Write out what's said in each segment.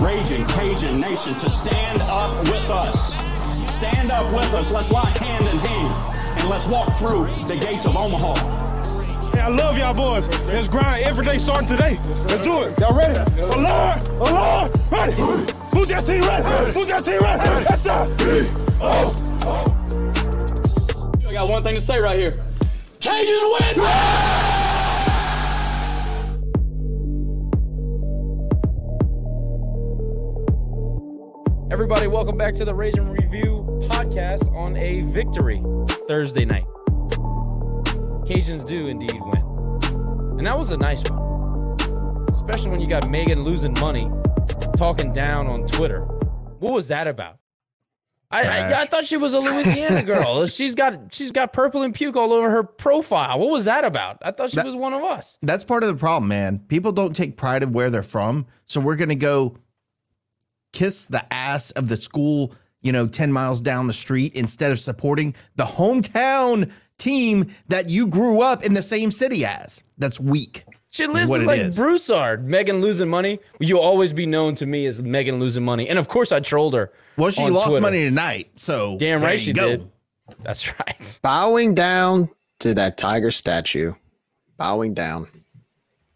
Raging Cajun Nation, to stand up with us. Stand up with us. Let's lock hand in hand and let's walk through the gates of Omaha. Hey, I love y'all boys. Let's grind every day starting today. Let's do it. Y'all ready? Alert! Alert! Ready! Who's that team ready? Who's that team ready? That's up. I got one thing to say right here. Cajuns win! Everybody, welcome back to the Raging Review podcast on a victory Thursday night. Cajuns do indeed win. And that was a nice one. Especially when you got Megan losing money, talking down on Twitter. What was that about? I, I, I thought she was a Louisiana girl. she's got she's got purple and puke all over her profile. What was that about? I thought she That- was one of us. That's part of the problem, man. People don't take pride of where they're from. So we're going to go kiss the ass of the school, you know, 10 miles down the street instead of supporting the hometown team that you grew up in the same city as. That's weak. She is lives what like is. Broussard. Megan losing money. You'll always be known to me as Megan losing money. And of course, I trolled her. Well, she on lost Twitter. money tonight. So Damn there right you she go. did. That's right. Bowing down to that tiger statue. Bowing down.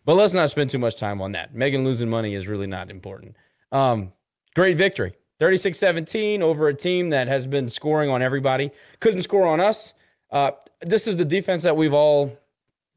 But let's not spend too much time on that. Megan losing money is really not important. Um, great victory. 36 17 over a team that has been scoring on everybody. Couldn't score on us. Uh, this is the defense that we've all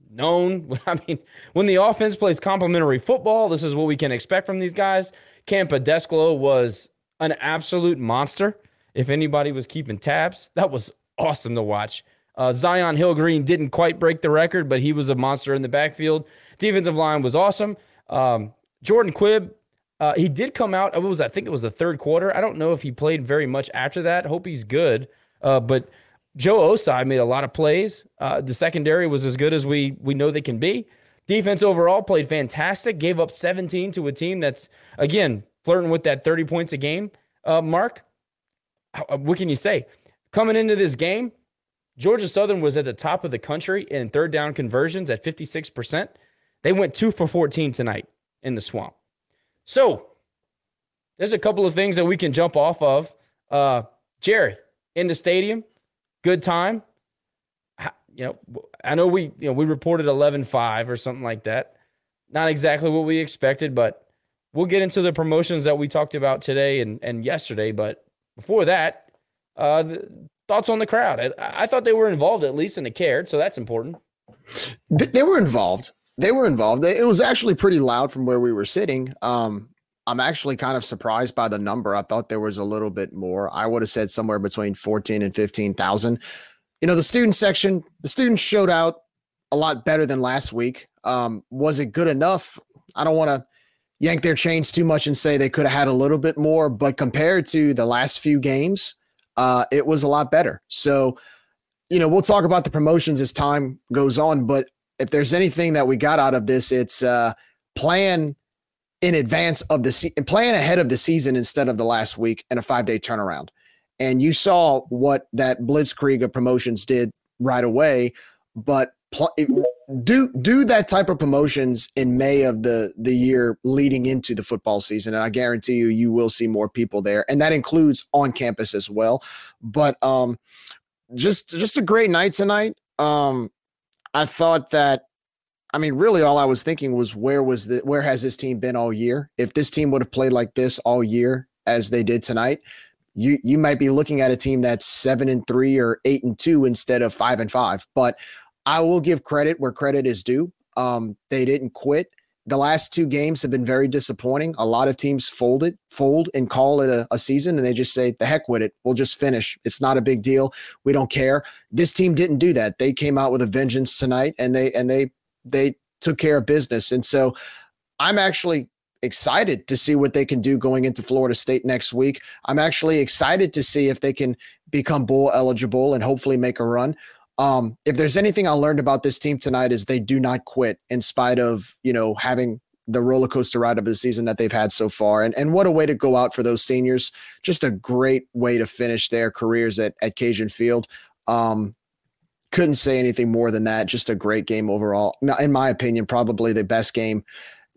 known. I mean, when the offense plays complementary football, this is what we can expect from these guys. Kam Pedescleaux was an absolute monster. If anybody was keeping tabs, that was awesome to watch. Uh, Zi'Yon Hill-Green didn't quite break the record, but he was a monster in the backfield. Defensive line was awesome. Um, Jordan Quibb, uh, he did come out. What was that? I think it was the third quarter. I don't know if he played very much after that. Hope he's good. Uh, but Joe Osai made a lot of plays. Uh, the secondary was as good as we we know they can be. Defense overall played fantastic. Gave up 17 to a team that's again flirting with that 30 points a game uh, mark. How- uh, What can you say? Coming into this game, Georgia Southern was at the top of the country in third down conversions at 56%. They went two for 14 tonight in the swamp. So there's a couple of things that we can jump off of. Uh, Jerry, in the stadium, good time. You know, I know we you know we reported 11-5 or something like that. Not exactly what we expected, but we'll get into the promotions that we talked about today and, and yesterday. But before that, uh, thoughts on the crowd? I, I thought they were involved at least and they cared, so that's important. They were involved. They were involved. It was actually pretty loud from where we were sitting. Um, I'm actually kind of surprised by the number. I thought there was a little bit more. I would have said somewhere between 14 and 15,000. You know, the student section, the students showed out a lot better than last week. Um, was it good enough? I don't want to yank their chains too much and say they could have had a little bit more, but compared to the last few games, uh, it was a lot better. So, you know, we'll talk about the promotions as time goes on, but if there's anything that we got out of this, it's uh, plan in advance of the se- plan ahead of the season instead of the last week and a five day turnaround. And you saw what that blitzkrieg of promotions did right away, but pl- do do that type of promotions in May of the the year leading into the football season, and I guarantee you, you will see more people there, and that includes on campus as well. But um, just just a great night tonight. Um, I thought that. I mean, really, all I was thinking was where was the where has this team been all year? If this team would have played like this all year as they did tonight, you you might be looking at a team that's seven and three or eight and two instead of five and five. But I will give credit where credit is due. Um, they didn't quit. The last two games have been very disappointing. A lot of teams fold it, fold and call it a, a season, and they just say, the heck with it. We'll just finish. It's not a big deal. We don't care. This team didn't do that. They came out with a vengeance tonight and they and they they took care of business. And so I'm actually excited to see what they can do going into Florida State next week. I'm actually excited to see if they can become bowl eligible and hopefully make a run. Um, if there's anything I learned about this team tonight is they do not quit in spite of you know having the roller coaster ride of the season that they've had so far. And and what a way to go out for those seniors. Just a great way to finish their careers at, at Cajun Field. Um, couldn't say anything more than that. Just a great game overall. In my opinion, probably the best game,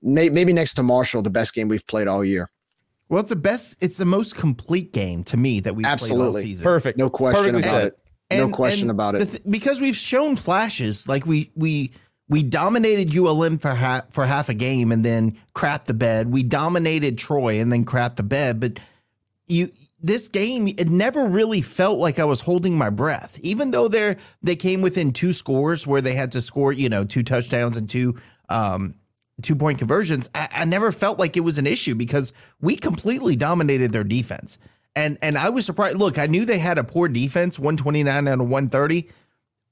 maybe next to Marshall, the best game we've played all year. Well, it's the best. It's the most complete game to me that we've Absolutely. played all season. Perfect. No question Perfectly about said. it. No question about it. th- because we've shown flashes, like we we we dominated ULM for half for half a game and then crap the bed. We dominated Troy and then crap the bed. But you this game, it never really felt like I was holding my breath, even though they they came within two scores where they had to score, you know, two touchdowns and two um, two point conversions. I, I never felt like it was an issue because we completely dominated their defense. And and I was surprised. Look, I knew they had a poor defense, 129 out of 130,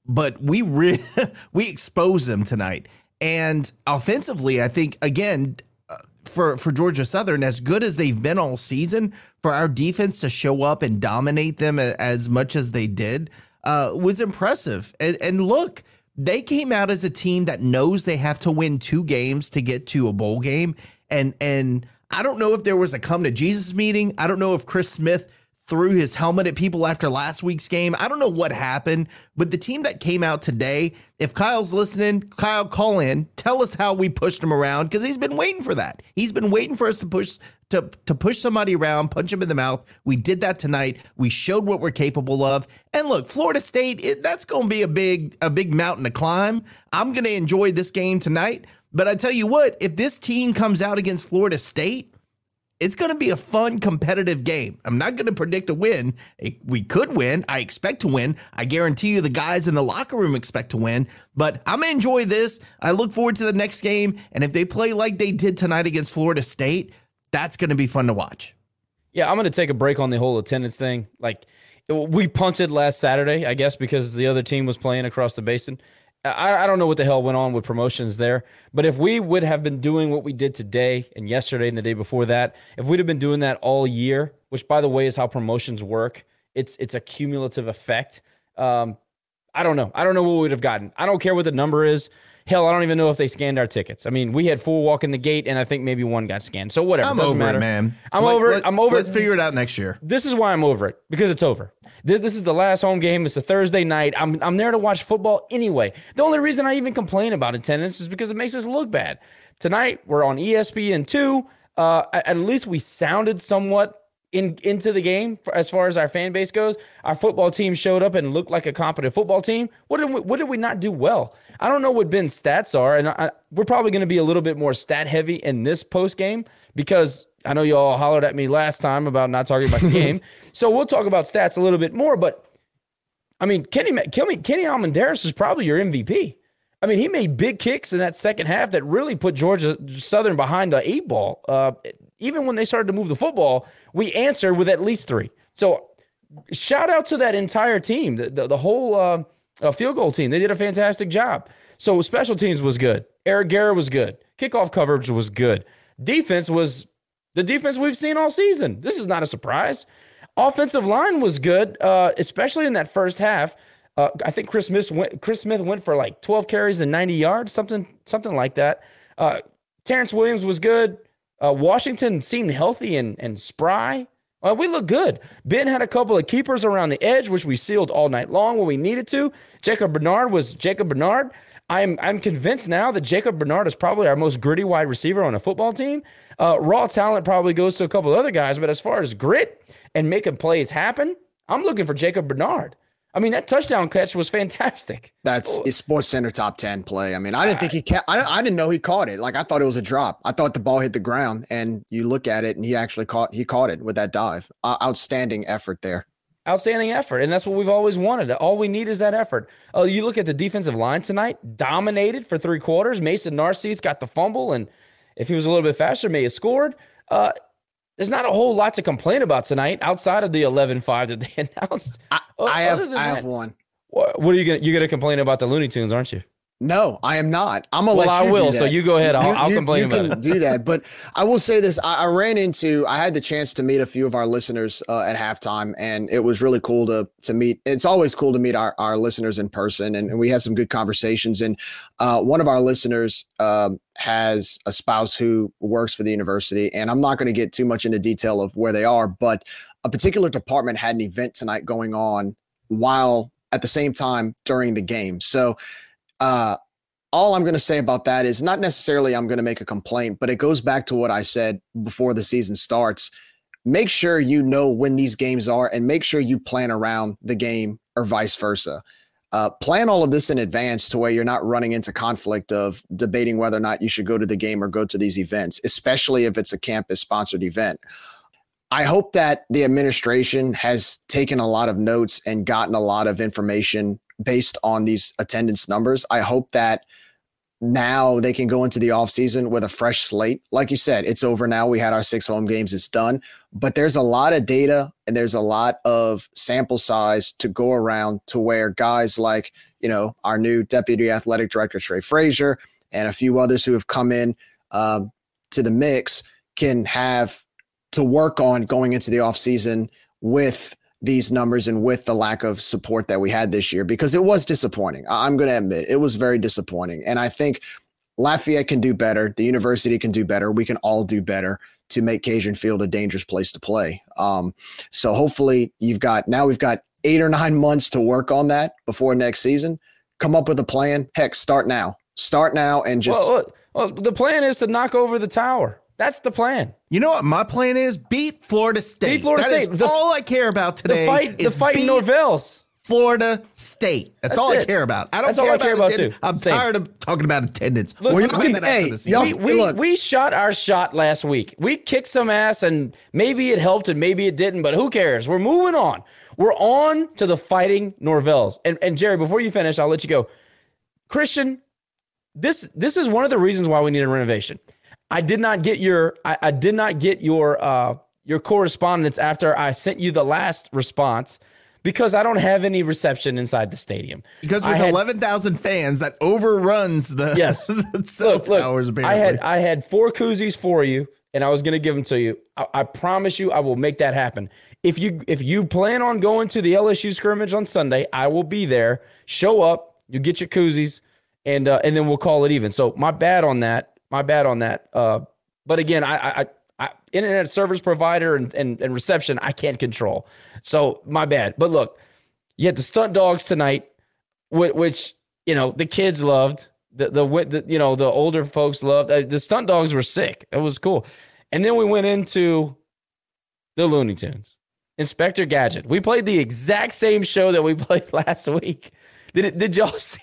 but we re- we exposed them tonight. And offensively, I think again uh, for for Georgia Southern, as good as they've been all season, for our defense to show up and dominate them as much as they did uh, was impressive. And, and look, they came out as a team that knows they have to win two games to get to a bowl game. And and I don't know if there was a come to Jesus meeting. I don't know if Chris Smith threw his helmet at people after last week's game. I don't know what happened, but the team that came out today, if Kyle's listening, Kyle, call in, tell us how we pushed him around because he's been waiting for that. He's been waiting for us to push to to push somebody around, punch him in the mouth. We did that tonight. We showed what we're capable of. And look, Florida State, it, that's going to be a big a big mountain to climb. I'm going to enjoy this game tonight. But I tell you what, if this team comes out against Florida State, it's going to be a fun, competitive game. I'm not going to predict a win. We could win. I expect to win. I guarantee you the guys in the locker room expect to win. But I'm going to enjoy this. I look forward to the next game. And if they play like they did tonight against Florida State, that's going to be fun to watch. Yeah, I'm going to take a break on the whole attendance thing. Like, we punted last Saturday, I guess, because the other team was playing across the basin. I, I don't know what the hell went on with promotions there, but if we would have been doing what we did today and yesterday and the day before that, if we'd have been doing that all year, which by the way is how promotions work, it's it's a cumulative effect. Um, I don't know. I don't know what we would have gotten. I don't care what the number is. Hell, I don't even know if they scanned our tickets. I mean, we had four walk in the gate, and I think maybe one got scanned. So whatever. I'm doesn't over matter. it, man. I'm Let- over it. let- I'm over Let's it. figure it out next year. This is why I'm over it because it's over. This, this is the last home game. It's a Thursday night. I'm I'm there to watch football anyway. The only reason I even complain about attendance is because it makes us look bad. Tonight we're on ESPN two. Uh, at least we sounded somewhat in into the game for, as far as our fan base goes. Our football team showed up and looked like a competent football team. What did we, what did we not do well? I don't know what Ben's stats are, and I, we're probably going to be a little bit more stat heavy in this post game because I know you all hollered at me last time about not talking about the game. So we'll talk about stats a little bit more. But I mean, Kenny Kenny, Kenny Almendares is probably your MVP. I mean, he made big kicks in that second half that really put Georgia Southern behind the eight ball. Uh, even when they started to move the football, we answered with at least three. So shout out to that entire team, the, the, the whole uh, uh, field goal team. They did a fantastic job. So special teams was good. Eric Garror was good. Kickoff coverage was good. Defense was the defense we've seen all season. This is not a surprise. Offensive line was good, uh, especially in that first half. Uh, I think Chris Smith went. Chris Smith went for like 12 carries and 90 yards, something, something like that. Uh, Terrence Williams was good. Uh, Washington seemed healthy and and spry. Uh, we look good. Ben had a couple of keepers around the edge, which we sealed all night long when we needed to. Jacob Bernard was Jacob Bernard. I'm I'm convinced now that Jacob Bernard is probably our most gritty wide receiver on a football team. Uh, raw talent probably goes to a couple other guys, but as far as grit and making plays happen, I'm looking for Jacob Bernard. I mean, that touchdown catch was fantastic. That's a Sports Center top ten play. I mean, I didn't think he ca- I, I didn't know he caught it. Like I thought it was a drop. I thought the ball hit the ground, and you look at it, and he actually caught he caught it with that dive. Uh, outstanding effort there. Outstanding effort, and that's what we've always wanted. All we need is that effort. Oh, you look at the defensive line tonight, dominated for three quarters. Mason Narcisse got the fumble, and if he was a little bit faster, may have scored. Uh, there's not a whole lot to complain about tonight outside of the 11-5 that they announced. I, I have I have one. What, what are you gonna you're gonna complain about the Looney Tunes, aren't you? No, I am not. I'm gonna Well, I will, so you go ahead. I'll- I'll complain you about can it. Do that, but I will say this: I, I ran into, I had the chance to meet a few of our listeners uh, at halftime, and it was really cool to to meet. It's always cool to meet our, our listeners in person, and, and we had some good conversations. And uh, one of our listeners um, has a spouse who works for the university, and I'm not going to get too much into detail of where they are, but a particular department had an event tonight going on while at the same time during the game. So. Uh, all I'm going to say about that is not necessarily I'm going to make a complaint, but it goes back to what I said before the season starts. Make sure you know when these games are and make sure you plan around the game or vice versa. Uh, plan all of this in advance to where you're not running into conflict of debating whether or not you should go to the game or go to these events, especially if it's a campus sponsored event. I hope that the administration has taken a lot of notes and gotten a lot of information based on these attendance numbers. I hope that now they can go into the offseason with a fresh slate. Like you said, it's over now. We had our six home games, it's done. But there's a lot of data and there's a lot of sample size to go around to where guys like, you know, our new deputy athletic director, Trey Frazier, and a few others who have come in um, to the mix can have to work on going into the offseason with these numbers and with the lack of support that we had this year because it was disappointing. I'm going to admit it was very disappointing. And I think Lafayette can do better. The university can do better. We can all do better to make Cajun Field a dangerous place to play. Um, so hopefully you've got now we've got eight or nine months to work on that before next season. Come up with a plan. Heck, start now. Start now and just Well, well, well, the plan is to knock over the tower. That's the plan. You know what my plan is? Beat Florida State. Beat Florida That is State. The- all I care about today. the fight, the is fight in beat Norvell's. Florida State. That's, That's all I care about. I don't That's all care I care about about, attendance. too. I'm Same. tired of talking about attendance. Look, We're we- that hey, for the We, we, look. we shot our shot last week. We kicked some ass and maybe it helped and maybe it didn't, but who cares? We're moving on. We're on to the fighting Norvells. And, and Jerry, before you finish, I'll let you go. Christian, this this is one of the reasons why we need a renovation. I did not get your I, I did not get your uh your correspondence after I sent you the last response because I don't have any reception inside the stadium. Because with had- 11,000 fans, that overruns the, Yes. the cell look, look, towers, I had I had four koozies for you, and I was gonna give them to you. I, I promise you, I will make that happen. If you if you plan on going to the LSU scrimmage on Sunday, I will be there. Show up, you get your koozies, and uh, and then we'll call it even. So my bad on that. My bad on that. Uh, but again, I, I, I internet service provider and, and and reception I can't control. So my bad. But look, you had the stunt dogs tonight, which, which you know the kids loved. The, the the you know the older folks loved. Uh, the stunt dogs were sick. It was cool. And then we went into the Looney Tunes, Inspector Gadget. We played the exact same show that we played last week. Did it? Did y'all see?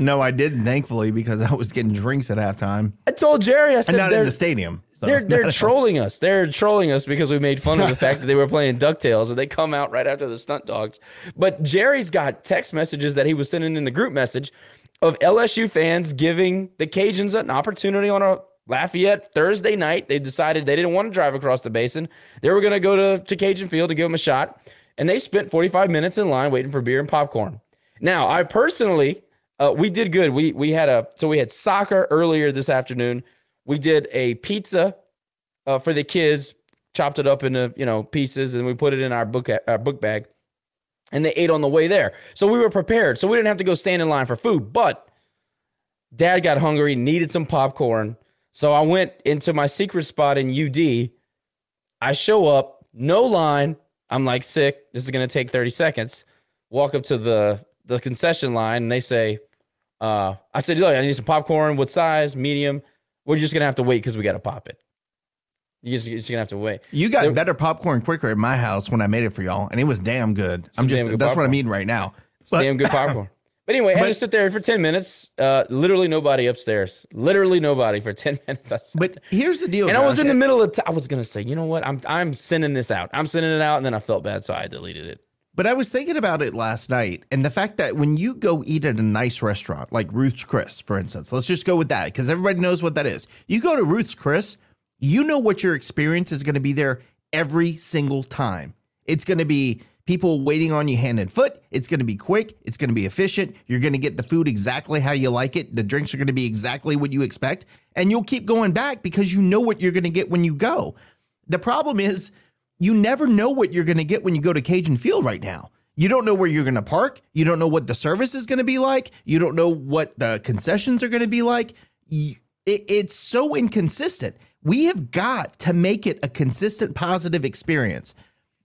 No, I didn't, thankfully, because I was getting drinks at halftime. I told Jerry. I said And not in the stadium. So. They're they're trolling us. They're trolling us because we made fun of the fact that they were playing Ducktales and they come out right after the stunt dogs. But Jerry's got text messages that he was sending in the group message of LSU fans giving the Cajuns an opportunity on a Lafayette Thursday night. They decided they didn't want to drive across the basin. They were going to go to, to Cajun Field to give them a shot. And they spent 45 minutes in line waiting for beer and popcorn. Now, I personally, uh, we did good. We we had a so we had soccer earlier this afternoon. We did a pizza uh, for the kids, chopped it up into you know pieces, and we put it in our book our book bag, and they ate on the way there. So we were prepared. So we didn't have to go stand in line for food. But Dad got hungry, needed some popcorn, so I went into my secret spot in UD. I show up, no line. I'm like sick. This is gonna take 30 seconds. Walk up to the the concession line, and they say, uh, "I said, look, I need some popcorn. What size? Medium." We're just gonna have to wait because we gotta pop it. You're just, you're just gonna have to wait. You got There- better popcorn quicker at my house when I made it for y'all, and it was damn good. I'm just good that's what I'm eating right now. It's damn good popcorn. But anyway, I had to sit there for 10 minutes. Uh, literally nobody upstairs. Literally nobody for 10 minutes. But there. here's the deal, and I was in the middle of. T- I was gonna say, you know what? I'm I'm sending this out. I'm sending it out, and then I felt bad, so I deleted it. But I was thinking about it last night, and the fact that when you go eat at a nice restaurant like Ruth's Chris, for instance, let's just go with that because everybody knows what that is. You go to Ruth's Chris, you know what your experience is going to be there every single time. It's going to be people waiting on you hand and foot. It's going to be quick. It's going to be efficient. You're going to get the food exactly how you like it. The drinks are going to be exactly what you expect. And you'll keep going back because you know what you're going to get when you go. The problem is, you never know what you're going to get when you go to Cajun Field right now. You don't know where you're going to park. You don't know what the service is going to be like. You don't know what the concessions are going to be like. It, it's so inconsistent. We have got to make it a consistent, positive experience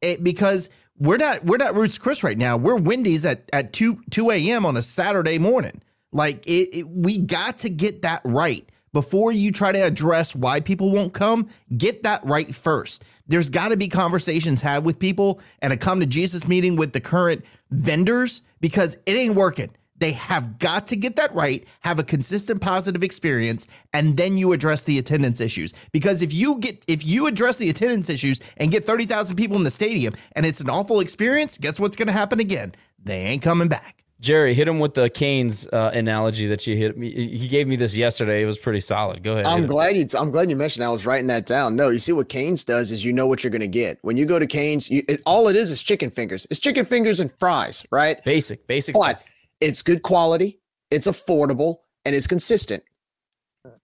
it, because we're not we're not Ruth's Chris right now. We're Wendy's at at two two a.m. on a Saturday morning. Like it, it, we got to get that right before you try to address why people won't come. Get that right first there's got to be conversations had with people and a come to Jesus meeting with the current vendors because it ain't working. They have got to get that right, have a consistent positive experience, and then you address the attendance issues. Because if you get if you address the attendance issues and get 30,000 people in the stadium and it's an awful experience, guess what's going to happen again? They ain't coming back. Jerry, hit him with the Canes uh, analogy that you hit me. He gave me this yesterday. It was pretty solid. Go ahead. I'm glad you. I'm glad you mentioned. I was writing that down. No, you see what Canes does is you know what you're going to get when you go to Canes. You, it, all it is is chicken fingers. It's chicken fingers and fries, right? Basic, basic. But stuff. it's good quality. It's affordable and it's consistent.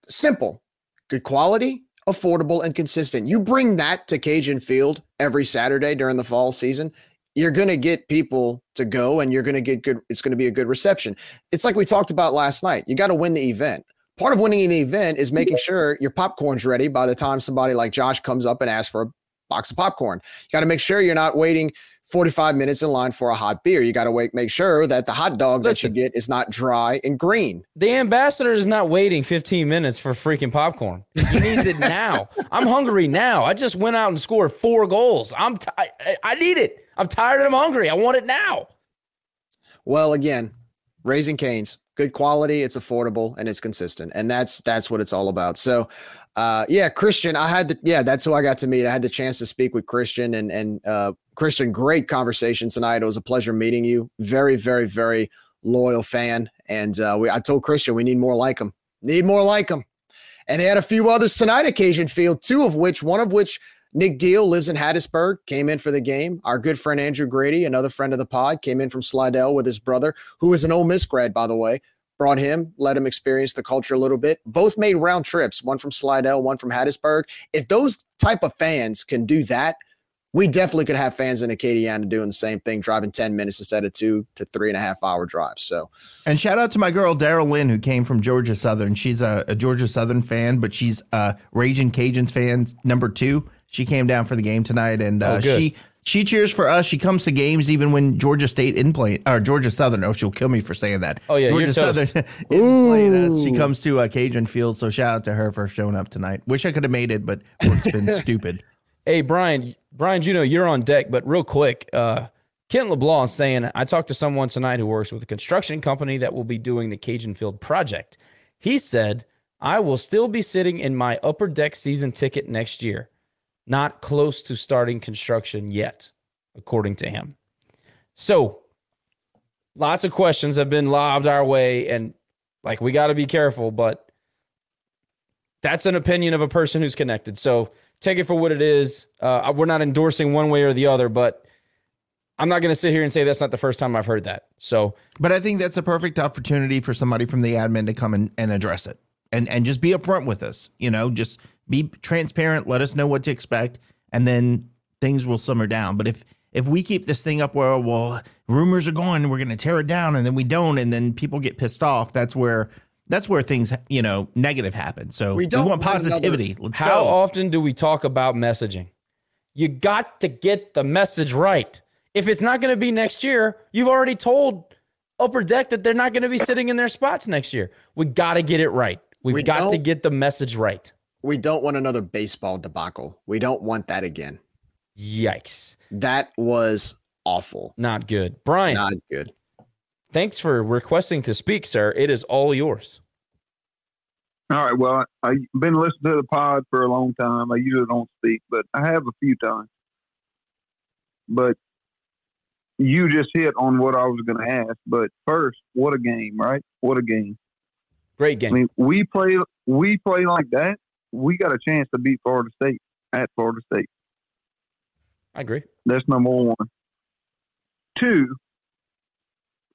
Simple, good quality, affordable, and consistent. You bring that to Cajun Field every Saturday during the fall season you're going to get people to go and you're going to get good it's going to be a good reception. It's like we talked about last night you got to win the event. Part of winning an event is making sure your popcorn's ready by the time somebody like josh comes up and asks for a box of popcorn. You got to make sure you're not waiting 45 minutes in line for a hot beer. You got to wait, make sure that the hot dog Listen, that you get is not dry and green. The ambassador is not waiting 15 minutes for freaking popcorn. He needs it now. I'm hungry now. I just went out and scored four goals. I'm t- I, I need it. I'm tired and I'm hungry. I want it now. Well, again, Raising Cane's, good quality, it's affordable, and it's consistent, and that's that's what it's all about. So, uh, yeah, Christian, I had the yeah, that's who I got to meet. I had the chance to speak with Christian, and and uh, Christian, great conversation tonight. It was a pleasure meeting you. Very, very, very loyal fan, and uh, we I told Christian we need more like him. Need more like him. And he had a few others tonight occasion Field, two of which, one of which Nick Deal lives in Hattiesburg, came in for the game. Our good friend Andrew Grady, another friend of the pod, came in from Slidell with his brother, who is an Ole Miss grad, by the way. Brought him, let him experience the culture a little bit. Both made round trips, one from Slidell, one from Hattiesburg. If those type of fans can do that, we definitely could have fans in Acadiana doing the same thing, driving 10 minutes instead of two to three and a half hour drives. So, and shout out to my girl, Daryl Lynn, who came from Georgia Southern. She's a, a Georgia Southern fan, but she's a Raging Cajuns fan number two. She came down for the game tonight, and uh, oh, she she cheers for us. She comes to games even when Georgia State in play or Georgia Southern. Oh, she'll kill me for saying that. Oh yeah, Georgia Southern in playing us. She comes to uh, Cajun Field, so shout out to her for showing up tonight. Wish I could have made it, but it's been stupid. Hey Brian, Brian Juno, you're on deck, but real quick, uh, Kent LeBlanc is saying I talked to someone tonight who works with a construction company that will be doing the Cajun Field project. He said I will still be sitting in my upper deck season ticket next year not close to starting construction yet, according to him. So, lots of questions have been lobbed our way, and like we got to be careful, but that's an opinion of a person who's connected. So, take it for what it is. Uh, we're not endorsing one way or the other, but I'm not going to sit here and say that's not the first time I've heard that. So, but I think that's a perfect opportunity for somebody from the admin to come and, and address it and and just be upfront with us. You know, just be transparent, let us know what to expect, and then things will simmer down. But if if we keep this thing up where well rumors are going, we're going to tear it down, and then we don't, and then people get pissed off, that's where that's where things you know negative happen. So we, don't we want positivity. Another, Let's how go. often do we talk about messaging? You got to get the message right. If it's not going to be next year, you've already told Upper Deck that they're not going to be sitting in their spots next year. We got to get it right. We've we got to get the message right. We don't want another baseball debacle. We don't want that again. Yikes. That was awful. Not good. Brian. Not good. Thanks for requesting to speak, sir. It is all yours. All right. Well, I've been listening to the pod for a long time. I usually don't speak, but I have a few times. But you just hit on what I was going to ask. But first, what a game, right? What a game. Great game. I mean, we play we play like that. We got a chance to beat Florida State at Florida State. I agree. That's number one. two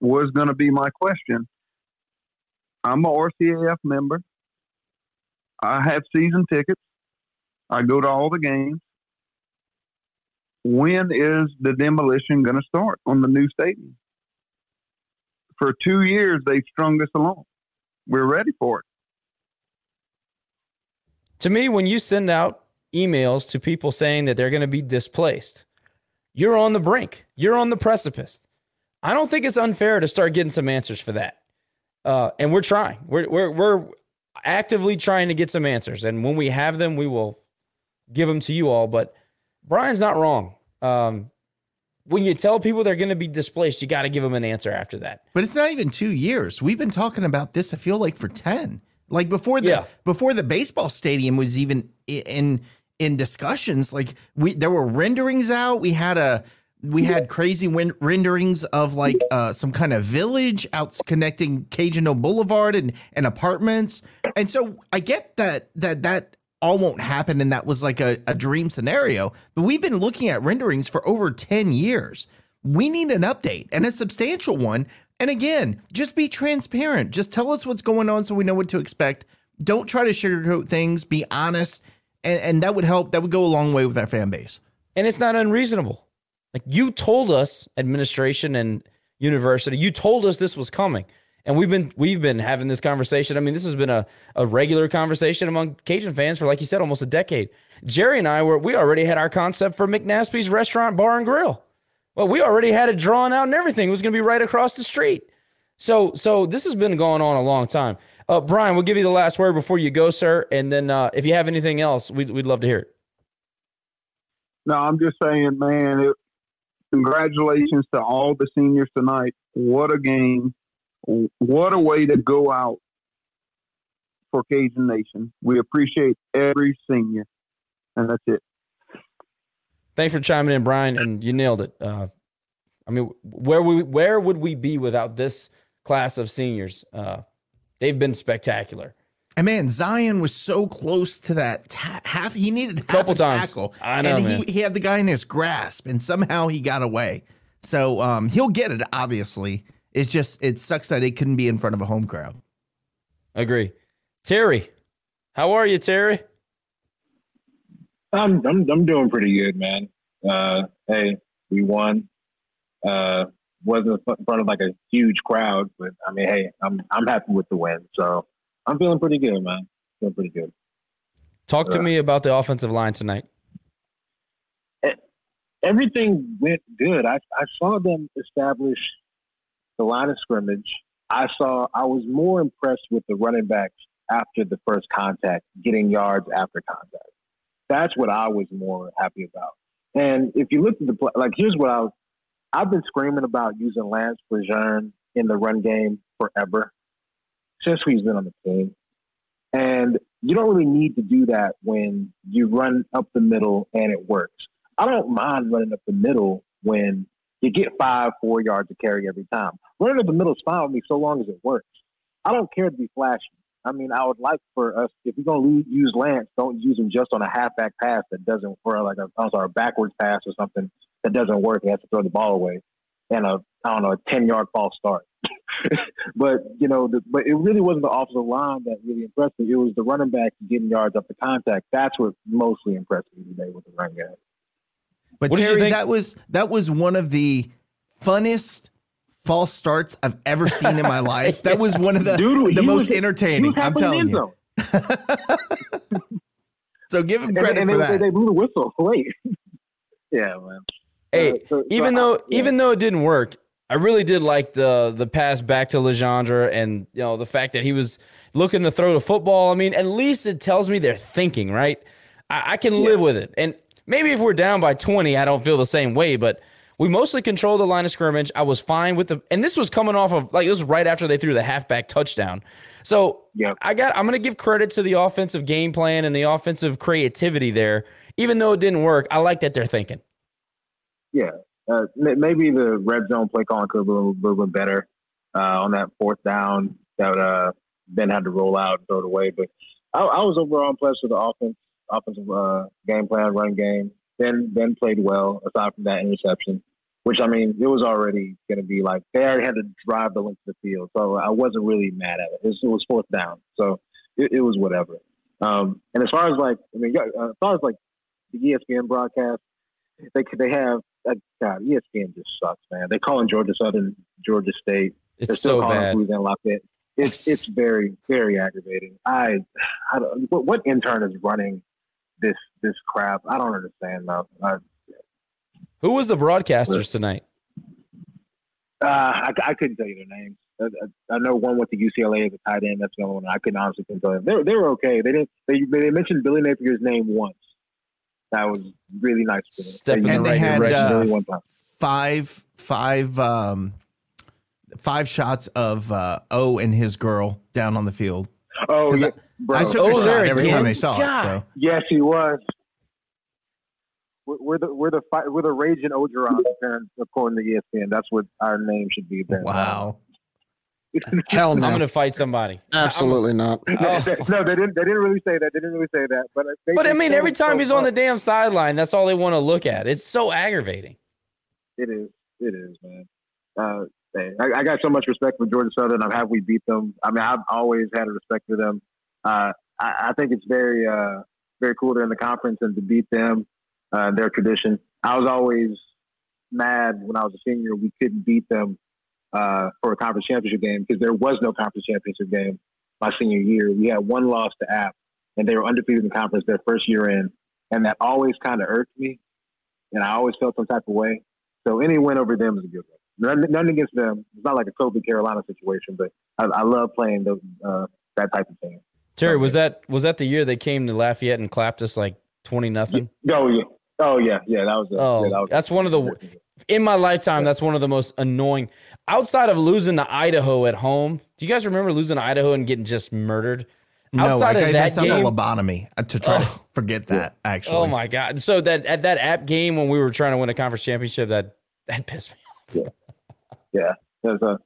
was going to be my question. I'm a RCAF member. I have season tickets. I go to all the games. When is the demolition going to start on the new stadium? For two years, they've strung us along. We're ready for it. To me, when you send out emails to people saying that they're going to be displaced, you're on the brink. You're on the precipice. I don't think it's unfair to start getting some answers for that. Uh, and we're trying. We're, we're, we're actively trying to get some answers. And when we have them, we will give them to you all. But Brian's not wrong. Um, when you tell people they're going to be displaced, you got to give them an answer after that. But it's not even two years. We've been talking about this. I feel like for ten, like before the Yeah. before the baseball stadium was even in in discussions. Like we there were renderings out. We had a we had crazy win- renderings of like uh, some kind of village out connecting Cajun Boulevard and and apartments. And so I get that that that all won't happen and that was like a, a dream scenario. But we've been looking at renderings for over 10 years. We need an update and a substantial one. And again, just be transparent. Just tell us what's going on so we know what to expect. Don't try to sugarcoat things. Be honest. And, and that would help. That would go a long way with our fan base. And it's not unreasonable. Like you told us, administration and university, you told us this was coming. And we've been we've been having this conversation. I mean, this has been a, a regular conversation among Cajun fans for, like you said, almost a decade. Jerry and I were we already had our concept for McNaspy's restaurant, bar and grill. Well, we already had it drawn out and everything. It was gonna be right across the street. So so this has been going on a long time. Uh, Brian, we'll give you the last word before you go, sir. And then uh, if you have anything else, we'd, we'd love to hear it. No, I'm just saying, man, it, congratulations to all the seniors tonight. What a game. What a way to go out for Cajun Nation. We appreciate every senior. And that's it. Thanks for chiming in, Brian, and you nailed it. Uh, I mean, where we where would we be without this class of seniors? Uh, they've been spectacular. And man, Zi'Yon was so close to that ta- half. He needed half Couple a times. tackle, I know, and man. he, he had the guy in his grasp, and somehow he got away. So um, he'll get it. Obviously, it's just it sucks that it couldn't be in front of a home crowd. Agree. Terry, how are you, Terry? I'm I'm I'm doing pretty good, man. Uh, hey, we won. Uh, wasn't in front of like a huge crowd, but I mean, hey, I'm I'm happy with the win. So I'm feeling pretty good, man. Feeling pretty good. Talk to Uh, me about the offensive line tonight. Everything went good. I I saw them establish the line of scrimmage. I saw I was more impressed with the running backs after the first contact, getting yards after contact. That's what I was more happy about. And if you look at the like here's what I was, I've been screaming about using Lance Bergeron in the run game forever since he's been on the team. And you don't really need to do that when you run up the middle and it works. I don't mind running up the middle when you get five, four yards to carry every time. Running up the middle is fine with me so long as it works. I don't care to be flashy. I mean, I would like for us, if you're going to use Lance, don't use him just on a halfback pass that doesn't, or like a, I'm sorry, a backwards pass or something that doesn't work. He has to throw the ball away and a, I don't know, a 10 yard false start. but, you know, the, but it really wasn't the offensive line that really impressed me. It was the running back getting yards up the contact. That's what mostly impressed me today with the run game. But What Terry, that was that was one of the funnest false starts I've ever seen in my life. That was one of the Dude, the most was- entertaining. I'm telling you. So give him And, credit and for they, that. they blew the whistle Wait. yeah, man. Hey, Uh, so- so even I- though yeah. even though it didn't work, I really did like the the pass back to Legendre and you know the fact that he was looking to throw the football. I mean, at least it tells me they're thinking, right? I, I can live with it. And maybe if we're down by 20, I don't feel the same way, but we mostly controlled the line of scrimmage. I was fine with the and this was coming off of like this was right after they threw the halfback touchdown. So Yep. I got I'm gonna give credit to the offensive game plan and the offensive creativity there. Even though it didn't work, I like that they're thinking. Yeah, uh, maybe the red zone play calling could have been a little bit better uh, on that fourth down that uh, Ben had to roll out and throw it away. But I, I was overall impressed with the offense, offensive uh, game plan, run game. Ben Ben played well aside from that interception. Which I mean, it was already going to be like they already had to drive the length of the field, so I wasn't really mad at it. It was, it was fourth down, so it, it was whatever. Um, and as far as like, I mean, as far as like the ESPN broadcast, they they have uh, God, ESPN just sucks, man. They calling Georgia Southern, Georgia State. It's They're still so calling bad. Louisiana Lafayette. It's it's very very aggravating. I, I don't, what, what intern is running this this crap? I don't understand though. I, Who was the broadcasters tonight? uh, I, I couldn't tell you their names. I, I- I know one went to UCLA as a tight end. That's the only one I couldn't honestly couldn't tell you. They were, they were okay. They didn't. They they mentioned Billy Napier's name once. That was really nice. For. Step in the right had, direction. uh, Really one time. Five, five, um, five shots of uh, O and his girl down on the field. Oh 'Cause yeah, I- bro. I took Oh, a shot every again? time they saw God. it. So Yes, he was. We're, we're the we're the fi- we're the raging Orgeron apparent- according to ESPN. That's what our name should be. Then. wow. Hell I'm going to fight somebody. Absolutely not. Oh. no, they didn't. They didn't really say that. They didn't really say that. But they, But I mean, every it so time he's on the damn sideline, that's all they want to look at. It's so aggravating. It is. It is, man. Uh, I, I got so much respect for Georgia Southern. I'm happy we beat them. I mean, I've always had a respect for them. Uh, I, I think it's very, uh, very cool they're in the conference and to beat them, uh, their tradition. I was always mad when I was a senior we couldn't beat them uh, for a conference championship game because there was no conference championship game my senior year. We had one loss to App, and they were undefeated in conference their first year in, and that always kind of irked me, and I always felt some type of way. So any win over them is a good one. Nothing, nothing against them. It's not like a Kobe Carolina situation, but I, I love playing those uh, that type of game. Terry, was that was that the year they came to Lafayette and clapped us like twenty nothing? Oh yeah, oh yeah, yeah. That was. Uh, Oh, yeah, that was that's one of the in my lifetime. That's one of the most annoying. Outside of losing to Idaho at home, do you guys remember losing to Idaho and getting just murdered? No, Outside I, of I that messed up a lobotomy uh, to try to Oh. forget that. Actually, oh my god! So that at that app game when we were trying to win a conference championship, that that pissed me. Yeah. yeah. a,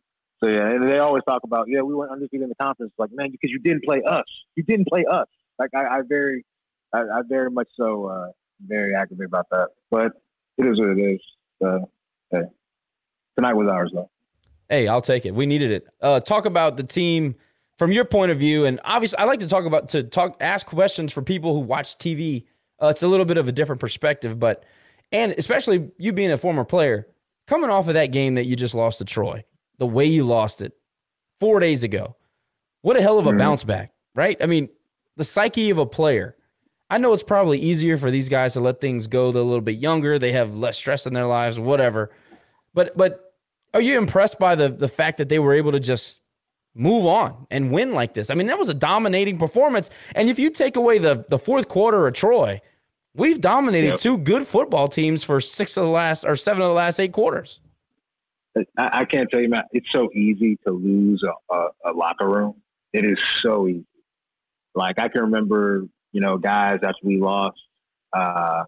so yeah, and they always talk about yeah we went undefeated in the conference. Like man, because you didn't play us. You didn't play us. Like I, I very, I, I very much so uh, very aggravated about that. But it is what it is. Uh, hey. Tonight was ours though. Hey, I'll take it. We needed it. Uh, talk about the team from your point of view, and obviously, I like to talk about to talk ask questions for people who watch TV. Uh, it's a little bit of a different perspective, but and especially you being a former player, coming off of that game that you just lost to Troy, the way you lost it four days ago, what a hell of a Mhm. bounce back, right? I mean, the psyche of a player. I know it's probably easier for these guys to let things go. They're a little bit younger. They have less stress in their lives, whatever. But but are you impressed by the the fact that they were able to just move on and win like this? I mean, that was a dominating performance. And if you take away the the fourth quarter of Troy, we've dominated Yep. two good football teams for six of the last or seven of the last eight quarters. I, I can't tell you, Matt. It's so easy to lose a, a, a locker room. It is so easy. Like I can remember, you know, guys after we lost. Uh,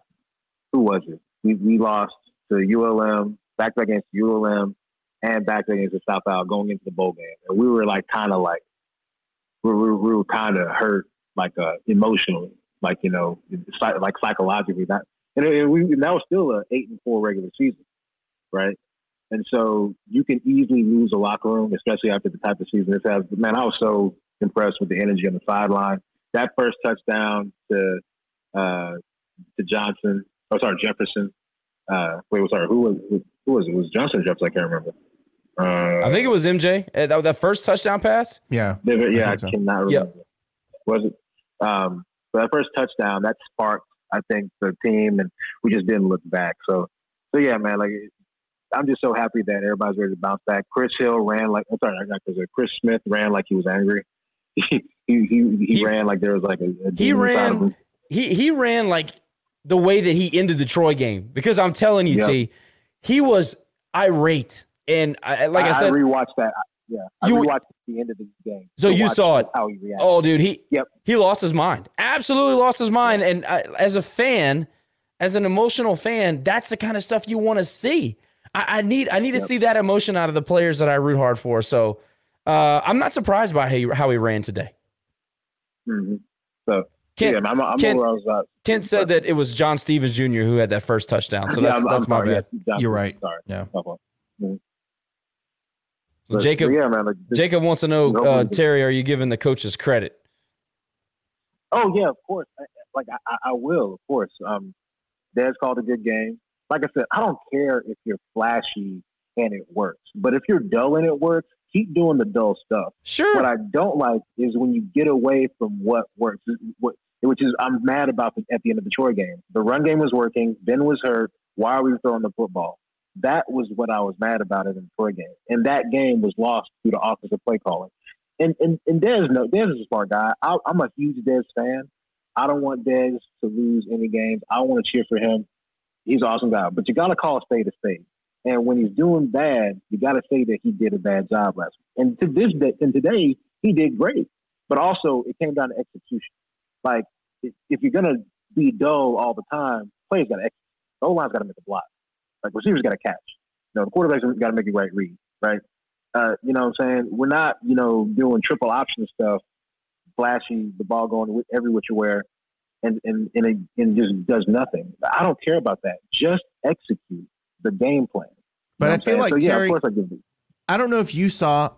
who was it? We we lost to ULM, back against ULM, and back against the South Al going into the bowl game, and we were like kind of like we were, we were kind of hurt, like uh, emotionally, like you know, like psychologically. That and, we and that was still a eight and four regular season, right? And so you can easily lose a locker room, especially after the type of season this has. But man, I was so impressed with the energy on the sideline. That first touchdown to uh, to Johnson, oh sorry Jefferson. Uh, wait, sorry, who was who, who was it? it? Was Johnson or Jefferson? I can't remember. Uh, I think it was MJ. Uh, That, that first touchdown pass. yeah. yeah, yeah, I, think so. cannot Yep. remember. Was it? Um, but that first touchdown that sparked, I think, the team, and we just didn't look back. So, so yeah, man, like I'm just so happy that everybody's ready to bounce back. Chris Hill ran like, I'm sorry, not Chris Hill. Chris Smith ran like he was angry. he he he, he He- ran like there was like a, a He demon inside of ran. He he ran like the way that he ended the Troy game because I'm telling you, Yep. T, he was irate and I, like I, I, said, rewatched that. Yeah, I You- watched the end of the game. So you saw it. How he reacted. Oh, dude, he Yep. he lost his mind. Absolutely lost his mind. And I, as a fan, as an emotional fan, that's the kind of stuff you want to see. I, I need I need to see that emotion out of the players that I root hard for. So uh, I'm not surprised by how he, how he ran today. Hmm So Kent, yeah, I'm, I'm Kent- where at. Kent said that it was John Stephens Jr. who had that first touchdown. So Yeah, that's I'm- that's I'm my sorry, bad. yeah, John- You're right. Sorry. Yeah. My fault. Mhm. So But- Jacob yeah, man. Like, this- Jacob wants to know, No, uh, Terry, are you giving the coaches credit? Oh yeah, of course. I, I- like I, I- I will, of course. Um, Dez called a good game. Like I said, I don't care if you're flashy and it works, but if you're dull and it works, keep doing the dull stuff. Sure. What I don't like is when you get away from what works. What, which is I'm mad about the, at the end of the Troy game. The run game was working. Ben was hurt. Why are we throwing the football? That was what I was mad about in the Troy game, and that game was lost due to offensive play calling. And and and Dez, no, Dez is a smart guy. I, I'm a huge Dez fan. I don't want Dez to lose any games. I want to cheer for him. He's an awesome guy, but you got to call a spade a spade. And when he's doing bad, you got to say that he did a bad job last week. And to this day, and today, he did great. But also, it came down to execution. Like, if, you're gonna be dull all the time, players got to execute. The O line's got to make a block. Like receivers got to catch. You know, the quarterback's got to make a right read. Right. Uh, you know what I'm saying? We're not, you know, doing triple option stuff, flashy, the ball going every which way, and and and it, and just does nothing. I don't care about that. Just execute the game plan. But I feel saying? like so, yeah, Terry- of course I give. I don't know if you saw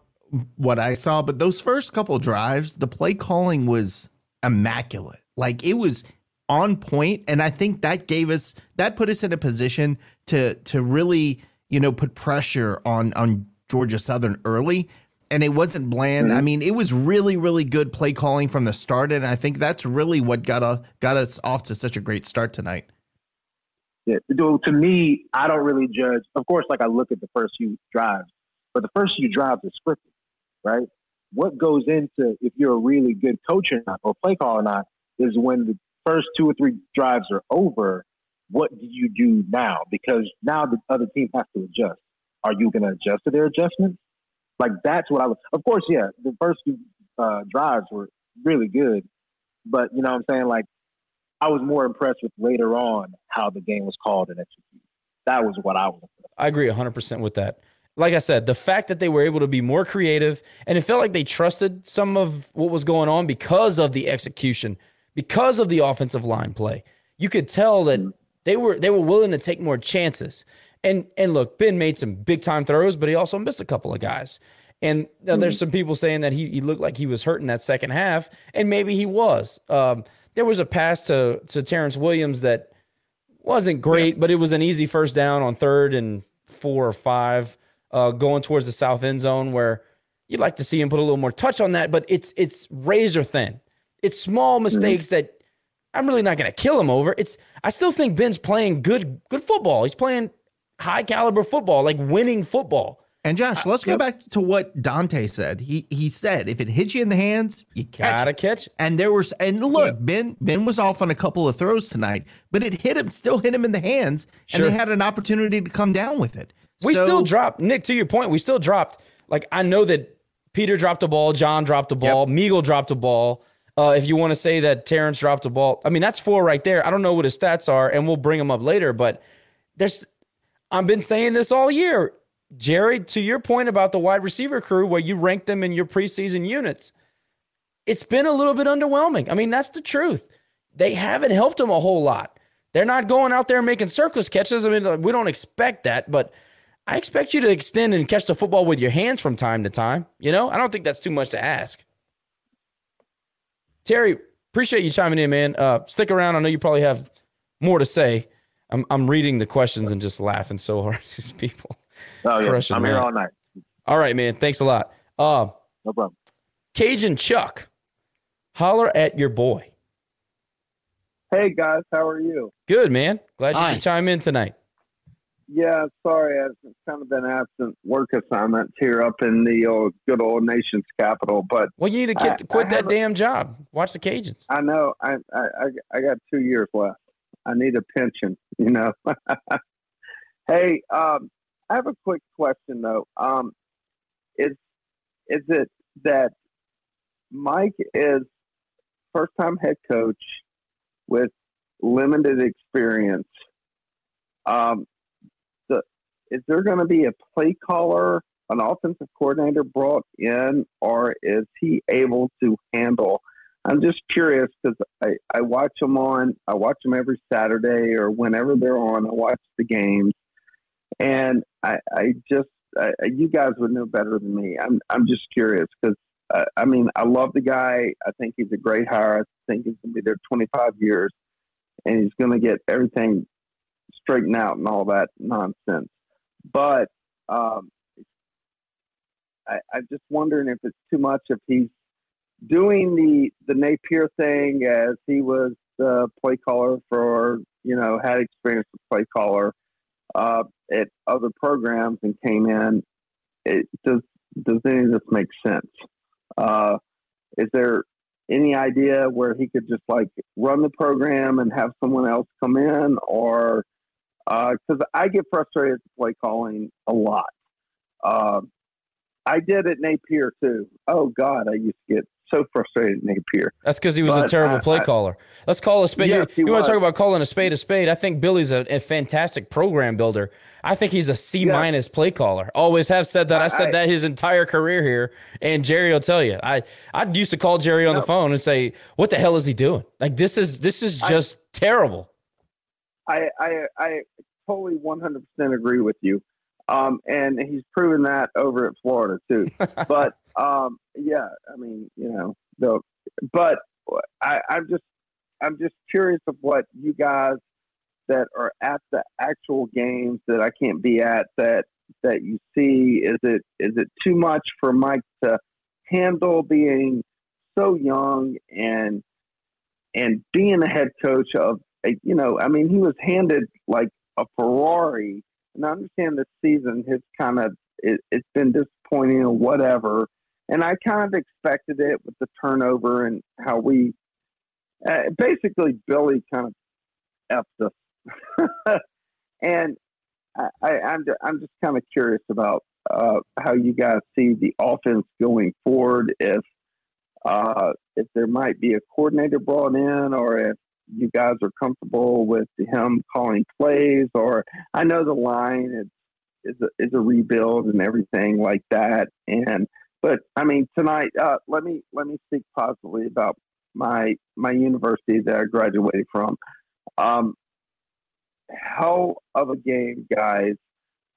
what I saw, but those first couple drives, the play calling was immaculate. Like it was on point, and I think that gave us that put us in a position to to really you know put pressure on on Georgia Southern early. And it wasn't bland. Mm-hmm. I mean, it was really, really good play calling from the start, and I think that's really what got a, got us off to such a great start tonight. Yeah, to me, I don't really judge. Of course, like I look at the first few drives, but the first few drives are scripted, right? What goes into if you're a really good coach or not, or play call or not, is when the first two or three drives are over. What do you do now? Because now the other team has to adjust. Are you going to adjust to their adjustments? Like that's what I was. Of course, yeah, the first few uh, drives were really good, but you know what I'm saying? Like I was more impressed with later on how the game was called and executed. That was what I was. I agree 100% with that. Like I said, the fact that they were able to be more creative and it felt like they trusted some of what was going on because of the execution, because of the offensive line play. You could tell that they were they were willing to take more chances. And and look, Ben made some big time throws, but he also missed a couple of guys. And now there's some people saying that he, he looked like he was hurt in that second half, and maybe he was. Um, there was a pass to to Terrence Williams that wasn't great, but it was an easy first down on third and four or five, uh, going towards the south end zone where you'd like to see him put a little more touch on that, but it's it's razor thin. It's small mistakes that I'm really not going to kill him over. It's I still think Ben's playing good good football. He's playing high caliber football, like winning football. And Josh, let's go back to what Dante said. He he said if it hits you in the hands, you catch Gotta it. catch. And there was and look, Ben Ben was off on a couple of throws tonight, but it hit him, still hit him in the hands, and they had an opportunity to come down with it. We So- still dropped, Nick, to your point, we still dropped. Like, I know that Peter dropped a ball, John dropped a ball, Meagle dropped a ball. Uh, if you want to say that Terrence dropped a ball, I mean, that's four right there. I don't know what his stats are, and we'll bring them up later, but there's, I've been saying this all year. Jerry, to your point about the wide receiver crew, where you rank them in your preseason units, it's been a little bit underwhelming. I mean, that's the truth. They haven't helped them a whole lot. They're not going out there making circus catches. I mean, we don't expect that, but I expect you to extend and catch the football with your hands from time to time. You know, I don't think that's too much to ask. Terry, appreciate you chiming in, man. Uh, stick around. I know you probably have more to say. I'm I'm reading the questions and just laughing so hard. at These people. Oh yeah, Crushing, I'm here all night. All right, man. Thanks a lot. Uh, No problem. Cajun Chuck, holler at your boy. Hey guys, how are you? Good, man. Glad you Hi. could chime in tonight. Yeah, sorry, I've kind of been absent work assignments here up in the old, good old nation's capital. But Well, you need to I- quit, quit I that damn job. Watch the Cajuns. I know I, I I I got two years left. I need a pension, you know. hey, um, I have a quick question though. Um, is is it that Mike is first time head coach with limited experience? Um, the, is there going to be a play caller, an offensive coordinator brought in, or is he able to handle I'm just curious because I, I watch them on, I watch them every Saturday or whenever they're on. I watch the games, and I, I just, I, you guys would know better than me. I'm, I'm just curious because, uh, I mean, I love the guy. I think he's a great hire. I think he's going to be there 25 years, and he's going to get everything straightened out and all that nonsense. But um, I, I'm just wondering if it's too much if he's doing the the Napier thing as he was the play caller for you know had experience as play caller uh, at other programs and came in. It, does does any of this make sense? Uh, is there any idea where he could just like run the program and have someone else come in, or because uh, I get frustrated with play calling a lot. Uh, I did at Napier too. Oh God, I used to get so frustrated at Napier. That's because he was but a terrible I, play I, caller. Let's call a spade. Yes, you, you want to talk about calling a spade a spade? I think Billy's a, a fantastic program builder. I think he's a C minus play caller. Always have said that. I, I said that his entire career here, and Jerry will tell you. I I used to call Jerry on no. the phone and say, "What the hell is he doing? Like this is this is just terrible." I I I totally 100% agree with you. Um, and he's proven that over at Florida too. but um, yeah, I mean, you know, the but I, I'm just I'm just curious of what you guys that are at the actual games that I can't be at that that you see. Is it is it too much for Mike to handle being so young and and being a head coach of a, you know I mean he was handed like a Ferrari and I understand this season has kind of it, has been disappointing or whatever. And I kind of expected it with the turnover and how we uh, basically Billy kind of effed us. and I, I, I'm I'm just kind of curious about uh, how you guys see the offense going forward. If uh, if there might be a coordinator brought in, or if you guys are comfortable with him calling plays, or I know the line is is a, is a rebuild and everything like that. And but I mean tonight, uh, let me let me speak positively about my my university that I graduated from. Um, hell of a game, guys.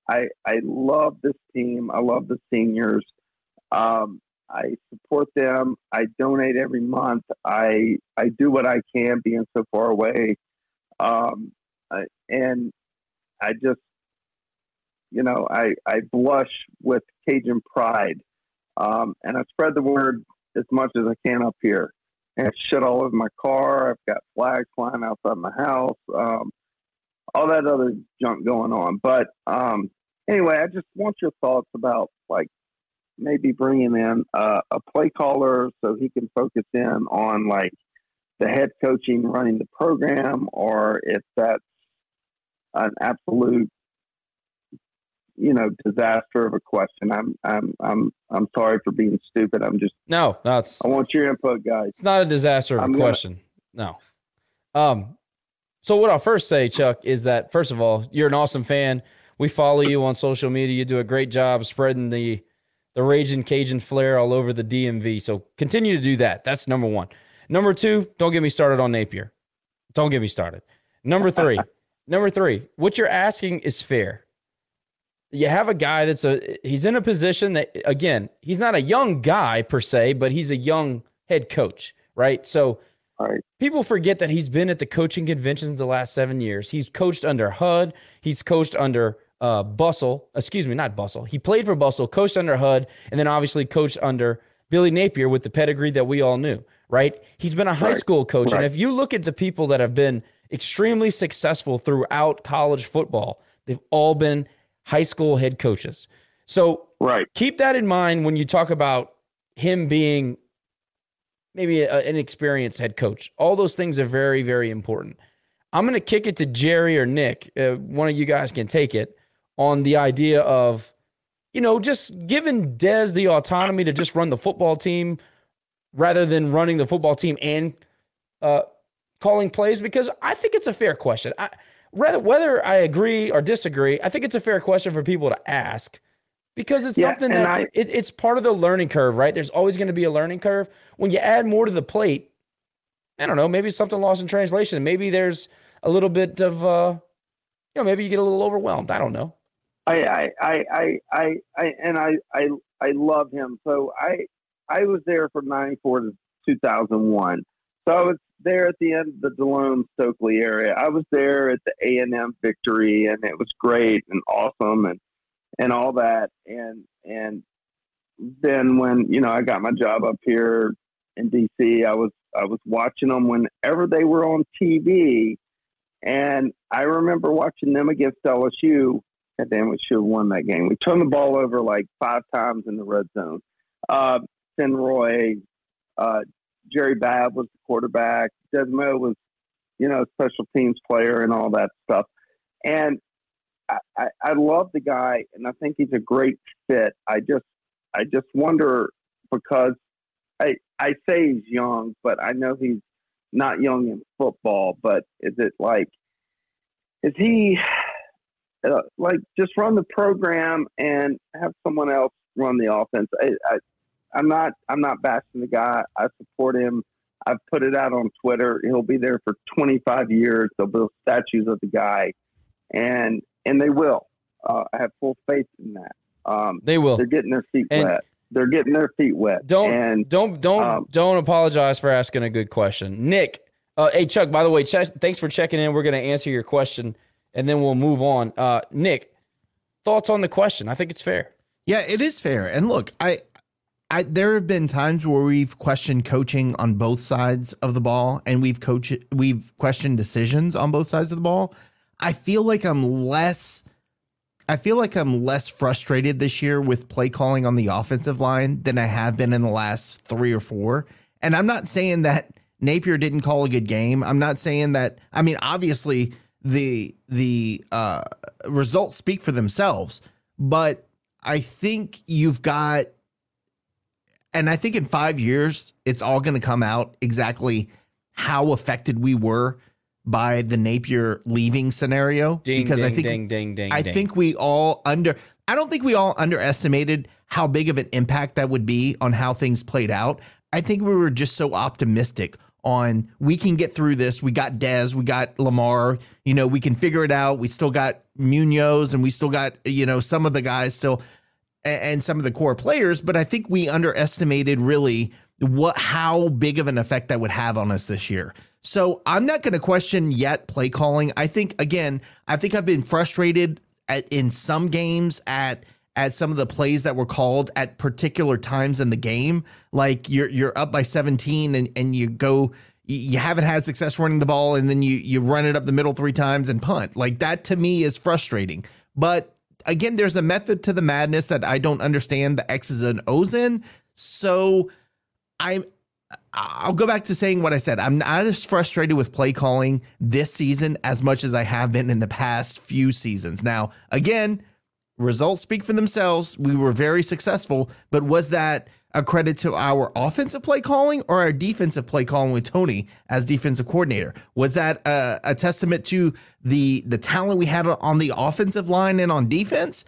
I I love this team. I love the seniors. Um, I support them. I donate every month. I I do what I can, being so far away, um, I, and I just, you know, I I blush with Cajun pride, um, and I spread the word as much as I can up here. And shit all over my car. I've got flags flying outside my house. Um, all that other junk going on. But um, anyway, I just want your thoughts about like maybe bringing in a, a play caller so he can focus in on like the head coaching running the program or if that's an absolute you know disaster of a question i'm i'm i'm i'm sorry for being stupid i'm just no no it's i want your input guys it's not a disaster of I'm a question gonna, no um so what i'll first say chuck is that first of all you're an awesome fan we follow you on social media you do a great job spreading the the Raging Cajun flair all over the DMV. So continue to do that. That's number one. Number two, don't get me started on Napier. Don't get me started. Number three, number three, what you're asking is fair. You have a guy that's a he's in a position that again, he's not a young guy per se, but he's a young head coach, right? So right. people forget that he's been at the coaching conventions the last seven years. He's coached under HUD, he's coached under uh, Bustle, excuse me, not Bustle. He played for Bustle, coached under HUD, and then obviously coached under Billy Napier with the pedigree that we all knew, right? He's been a high right. school coach. Right. And if you look at the people that have been extremely successful throughout college football, they've all been high school head coaches. So right. keep that in mind when you talk about him being maybe a, an experienced head coach. All those things are very, very important. I'm going to kick it to Jerry or Nick. Uh, one of you guys can take it on the idea of, you know, just giving Dez the autonomy to just run the football team rather than running the football team and uh, calling plays? Because I think it's a fair question. I, whether I agree or disagree, I think it's a fair question for people to ask because it's yeah, something that I, it, it's part of the learning curve, right? There's always going to be a learning curve. When you add more to the plate, I don't know, maybe something lost in translation. Maybe there's a little bit of, uh, you know, maybe you get a little overwhelmed. I don't know. I, I, I, I, I, and I, I, I love him. So I, I was there from '94 to 2001. So I was there at the end of the Delhomme Stokley area. I was there at the A and M victory, and it was great and awesome, and and all that. And and then when you know I got my job up here in DC, I was I was watching them whenever they were on TV, and I remember watching them against LSU. God damn, we should have won that game. We turned the ball over like five times in the red zone. Uh, Roy, uh, Jerry Babb was the quarterback. Desmo was, you know, special teams player and all that stuff. And I, I, I love the guy, and I think he's a great fit. I just, I just wonder because I, I say he's young, but I know he's not young in football. But is it like, is he uh, like just run the program and have someone else run the offense? I, I, I'm not I'm not bashing the guy. I support him. I've put it out on Twitter. He'll be there for 25 years. They'll build statues of the guy, and and they will. Uh, I have full faith in that. Um, they will. They're getting their feet And- wet. They're getting their feet wet. Don't and don't don't um, don't apologize for asking a good question, Nick. Uh, hey Chuck, by the way, Ch- thanks for checking in. We're going to answer your question, and then we'll move on. Uh, Nick, thoughts on the question? I think it's fair. Yeah, it is fair. And look, I I there have been times where we've questioned coaching on both sides of the ball and we've coach we've questioned decisions on both sides of the ball. I feel like I'm less I feel like I'm less frustrated this year with play calling on the offensive line than I have been in the last 3 or 4. And I'm not saying that Napier didn't call a good game. I'm not saying that I mean obviously the the uh results speak for themselves, but I think you've got and I think in five years, it's all going to come out exactly how affected we were by the Napier leaving scenario. Ding, because I think ding, ding, ding, I ding. think we all under. I don't think we all underestimated how big of an impact that would be on how things played out. I think we were just so optimistic on we can get through this. We got Dez, we got Lamar. You know, we can figure it out. We still got Munoz, and we still got you know some of the guys still and some of the core players, but I think we underestimated really what how big of an effect that would have on us this year. So I'm not going to question yet play calling. I think again, I think I've been frustrated at, in some games at at some of the plays that were called at particular times in the game. Like you're you're up by 17 and and you go you haven't had success running the ball and then you you run it up the middle three times and punt. Like that to me is frustrating. But again, there's a method to the madness that I don't understand the X's and O's in. So I'm I'll go back to saying what I said. I'm not as frustrated with play calling this season as much as I have been in the past few seasons. Now, again, results speak for themselves. We were very successful, but was that a credit to our offensive play calling or our defensive play calling with Tony as defensive coordinator? Was that a, a testament to the the talent we had on the offensive line and on defense?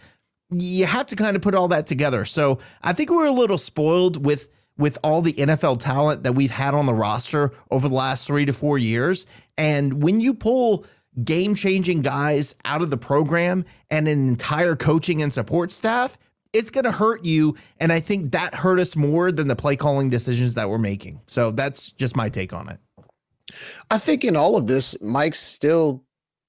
You have to kind of put all that together. So I think we're a little spoiled with with all the NFL talent that we've had on the roster over the last three to four years. And when you pull game changing guys out of the program and an entire coaching and support staff, it's going to hurt you. And I think that hurt us more than the play calling decisions that we're making. So that's just my take on it. I think in all of this, Mike's still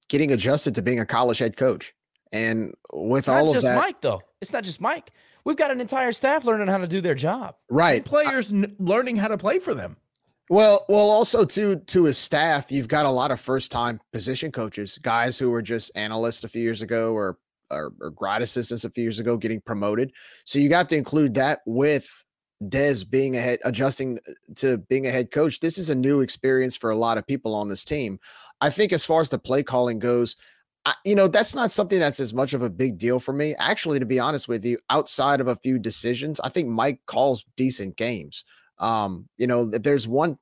getting adjusted to being a college head coach. And with not all of just that, Mike though. It's not just Mike. We've got an entire staff learning how to do their job. right? Players n- learning how to play for them. Well, well, also to to his staff, you've got a lot of first time position coaches, guys who were just analysts a few years ago or, or or grad assistants a few years ago getting promoted. So you got to include that with Dez being a head adjusting to being a head coach. This is a new experience for a lot of people on this team. I think as far as the play calling goes, I, you know, that's not something that's as much of a big deal for me. Actually, to be honest with you, outside of a few decisions, I think Mike calls decent games. Um, you know, if there's one,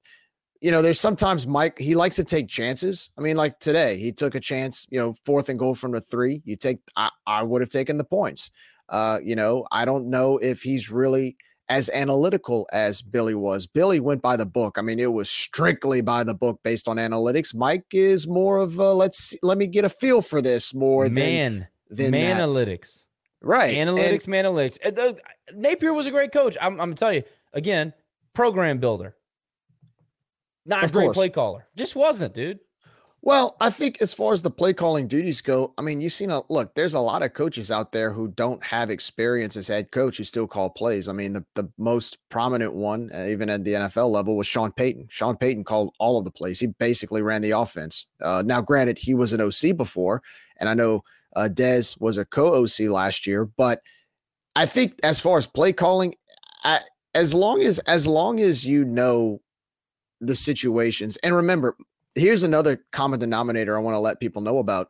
you know, there's sometimes Mike, he likes to take chances. I mean, like today, he took a chance, you know, fourth and goal from the three. You take, I, I would have taken the points. Uh, you know, I don't know if he's really as analytical as Billy was. Billy went by the book. I mean, it was strictly by the book based on analytics. Mike is more of a, let's let me get a feel for this more man, than, than analytics. Right. Analytics, man, analytics. Uh, Napier was a great coach. I'm, I'm gonna tell you again, program builder. Not Of a great course. play caller. Just wasn't, dude. Well, I think as far as the play calling duties go, I mean, you've seen a look, there's a lot of coaches out there who don't have experience as head coach who still call plays. I mean, the, the most prominent one, uh, even at the NFL level, was Sean Payton. Sean Payton called all of the plays. He basically ran the offense. Uh, now, granted, he was an OC before, and I know uh, Dez was a co OC last year, but I think as far as play calling, I, as long as as long as you know the situations, and remember, here's another common denominator I want to let people know about.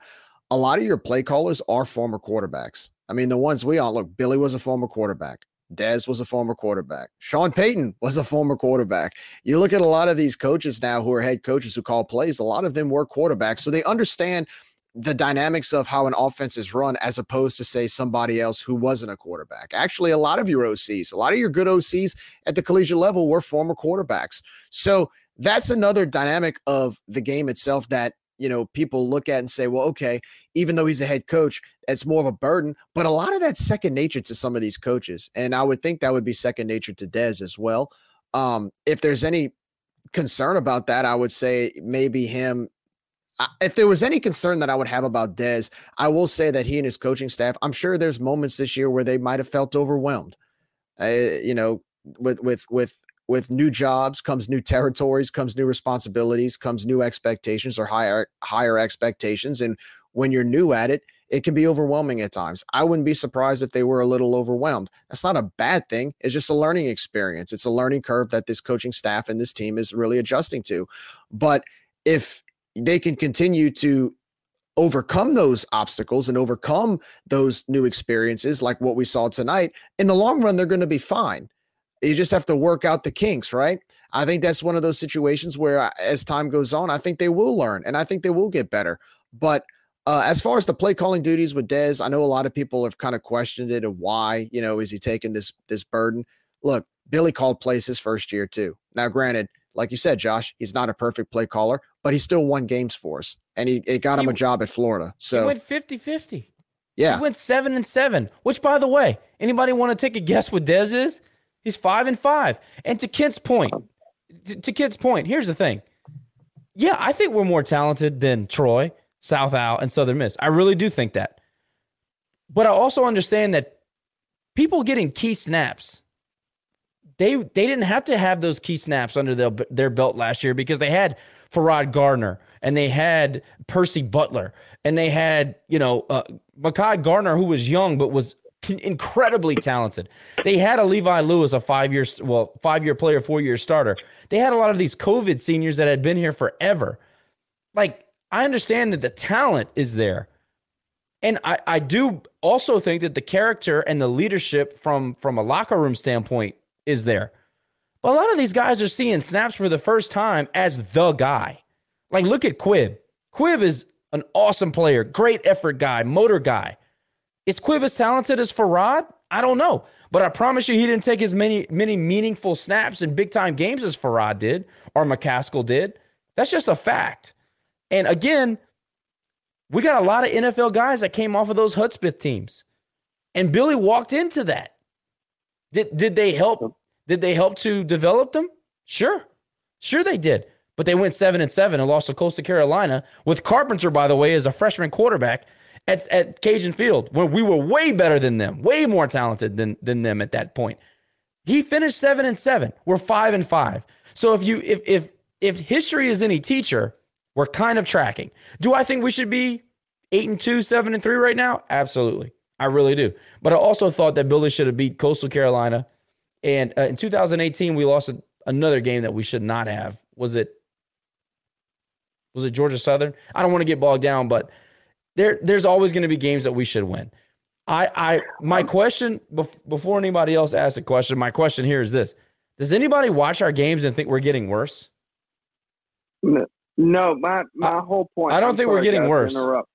A lot of your play callers are former quarterbacks. I mean, the ones we all look, Billy was a former quarterback. Dez was a former quarterback. Sean Payton was a former quarterback. You look at a lot of these coaches now who are head coaches who call plays, a lot of them were quarterbacks. So they understand the dynamics of how an offense is run as opposed to say somebody else who wasn't a quarterback. Actually, a lot of your OCs, a lot of your good OCs at the collegiate level were former quarterbacks. So that's another dynamic of the game itself that you know people look at and say, well, okay, even though he's a head coach, it's more of a burden. But a lot of that's second nature to some of these coaches, and I would think that would be second nature to Dez as well. Um, if there's any concern about that, I would say maybe him. If there was any concern that I would have about Dez, I will say that he and his coaching staff, I'm sure there's moments this year where they might have felt overwhelmed. Uh, you know, with with with with new jobs comes new territories, comes new responsibilities, comes new expectations or higher higher expectations. And when you're new at it, it can be overwhelming at times. I wouldn't be surprised if they were a little overwhelmed. That's not a bad thing. It's just a learning experience. It's a learning curve that this coaching staff and this team is really adjusting to. But if they can continue to overcome those obstacles and overcome those new experiences like what we saw tonight, in the long run, they're going to be fine. You just have to work out the kinks, right? I think that's one of those situations where, as time goes on, I think they will learn and I think they will get better. But uh, as far as the play calling duties with Dez, I know a lot of people have kind of questioned it and why, you know, is he taking this this burden? Look, Billy called plays his first year too. Now, granted, like you said, Josh, he's not a perfect play caller, but he still won games for us, and he it got him a job at Florida. So he went 50-50. yeah, He went seven and seven. Which, by the way, anybody want to take a guess what Dez is? He's five and five. And to Kent's point, to, to Kent's point, here's the thing. Yeah, I think we're more talented than Troy, South Al, and Southern Miss. I really do think that. But I also understand that people getting key snaps, they they didn't have to have those key snaps under their, their belt last year because they had Ferrod Gardner and they had Percy Butler and they had, you know, uh, Makai Gardner, who was young but was incredibly talented. They had a Levi Lewis, a five year, well, five year player, four year starter. They had a lot of these COVID seniors that had been here forever. Like, I understand that the talent is there. And I, I do also think that the character and the leadership from from a locker room standpoint is there. But a lot of these guys are seeing snaps for the first time as the guy. Like, look at Quib. Quib is an awesome player, great effort guy, motor guy. Is Quib as talented as Ferrod? I don't know. But I promise you, he didn't take as many many meaningful snaps in big time games as Ferrod did or McCaskill did. That's just a fact. And again, we got a lot of NFL guys that came off of those Hudspeth teams. And Billy walked into that. Did did they help? Did they help to develop them? Sure. Sure they did. But they went seven and seven and lost to Coastal Carolina with Carpenter, by the way, as a freshman quarterback at, at Cajun Field, where we were way better than them, way more talented than, than them at that point. He finished seven and seven. We're five and five. So if you if if if history is any teacher, we're kind of tracking. Do I think we should be eight and two, seven and three right now? Absolutely. I really do. But I also thought that Billy should have beat Coastal Carolina. And uh, in 2018, we lost a, another game that we should not have. Was it? Was it Georgia Southern? I don't want to get bogged down, but there, there's always going to be games that we should win. I, I, my question bef- before anybody else asks a question, my question here is this: Does anybody watch our games and think we're getting worse? No, my my whole point. I don't I'm think we're getting worse. Interrupt.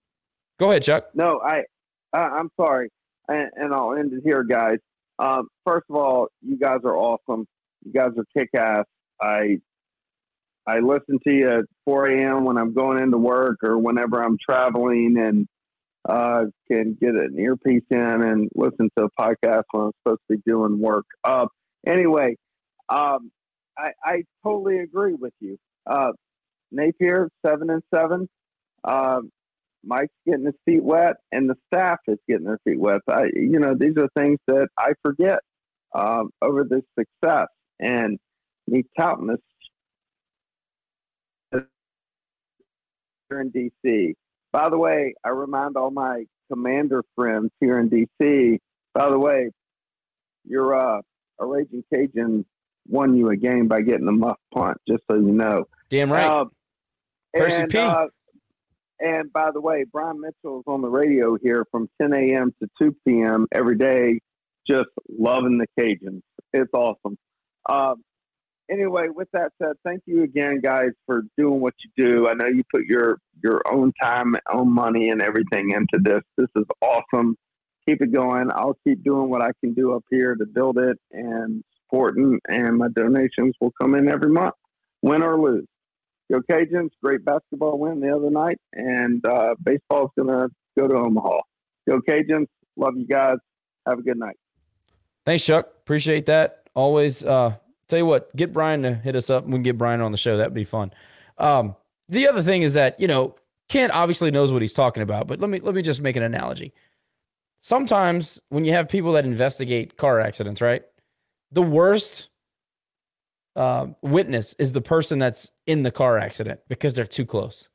Go ahead, Chuck. No, I, I I'm sorry, and, and I'll end it here, guys. Um, first of all, you guys are awesome. You guys are kick ass. I I listen to you at 4 a.m. when I'm going into work or whenever I'm traveling, and uh, can get an earpiece in and listen to a podcast when I'm supposed to be doing work. Uh, anyway, um, I, I totally agree with you. Uh, Napier seven and seven. Uh, Mike's getting his feet wet, and the staff is getting their feet wet. I, you know, these are things that I forget um, over this success, and me touting this here in DC. By the way, I remind all my commander friends here in DC. By the way, you're uh, a Raging Cajun won you a game by getting a muff punt, just so you know. Damn right. Uh, Percy and, P. uh, and by the way, Brian Mitchell is on the radio here from 10 a.m. to 2 p.m. every day, just loving the Cajuns. It's awesome. Uh, anyway, with that said, thank you again, guys, for doing what you do. I know you put your your own time, own money, and everything into this. This is awesome. Keep it going. I'll keep doing what I can do up here to build it and supporting, and my donations will come in every month, win or lose. Go Cajuns! Great basketball win the other night, and uh, baseball's gonna go to Omaha. Go Cajuns! Love you guys. Have a good night. Thanks, Chuck. Appreciate that. Always. Uh, tell you what, get Brian to hit us up. We can get Brian on the show. That'd be fun. Um, the other thing is that you know Kent obviously knows what he's talking about, but let me let me just make an analogy. Sometimes when you have people that investigate car accidents, right? The worst uh, witness is the person that's in the car accident because they're too close.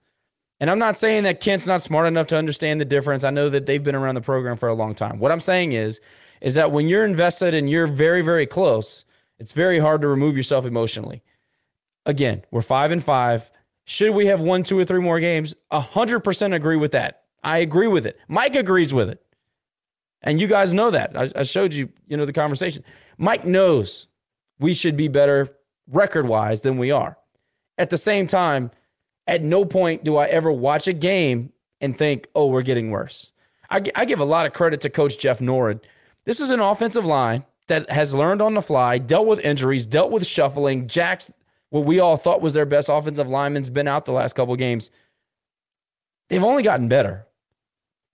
And I'm not saying that Kent's not smart enough to understand the difference. I know that they've been around the program for a long time. What I'm saying is, is that when you're invested and you're very, very close, it's very hard to remove yourself emotionally. Again, we're five and five. Should we have won two or three more games? A hundred percent agree with that. I agree with it. Mike agrees with it. And you guys know that. I, I showed you, you know, the conversation. Mike knows we should be better record wise than we are. At the same time, at no point do I ever watch a game and think, oh, we're getting worse. I, I give a lot of credit to Coach Jeff Norrid. This is an offensive line that has learned on the fly, dealt with injuries, dealt with shuffling. Jack's, what we all thought was their best offensive lineman's been out the last couple games. They've only gotten better.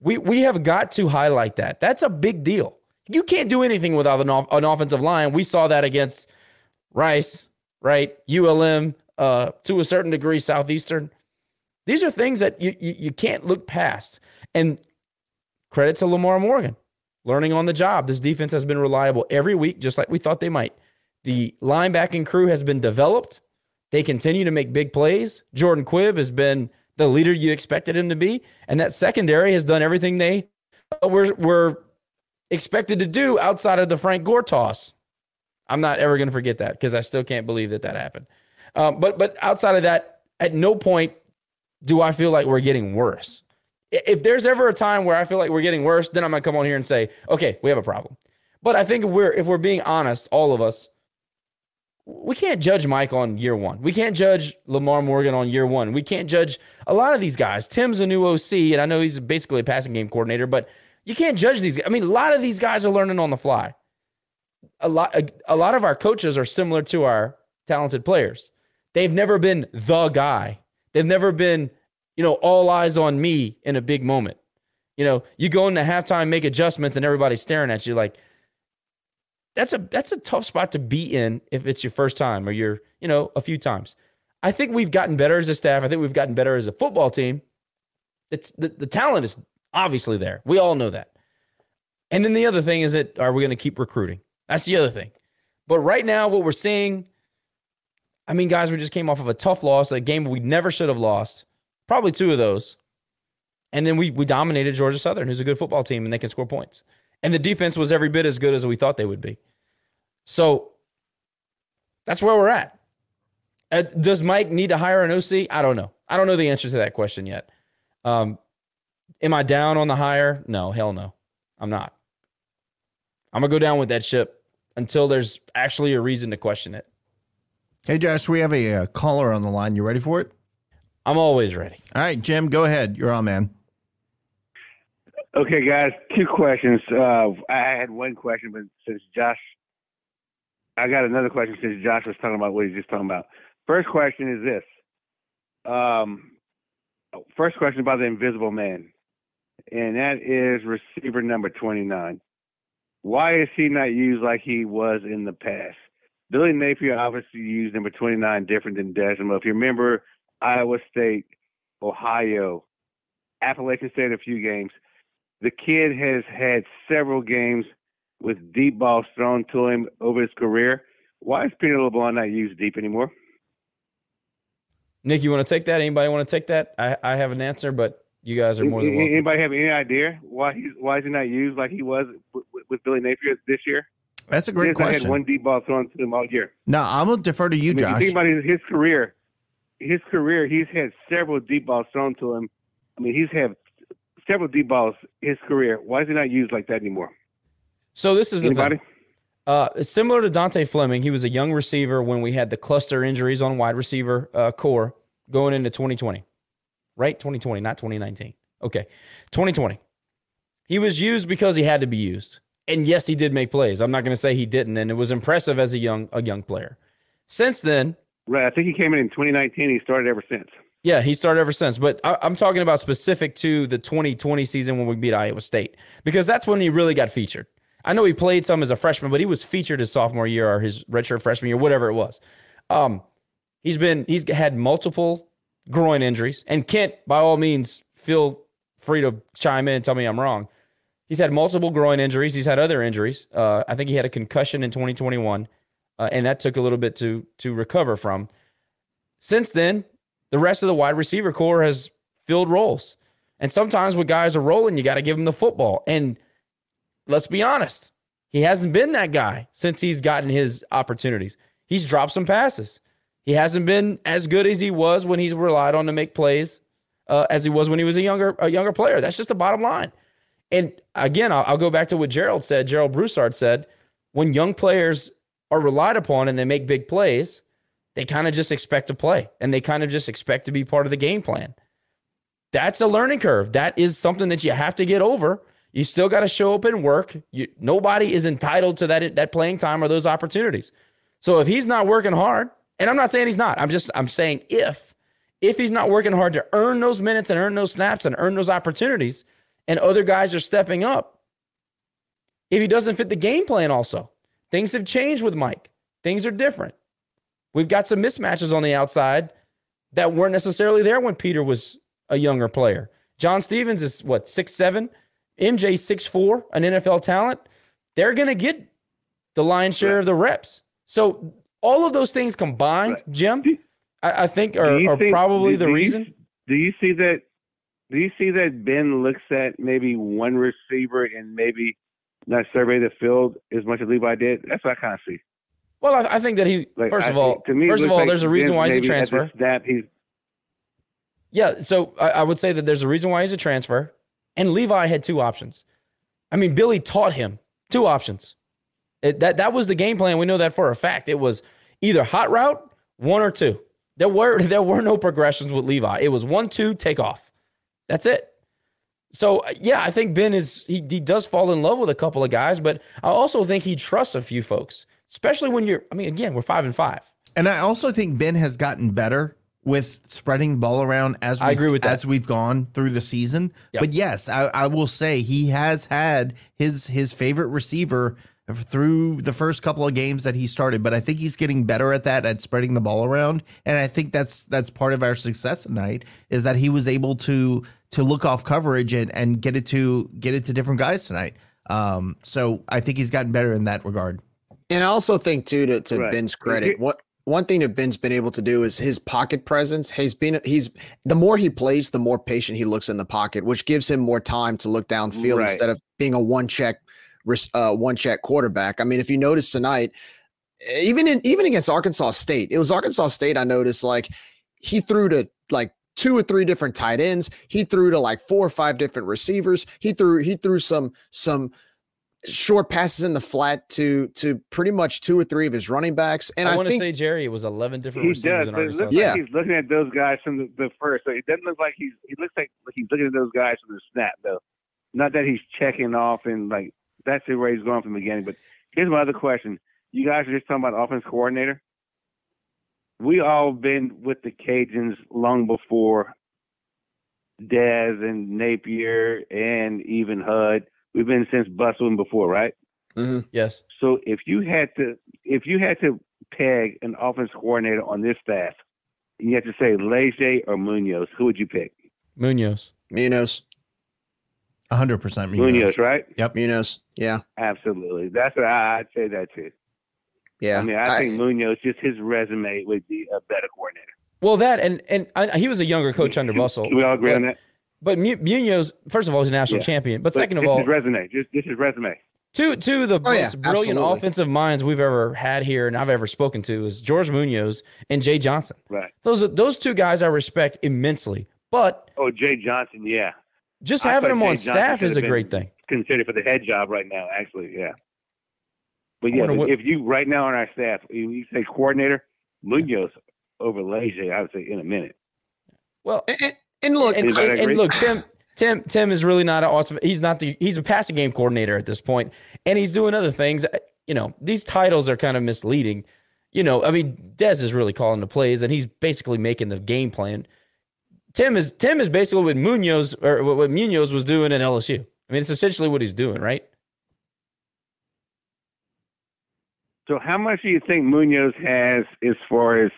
We, we have got to highlight that. That's a big deal. You can't do anything without an, off, an offensive line. We saw that against Rice, right? ULM, uh, to a certain degree, Southeastern. These are things that you, you, you can't look past. And credit to Lamar Morgan, learning on the job. This defense has been reliable every week, just like we thought they might. The linebacking crew has been developed. They continue to make big plays. Jordan Quibb has been the leader you expected him to be. And that secondary has done everything they were, were expected to do outside of the Frank Gore toss. I'm not ever going to forget that because I still can't believe that that happened. Um, but but outside of that, at no point do I feel like we're getting worse. If there's ever a time where I feel like we're getting worse, then I'm gonna come on here and say, okay, we have a problem. But I think if we're if we're being honest, all of us, we can't judge Mike on year one. We can't judge Lamar Morgan on year one. We can't judge a lot of these guys. Tim's a new OC, and I know he's basically a passing game coordinator, but you can't judge these. I mean, a lot of these guys are learning on the fly. A lot, a, a lot of our coaches are similar to our talented players. They've never been the guy. They've never been, you know, all eyes on me in a big moment. You know, you go into halftime, make adjustments, and everybody's staring at you like that's a that's a tough spot to be in if it's your first time or you're, you know, a few times. I think we've gotten better as a staff. I think we've gotten better as a football team. It's the, the talent is obviously there. We all know that. And then the other thing is that are we going to keep recruiting? That's the other thing. But right now, what we're seeing, I mean, guys, we just came off of a tough loss, a game we never should have lost. Probably two of those. And then we we dominated Georgia Southern, who's a good football team, and they can score points. And the defense was every bit as good as we thought they would be. So that's where we're at. Uh, does Mike need to hire an OC? I don't know. I don't know the answer to that question yet. Um, am I down on the hire? No, hell no. I'm not. I'm gonna go down with that ship until there's actually a reason to question it. Hey, Josh, we have a, uh caller on the line. You ready for it? I'm always ready. All right, Jim, go ahead. You're on, man. Okay, guys, two questions. Uh, I had one question, but since Josh, I got another question since Josh was talking about what he's just talking about. First question is this. Um, first question about the invisible man, and that is receiver number 29. Why is he not used like he was in the past? Billy Napier obviously used number 29 different than Desmond. If you remember, Iowa State, Ohio, Appalachian State, a few games. The kid has had several games with deep balls thrown to him over his career. Why is Peter LeBlanc not used deep anymore? Nick, you want to take that? Anybody want to take that? I, I have an answer, but you guys are more than welcome. Anybody have any idea why he's why is he not used like he was with, with Billy Napier this year? That's a great He hasn't question. Had one deep ball thrown to him all year. No, I'm gonna defer to you, I mean, if Josh. you think about his, his career, his career, he's had several deep balls thrown to him. I mean, he's had several deep balls his career. Why is he not used like that anymore? So this is the Anybody? thing. Uh, similar to Dante Fleming, he was a young receiver when we had the cluster injuries on wide receiver uh, core going into 2020, right? 2020, not 2019. Okay, 2020. He was used because he had to be used, and yes, he did make plays. I'm not going to say he didn't, and it was impressive as a young a young player. Since then, Right. I think he came in in 2019. He started ever since. yeah, he started ever since. But I, I'm talking about specific to the 2020 season when we beat Iowa State because that's when he really got featured. I know he played some as a freshman, but he was featured his sophomore year or his redshirt freshman year, whatever it was. Um, he's been he's had multiple groin injuries, and Kent, by all means, feel free to chime in and tell me I'm wrong. He's had multiple groin injuries. He's had other injuries. Uh, I think he had a concussion in 2021, uh, and that took a little bit to to recover from. Since then, the rest of the wide receiver core has filled roles, and sometimes when guys are rolling, you got to give them the football. And let's be honest, he hasn't been that guy since he's gotten his opportunities. He's dropped some passes. He hasn't been as good as he was when he's relied on to make plays uh, as he was when he was a younger a younger player. That's just the bottom line. And again, I'll, I'll go back to what Gerald said. Gerald Broussard said, when young players are relied upon and they make big plays, they kind of just expect to play and they kind of just expect to be part of the game plan. That's a learning curve. That is something that you have to get over. You still got to show up and work. You, nobody is entitled to that that playing time or those opportunities. So if he's not working hard, and I'm not saying he's not, I'm just I'm saying if if he's not working hard to earn those minutes and earn those snaps and earn those opportunities, and other guys are stepping up, if he doesn't fit the game plan, also things have changed with Mike. Things are different. We've got some mismatches on the outside that weren't necessarily there when Peter was a younger player. John Stephens is what six seven, MJ six four, an NFL talent. They're gonna get the lion's share of the reps. So all of those things combined, Jim, I, I think are, think- probably do- the do you- reason. do you see that? Do you see that Ben looks at maybe one receiver and maybe not survey the field as much as Levi did? That's what I kind of see. Well, I, I think that he Like, first I- of all, to me, first of all, like there's a reason Ben why he's a maybe at the transfer. Snap, he's Yeah, so I, I would say that there's a reason why he's a transfer. And Levi had two options. I mean, Billy taught him two options. It, that that was the game plan. We know that for a fact. It was either hot route, one or two. There were there were no progressions with Levi. It was one, two, take off. That's it. So uh, yeah, I think Ben is he he does fall in love with a couple of guys, but I also think he trusts a few folks, especially when you're. I mean, again, we're five and five. And I also think Ben has gotten better with spreading the ball around as we, I agree with that. as we've gone through the season. Yep. But yes, I, I will say he has had his his favorite receiver through the first couple of games that he started. But I think he's getting better at that at spreading the ball around. And I think that's that's part of our success tonight is that he was able to to look off coverage and, and get it to get it to different guys tonight. Um, so I think he's gotten better in that regard. And I also think too to, to Right. Ben's Here- credit, what one thing that Ben's been able to do is his pocket presence. He's been he's the more he plays, the more patient he looks in the pocket, which gives him more time to look downfield Right. instead of being a one check uh, one check quarterback. I mean, if you notice tonight, even in even against Arkansas State, it was Arkansas State. I noticed like he threw to like two or three different tight ends. He threw to like four or five different receivers. He threw he threw some some short passes in the flat to to pretty much two or three of his running backs. And I, I, want to say Jerry, it was 11 different he receivers does. in it looks State. like he's looking at those guys from the, the first. So it doesn't look like he's he looks like, like he's looking at those guys from the snap though. not that he's checking off and like that's the way he's going from the beginning. But here's my other question: You guys are just talking about offense coordinator. We all been with the Cajuns long before Dez and Napier and even Hud. We've been since Busselman before, right? Mm-hmm. Yes. So if you had to, if you had to peg an offense coordinator on this staff, and you had to say Leger or Munoz, who would you pick? Munoz. Munoz. 100% Munoz. Munoz, right? Yep. Munoz. Yeah. Absolutely. That's what I, I'd say that too. Yeah. I mean, I, think Munoz, just his resume would be a better coordinator. Well, that and and I, he was a younger coach under Russell. Do we all agree but, on that? But Munoz, first of all, he's a national Yeah. champion. But, second of all, his resume, just just his resume. two two of the Oh, yeah, most brilliant absolutely. offensive minds we've ever had here and I've ever spoken to is George Munoz and Jay Johnson. Right. Those are those two guys I respect immensely. But Oh, Jay Johnson, yeah. just having him Jay on Johnson staff is a great thing. Considered for the head job right now, actually, yeah. But yeah, wonder what- if you right now on our staff, you, you say coordinator, Munoz over Leger, I would say in a minute. Well, and, and look, and, and- and look, Tim, Tim, Tim is really not an awesome. He's not the. He's a passing game coordinator at this point, and he's doing other things. You know, these titles are kind of misleading. You know, I mean, Dez is really calling the plays, and he's basically making the game plan. Tim is Tim is basically what Munoz or what what Munoz was doing at LSU. I mean, it's essentially what he's doing, right? So how much do you think Munoz has as far as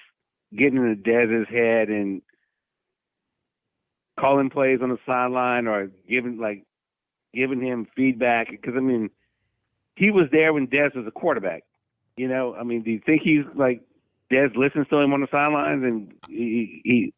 getting in the Dez's head and calling plays on the sideline or giving like giving him feedback? Because I mean, he was there when Dez was a quarterback. You know, I mean, do you think he's like Dez listens to him on the sidelines and he, he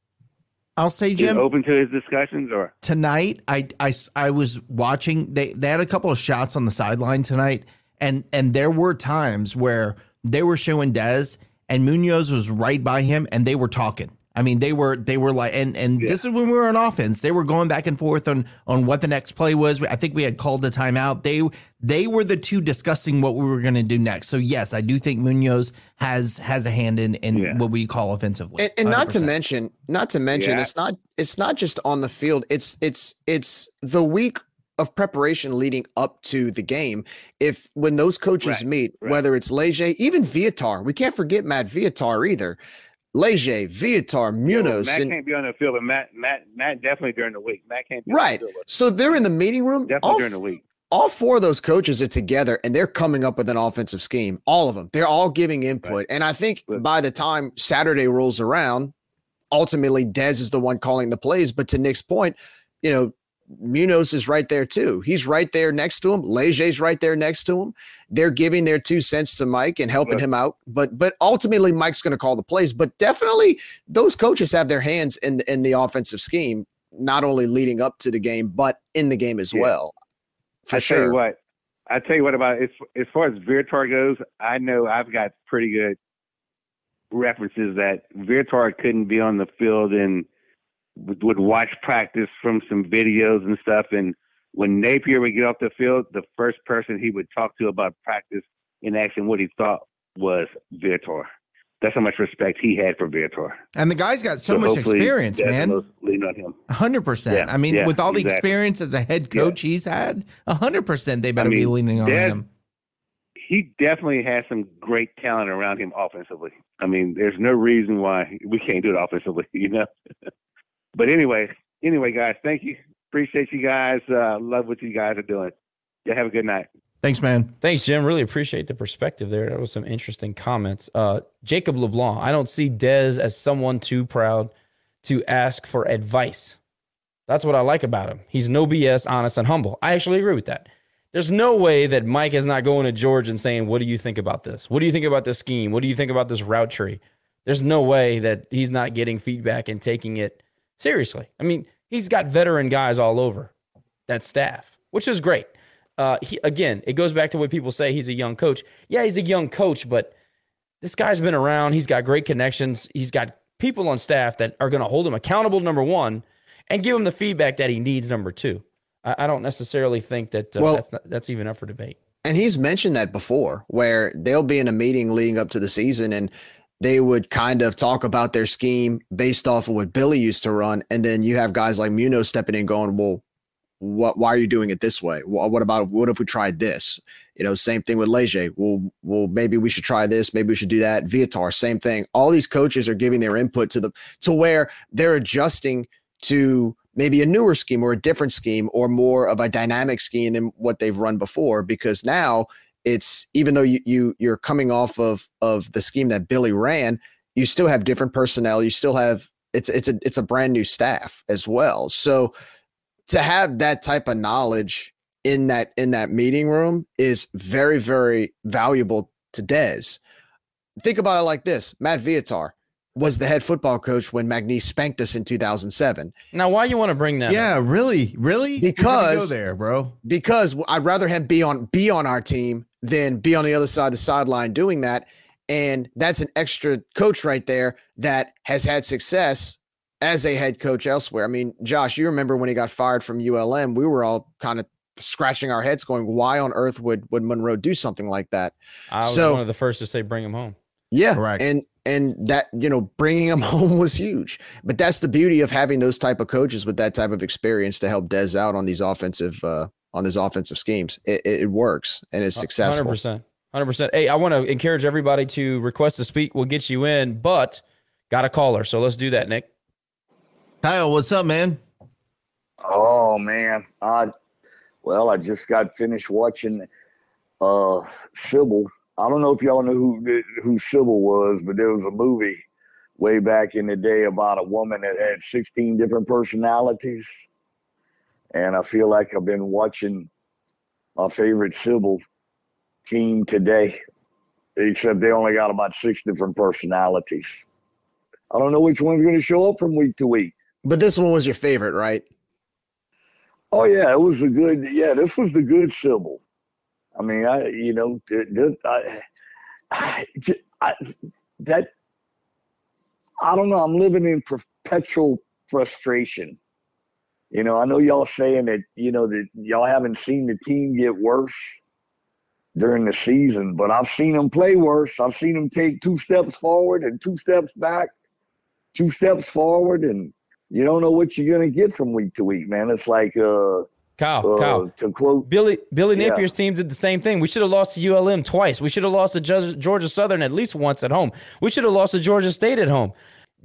I'll say, Jim, open to his discussions or tonight I, I, I was watching they they had a couple of shots on the sideline tonight and and there were times where they were showing Dez and Munoz was right by him and they were talking. I mean they were they were like and and this is when we were on offense. They were going back and forth on on what the next play was. I think we had called the timeout. They they were the two discussing what we were going to do next. So yes, I do think Munoz has has a hand in in what we call offensively. and, and not to mention not to mention Yeah. it's not it's not just on the field it's it's it's the week of preparation leading up to the game if when those coaches Right, meet whether it's Leger even Viator we can't forget Matt Viator either Leger Viator Munoz Matt and, can't be on the field, but Matt Matt Matt definitely during the week. Matt can't be on right the field, so they're in the meeting room definitely all during the week. all four of those coaches are together and they're coming up with an offensive scheme. All of them. They're all giving input. And I think by the time Saturday rolls around, ultimately Dez is the one calling the plays. But to Nick's point, you know, Munoz is right there too. He's right there next to him. Leger's right there next to him. They're giving their two cents to Mike and helping him out. But but ultimately Mike's going to call the plays. But definitely those coaches have their hands in in the offensive scheme, not only leading up to the game, but in the game as Yeah. well. For I sure. tell you what, I tell you what about as as far as Viator goes, I know I've got pretty good references that Viator couldn't be on the field and would, would watch practice from some videos and stuff. And when Napier would get off the field, the first person he would talk to about practice in action, what he thought was Viator. That's how much respect he had for Viator. And the guy's got so, much experience, man. the lean on him. hundred percent. Yeah, I mean, yeah, with all the exactly. experience as a head coach he's had, hundred percent they better I be leaning on him. he definitely has some great talent around him offensively. I mean, there's no reason why we can't do it offensively, you know. But anyway, anyway, guys, thank you. Appreciate you guys. Uh, love what you guys are doing. Yeah, have a good night. Thanks, man. Thanks, Jim. Really appreciate the perspective there. That was some interesting comments. Uh, Jacob LeBlanc, I don't see Dez as someone too proud to ask for advice. That's what I like about him. He's no BS, honest, and humble. I actually agree with that. There's no way that Mike is not going to George and saying, What do you think about this? What do you think about this scheme? What do you think about this route tree? There's no way that he's not getting feedback and taking it seriously. I mean, he's got veteran guys all over that staff, which is great. Uh, he, again, it goes back to what people say he's a young coach. Yeah, he's a young coach, but this guy's been around. He's got great connections. He's got people on staff that are going to hold him accountable, number one, and give him the feedback that he needs, number two. I, I don't necessarily think that uh, Well- that's, not, that's even up for debate. And he's mentioned that before, where they'll be in a meeting leading up to the season and they would kind of talk about their scheme based off of what Billy used to run. And then you have guys like Munoz stepping in going, well, what why are you doing it this way? What, about what if we tried this? You know, same thing with Leger. Well, well, maybe we should try this. Maybe we should do that. Viator, same thing. All these coaches are giving their input to the to where they're adjusting to maybe a newer scheme or a different scheme or more of a dynamic scheme than what they've run before. Because now it's even though you you you're coming off of of the scheme that Billy ran, you still have different personnel. You still have it's it's a it's a brand new staff as well. So to have that type of knowledge in that in that meeting room is very very valuable to Dez. Think about it like this: Matt Viator was the head football coach when McNeese spanked us in 2007. Now, why you want to bring that? Yeah, up? really, really? Because go there, bro. Because I'd rather him be on be on our team than be on the other side of the sideline doing that. And that's an extra coach right there that has had success as a head coach elsewhere. I mean, Josh, you remember when he got fired from ULM, we were all kind of scratching our heads going, why on earth would would Monroe do something like that? I was So- one of the first to say bring him home. Yeah, Correct. And and that you know bringing him home was huge. But that's the beauty of having those type of coaches with that type of experience to help Dez out on these offensive uh, on these offensive schemes. It, it, it works and it's successful. Hundred percent, hundred percent. Hey, I want to encourage everybody to request to speak. We'll get you in, but got a caller, so let's do that, Nick. Kyle, what's up, man? Oh man, I well, I just got finished watching uh Sybil. I don't know if y'all know who who Sybil was, but there was a movie way back in the day about a woman that had 16 different personalities. And I feel like I've been watching my favorite Sybil team today, except they only got about six different personalities. I don't know which one's going to show up from week to week. But this one was your favorite, right? Oh yeah, it was a good. Yeah, this was the good Sybil. I mean, I you know, I, I, I- that I don't know. I'm living in perpetual frustration. You know, I know y'all saying that you know that y'all haven't seen the team get worse during the season, but I've seen them play worse. I've seen them take two steps forward and two steps back, two steps forward, and you don't know what you're gonna get from week to week, man. It's like uh Kyle, uh, Kyle. to quote Billy Billy Yeah. Napier's team did the same thing. We should have lost to ULM twice. We should have lost to Georgia Southern at least once at home. We should have lost to Georgia State at home.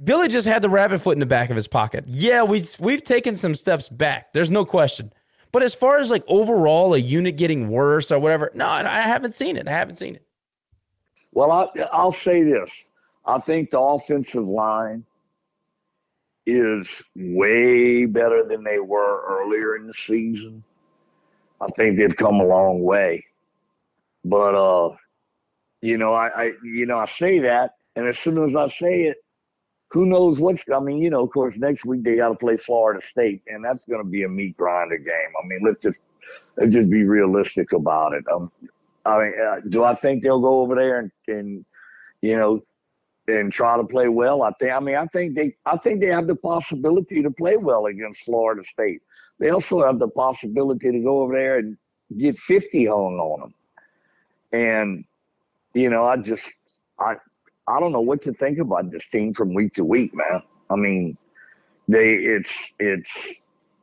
Billy just had the rabbit foot in the back of his pocket. Yeah, we we've taken some steps back. There's no question. But as far as like overall a unit getting worse or whatever, no, I haven't seen it. I haven't seen it. Well, I, I'll say this. I think the offensive line is way better than they were earlier in the season. I think they've come a long way. But uh, you know, I, I you know, I say that, and as soon as I say it, who knows what's I mean, you know, of course next week they gotta play Florida State, and that's gonna be a meat grinder game. I mean, let's just let's just be realistic about it. Um I mean, uh, do I think they'll go over there and, and you know and try to play well? I think. I mean, I think they. I think they have the possibility to play well against Florida State. They also have the possibility to go over there and get fifty hung on them. And you know, I just, I, I don't know what to think about this team from week to week, man. I mean, they, it's, it's,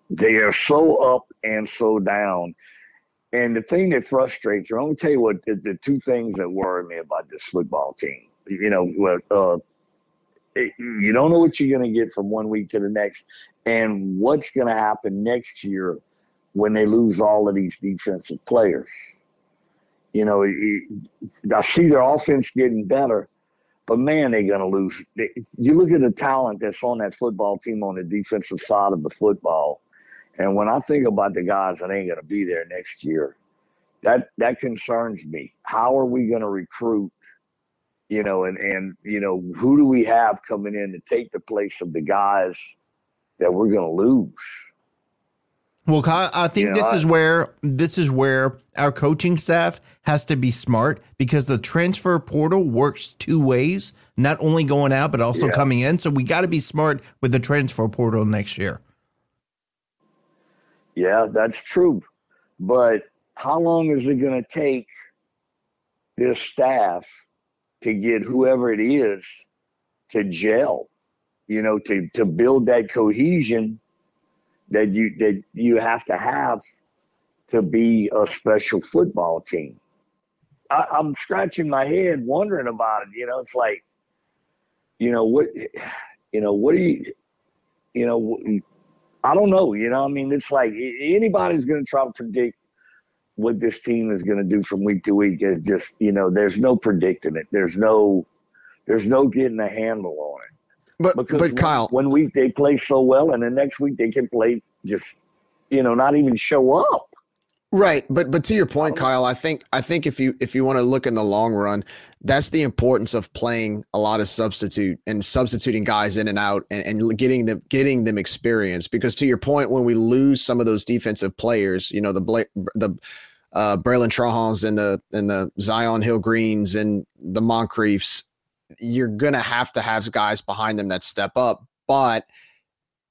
they are so up and so down. And the thing that frustrates me, I'm gonna tell you what the, the two things that worry me about this football team. You know, uh, it, you don't know what you're gonna get from one week to the next, and what's gonna happen next year when they lose all of these defensive players. You know, it- I see their offense getting better, but man, they're gonna lose. You look at the talent that's on that football team on the defensive side of the football. And when I think about the guys that ain't going to be there next year, that that concerns me. How are we going to recruit? You know, and and you know, who do we have coming in to take the place of the guys that we're going to lose? Well, Kyle, I think You know, this I- is where this is where our coaching staff has to be smart because the transfer portal works two ways, not only going out but also Yeah. coming in. So we got to be smart with the transfer portal next year. Yeah, that's true. But how long is it going to take this staff to get whoever it is to gel? You know, to to build that cohesion that you that you have to have to be a special football team. I, I'm scratching my head wondering about it. You know, it's like, you know what, you know what do you, you know, I don't know. You know, I mean, it's like anybody's going to try to predict what this team is going to do from week to week. It just, you know, there's no predicting it. There's no, there's no getting a handle on it. But because but Kyle, one week they play so well, and the next week they can play just, you know, not even show up. Right, but but to your point, Kyle, I think I think if you if you want to look in the long run, that's the importance of playing a lot of substitute and substituting guys in and out and, and getting them getting them experience. Because to your point, when we lose some of those defensive players, you know the Bla- the uh, Braylon Trahans and the and the Zi'Yon Hill-Greens and the Moncriefs, you're gonna have to have guys behind them that step up, but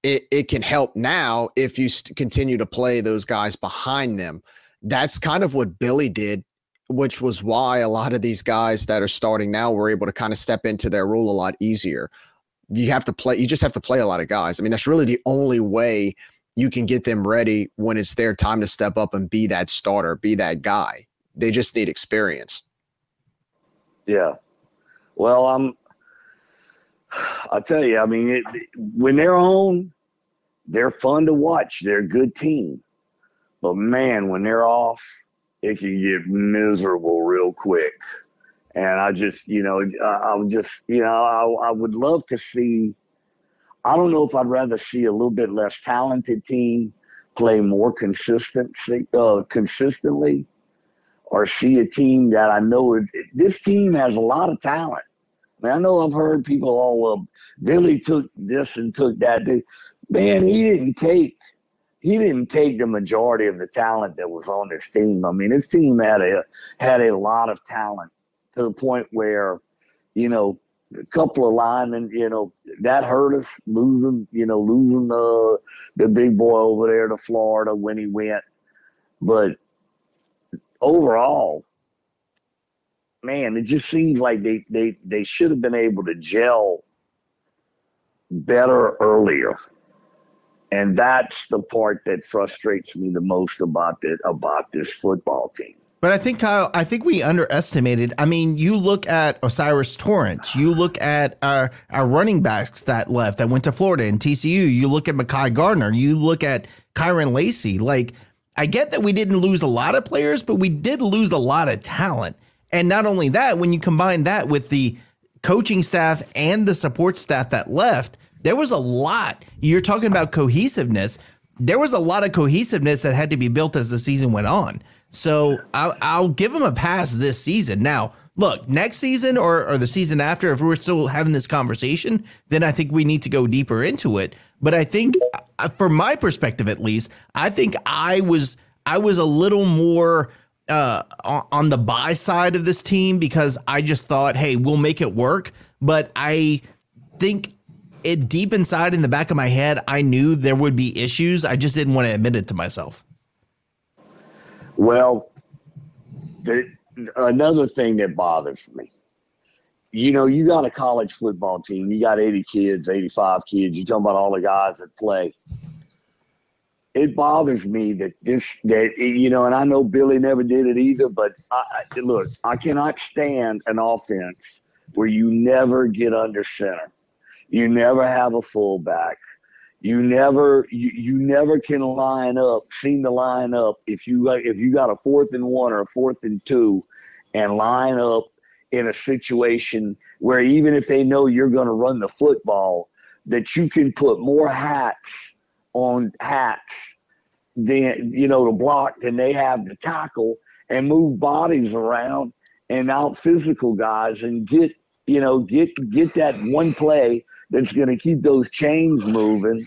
it, it can help now if you st- continue to play those guys behind them. That's kind of what Billy did, which was why a lot of these guys that are starting now were able to kind of step into their role a lot easier. You have to play, you just have to play a lot of guys. I mean, that's really the only way you can get them ready when it's their time to step up and be that starter, be that guy. They just need experience. Yeah. Well, I'm. I tell you, I mean, it, when they're on, they're fun to watch. They're a good team, but man, when they're off, it can get miserable real quick. And I just, you know, I, would just, you know, I, I would love to see. I don't know if I'd rather see a little bit less talented team play more consistency, uh, consistently, or see a team that I know is, this team has a lot of talent. I, mean, I know I've heard people, oh, well, Billy took this and took that. Man, he didn't take he didn't take the majority of the talent that was on this team. I mean, this team had a had a lot of talent to the point where, you know, a couple of linemen, you know, that hurt us losing, you know, losing the the big boy over there to Florida when he went. But overall, man, it just seems like they they they should have been able to gel better earlier. And that's the part that frustrates me the most about it about this football team. But I think Kyle, I think we underestimated. I mean, you look at O'Cyrus Torrence, you look at our our running backs that left that went to Florida and TCU. You look at Makai Gardner, you look at Kyren Lacy. Like, I get that we didn't lose a lot of players, but we did lose a lot of talent. And not only that, when you combine that with the coaching staff and the support staff that left, there was a lot. You're talking about cohesiveness. There was a lot of cohesiveness that had to be built as the season went on. So I'll, I'll give them a pass this season. Now, look, next season or, or the season after, if we're still having this conversation, then I think we need to go deeper into it. But I think, uh, from my perspective at least, I think I was I was a little more uh, on the buy side of this team because I just thought, hey, we'll make it work. But I think it deep inside in the back of my head, I knew there would be issues. I just didn't want to admit it to myself. Well, the, another thing that bothers me, you know, you got a college football team, you got 80 kids, 85 kids, you're talking about all the guys that play. It bothers me that this, that, you know, and I know Billy never did it either, but I, look, I cannot stand an offense where you never get under center. You never have a fullback. You never you, you never can line up, seem to line up if you if you got a fourth and one or a fourth and two, and line up in a situation where even if they know you're going to run the football, that you can put more hats on hats than you know to block than they have to tackle and move bodies around and out physical guys and get you know get get that one play that's going to keep those chains moving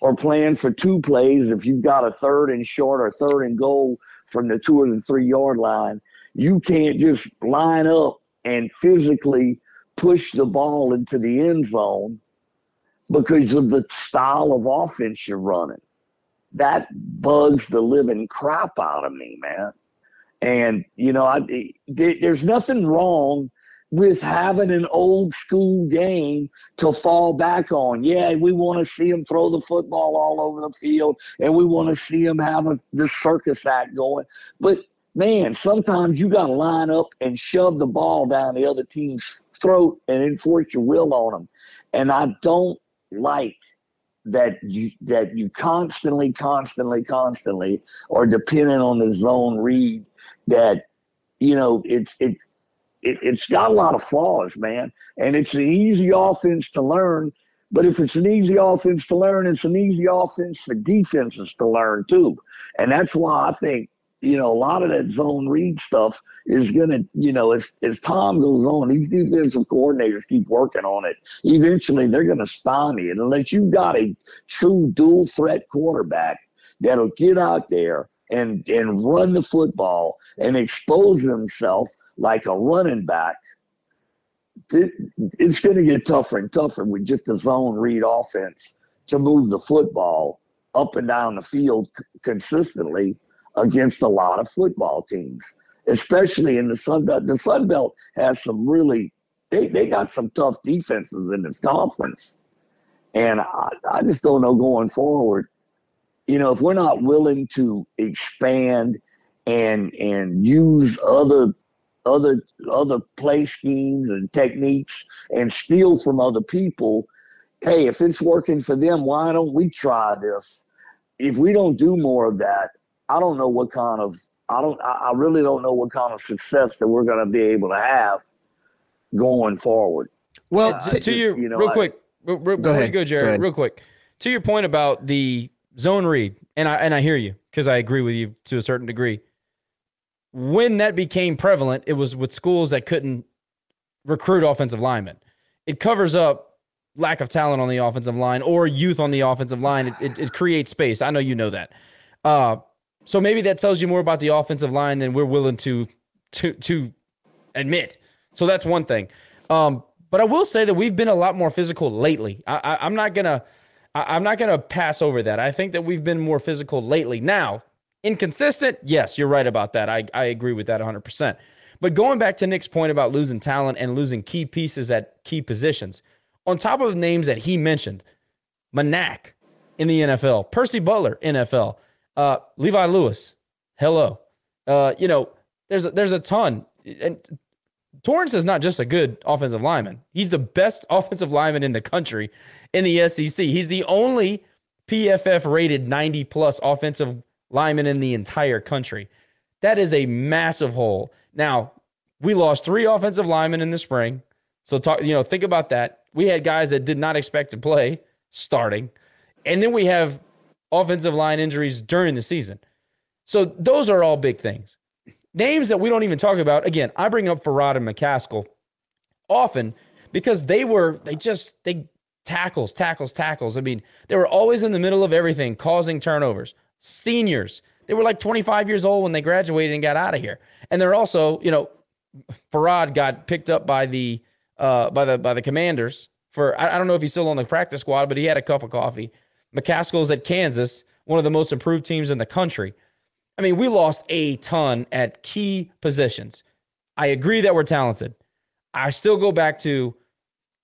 or plan for two plays. If you've got a third and short or third and goal from the two or the three yard line you can't just line up and physically push the ball into the end zone because of the style of offense you're running. That bugs the living crap out of me man. And you know I, there's nothing wrong with having an old school game to fall back on. Yeah, we want to see him throw the football all over the field and we want to see him have a, the circus act going. But man, sometimes you got to line up and shove the ball down the other team's throat and enforce your will on them. And I don't like that you that you constantly, constantly, constantly are dependent on the zone read that you know it's it's it, it's got a lot of flaws, man. And it's an easy offense to learn. But if it's an easy offense to learn, it's an easy offense for defenses to learn too. And that's why I think, you know, a lot of that zone read stuff is to, you know, as, as time goes on, these defensive coordinators keep working on it. Eventually, they're to stymie it unless you've got a true dual threat quarterback that'll get out there and, and run the football and expose himself like a running back, it's going to get tougher and tougher with just a zone read offense to move the football up and down the field consistently against a lot of football teams, especially in the Sun Belt. The Sun Belt has some really, they, they got some tough defenses in this conference. And I, I just don't know going forward. You know, if we're not willing to expand and and use other other other play schemes and techniques and steal from other people. Hey, if it's working for them, why don't we try this? If we don't do more of that, I don't know what kind of I don't I really don't know what kind of success that we're going to be able to have going forward. Well, to, to your you know, real I, quick, real, real, go ahead, go, Jared, go real quick. To your point about the zone read, and I and I hear you because I agree with you to a certain degree when that became prevalent, it was with schools that couldn't recruit offensive linemen. It covers up lack of talent on the offensive line or youth on the offensive line. It, it, it creates space. I know you know that. Uh, so maybe that tells you more about the offensive line than we're willing to to to admit. So that's one thing. Um, but I will say that we've been a lot more physical lately. I, I'm not gonna I, I'm not gonna pass over that. I think that we've been more physical lately. Now Inconsistent? Yes, you're right about that. I, I agree with that 100%. But going back to Nick's point about losing talent and losing key pieces at key positions, on top of names that he mentioned, Manac in the NFL, Percy Butler, NFL, uh, Levi Lewis, hello. Uh, you know, there's a, there's a ton. And Torrence is not just a good offensive lineman. He's the best offensive lineman in the country in the SEC. He's the only PFF rated 90 plus offensive linemen in the entire country. That is a massive hole. Now, we lost three offensive linemen in the spring. So talk, you know, think about that. We had guys that did not expect to play starting. And then we have offensive line injuries during the season. So those are all big things. Names that we don't even talk about. Again, I bring up Ferrod and McCaskill often because they were, they just, they tackles, tackles, tackles. I mean, they were always in the middle of everything, causing turnovers seniors. They were like 25 years old when they graduated and got out of here. And they're also, you know, Ferrod got picked up by the uh, by the by the Commanders for I, I don't know if he's still on the practice squad, but he had a cup of coffee. McCaskill's at Kansas, one of the most improved teams in the country. I mean, we lost a ton at key positions. I agree that we're talented. I still go back to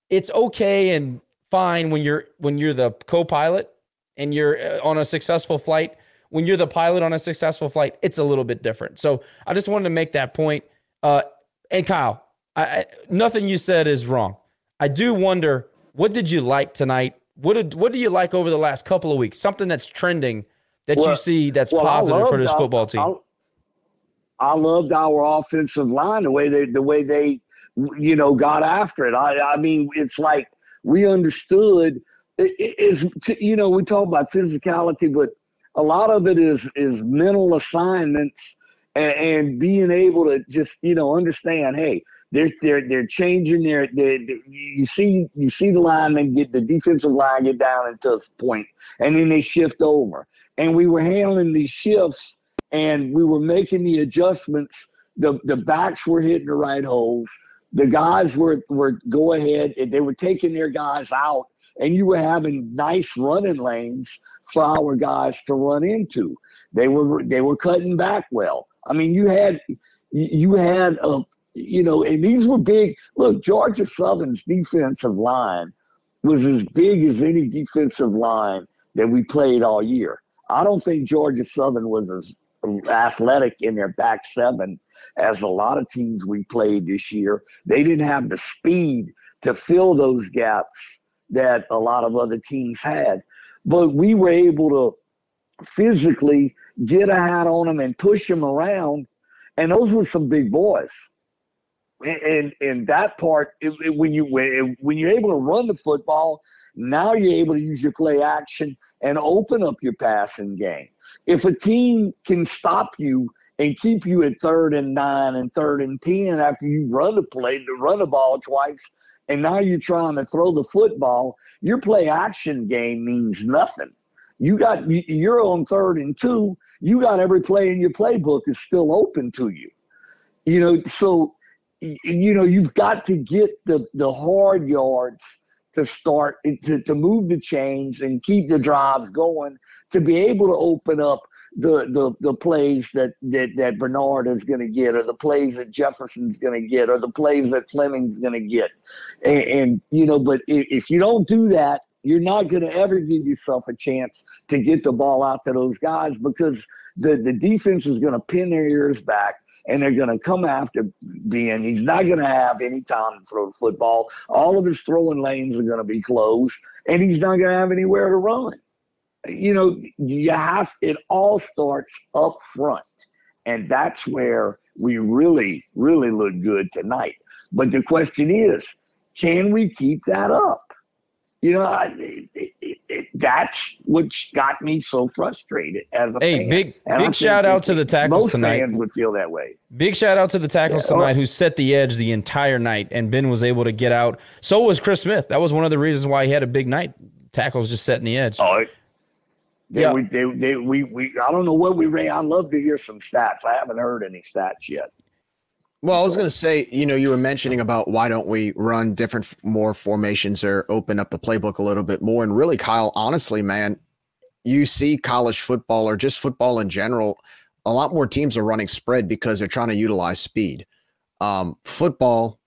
it's okay and fine when you're when you're the co-pilot and you're uh, on a successful flight when you're the pilot on a successful flight, it's a little bit different. So I just wanted to make that point. Uh, and Kyle, I, I, nothing you said is wrong. I do wonder, what did you like tonight? What did what do you like over the last couple of weeks? Something that's trending that well, you see that's well, positive for this football team. I, I loved our offensive line the way they the way they you know got after it. I I mean it's like we understood it is you know we talk about physicality, but a lot of it is is mental assignments and, and being able to just you know understand hey they're they're they're changing their you see you see the linemen get the defensive line get down into a point and then they shift over. And we were handling these shifts and we were making the adjustments. The the backs were hitting the right holes. The guys were were go ahead they were taking their guys out and you were having nice running lanes for our guys to run into. They were they were cutting back well. I mean, you had you had a You know, and these were big. Look, Georgia Southern's defensive line was as big as any defensive line that we played all year. I don't think Georgia Southern was as athletic in their back seven as a lot of teams we played this year. They didn't have the speed to fill those gaps that a lot of other teams had. But we were able to physically get a hat on them and push them around. And those were some big boys. And and that part, it, it, when you when, you're able to run the football, now you're able to use your play action and open up your passing game. If a team can stop you and keep you at third and nine and third and ten after you run the play run the ball twice, and now you're trying to throw the football, your play action game means nothing. You got you're on third and two. You got every play in your playbook is still open to you. You know, so you know you've got to get the the hard yards to start to, to move the chains and keep the drives going to be able to open up the the the plays that that, that Bernard is going to get, or the plays that Jefferson's going to get, or the plays that Fleming's going to get, and, and, you know, but if, if you don't do that, you're not going to ever give yourself a chance to get the ball out to those guys because the the defense is going to pin their ears back and they're going to come after Ben. He's not going to have any time to throw the football. All of his throwing lanes are going to be closed, and he's not going to have anywhere to run you know, you have it all starts up front, and that's where we really, really look good tonight. But the question is, can we keep that up? You know, it, it, it, that's what got me so frustrated as a hey, fan. big And big shout out to the tackles most tonight. fans would feel that way. Big shout out to the tackles Yeah, tonight oh. who set the edge the entire night, and Ben was able to get out. So was Chris Smith. That was one of the reasons why he had a big night. Tackles just setting the edge. Oh, They, Yeah. we, they, they, we, we, I don't know what we ran. I'd love to hear some stats. I haven't heard any stats yet. Well, I was going to say, you know, you were mentioning about why don't we run different, more formations or open up the playbook a little bit more. And really, Kyle, honestly, man, you see college football or just football in general, a lot more teams are running spread because they're trying to utilize speed. Um, football,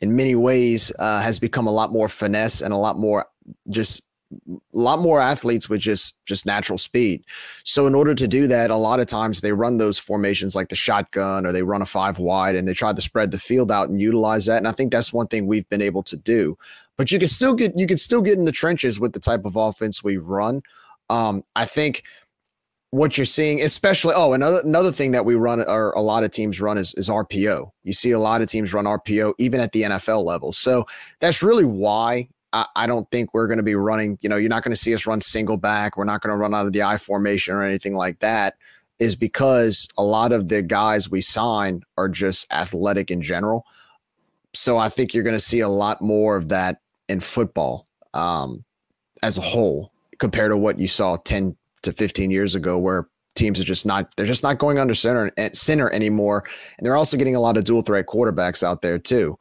in many ways, uh, has become a lot more finesse and a lot more just a lot more athletes with just just natural speed. So in order to do that, a lot of times they run those formations like the shotgun or they run a five wide and they try to spread the field out and utilize that. And I think that's one thing we've been able to do. But you can still get you can still get in the trenches with the type of offense we run. Um, I think what you're seeing, especially oh, another another thing that we run or a lot of teams run is, is RPO. You see a lot of teams run RPO even at the NFL level. So that's really why I, I don't think we're going to be running. You know, you're not going to see us run single back. We're not going to run out of the I formation or anything like that. Is because a lot of the guys we sign are just athletic in general. So I think you're going to see a lot more of that in football um, as a whole compared to what you saw 10 to 15 years ago, where teams are just not they're just not going under center center anymore, and they're also getting a lot of dual threat quarterbacks out there too.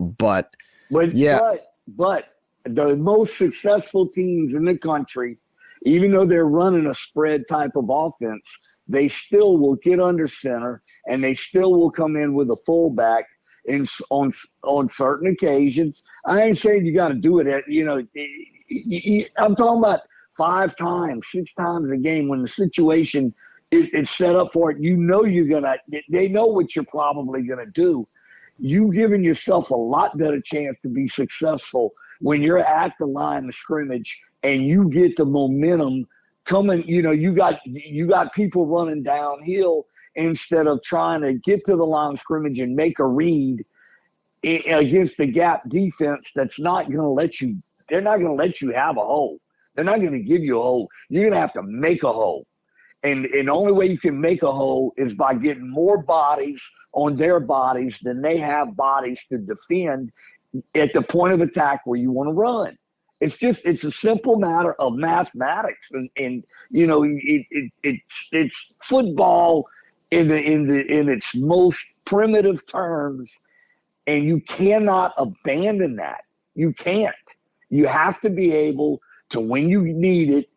But But Yeah. but but the most successful teams in the country, even though they're running a spread type of offense, they still will get under center and they still will come in with a fullback in on on certain occasions. I ain't saying you got to do it at you know. I'm talking about five times, six times a game when the situation is, is set up for it. You know you're gonna. They know what you're probably gonna do you giving yourself a lot better chance to be successful when you're at the line of scrimmage and you get the momentum coming you know you got you got people running downhill instead of trying to get to the line of scrimmage and make a read against the gap defense that's not going to let you they're not going to let you have a hole. They're not going to give you a hole. You're going to have to make a hole. And, and the only way you can make a hole is by getting more bodies on their bodies than they have bodies to defend at the point of attack where you want to run. It's just it's a simple matter of mathematics, and, and you know it, it, it's it's football in the in the in its most primitive terms, and you cannot abandon that. You can't. You have to be able to when you need it,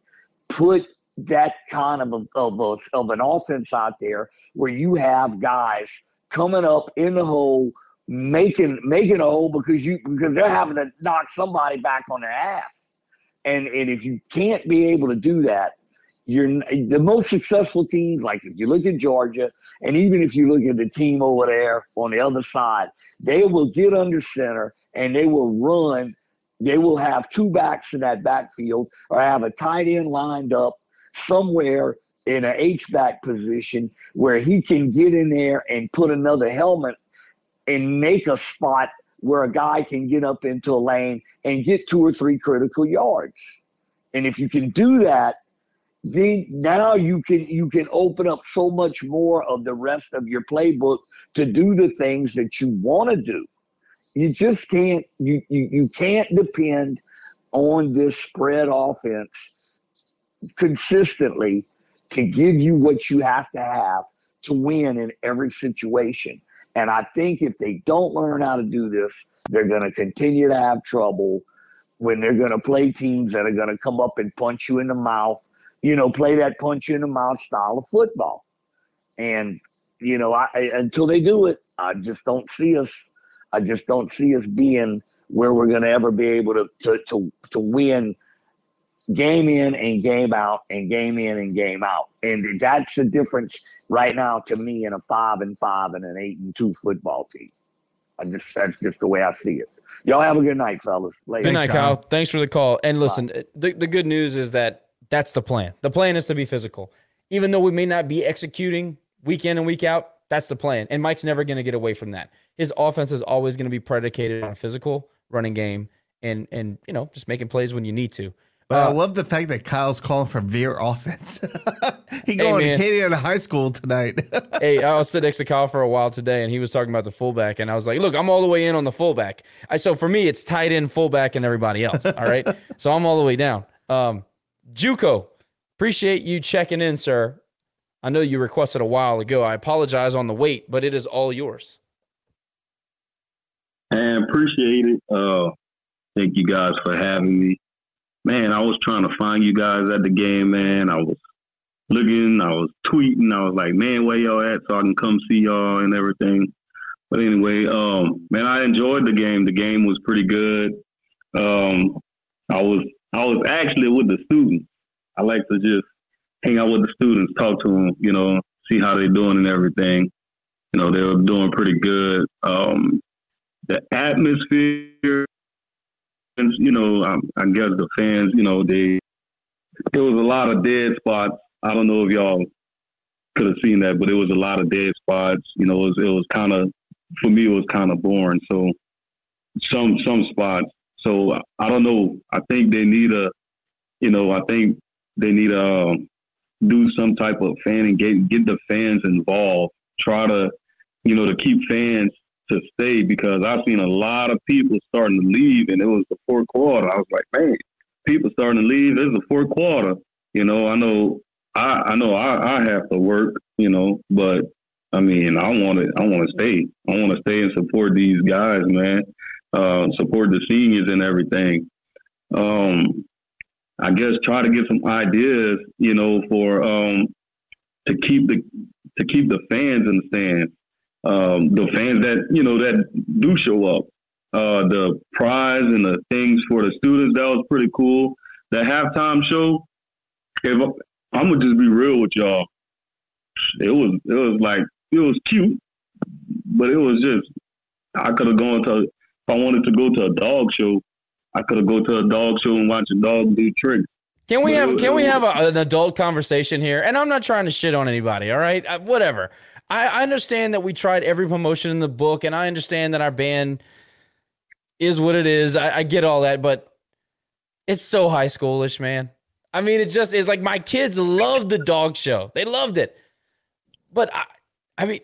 put that kind of a, of, a, of an offense out there where you have guys coming up in the hole, making making a hole because you because they're having to knock somebody back on their ass. And and if you can't be able to do that, you're the most successful teams. Like if you look at Georgia, and even if you look at the team over there on the other side, they will get under center and they will run. They will have two backs in that backfield, or have a tight end lined up somewhere in an H back position where he can get in there and put another helmet and make a spot where a guy can get up into a lane and get two or three critical yards. And if you can do that, then now you can you can open up so much more of the rest of your playbook to do the things that you want to do. You just can't you, you you can't depend on this spread offense consistently to give you what you have to have to win in every situation. And I think if they don't learn how to do this, they're going to continue to have trouble when they're going to play teams that are going to come up and punch you in the mouth, you know, play that punch you in the mouth style of football. And, you know, I, until they do it, I just don't see us. I just don't see us being where we're going to ever be able to, to, to, to win game in and game out and game in and game out. And that's the difference right now to me in a five and five and an eight and two football team. I just that's just the way I see it. Y'all have a good night, fellas. Later. Good night, Kyle. Thanks for the call. And listen, the, the good news is that that's the plan. The plan is to be physical. Even though we may not be executing week in and week out, that's the plan. And Mike's never going to get away from that. His offense is always going to be predicated on a physical running game and and you know just making plays when you need to. But Uh, I love the fact that Kyle's calling for Veer offense. he Hey, going to man. Canadian high school tonight. hey, I was sitting next to Kyle for a while today, and he was talking about the fullback, and I was like, "Look, I'm all the way in on the fullback." I so for me, it's tight end, fullback, and everybody else. All right, so I'm all the way down. Um, JUCO, appreciate you checking in, sir. I know you requested a while ago. I apologize on the wait, but it is all yours. and appreciate it. Uh, thank you guys for having me. Man, I was trying to find you guys at the game, man. I was looking, I was tweeting, I was like, man, where y'all at so I can come see y'all and everything. But anyway, um, man, I enjoyed the game. The game was pretty good. Um, I was I was actually with the students. I like to just hang out with the students, talk to them, you know, see how they're doing and everything. You know, they were doing pretty good. Um, the atmosphere, you know, I, I guess the fans, you know, they there was a lot of dead spots. I don't know if y'all could have seen that, but it was a lot of dead spots. You know, it was, it was kind of for me, it was kind of boring. So some some spots. So I don't know. I think they need a, you know, I think they need to um, do some type of fan and get get the fans involved. Try to, you know, to keep fans to stay because I've seen a lot of people starting to leave, and it was the fourth quarter. I was like, man, people starting to leave. Is the fourth quarter. You know, I know, I I know I, I have to work. You know, but I mean, I want to I want to stay. I want to stay and support these guys, man. Uh, support the seniors and everything. Um, I guess try to get some ideas, you know, for um, to keep the to keep the fans in the stands. Um, the fans that you know that do show up. Uh, the prize and the things for the students that was pretty cool. The halftime show. If I'm gonna just be real with y'all, it was it was like it was cute, but it was just I could have gone to if I wanted to go to a dog show, I could have go to a dog show and watch a dog do tricks. Can we But have was- can we have a, an adult conversation here? And I'm not trying to shit on anybody. All right, uh, whatever. I, I understand that we tried every promotion in the book, and I understand that our band is what it is. I, I get all that, but it's so high schoolish, man. I mean, it just is like my kids loved the dog show. They loved it, but I, I mean.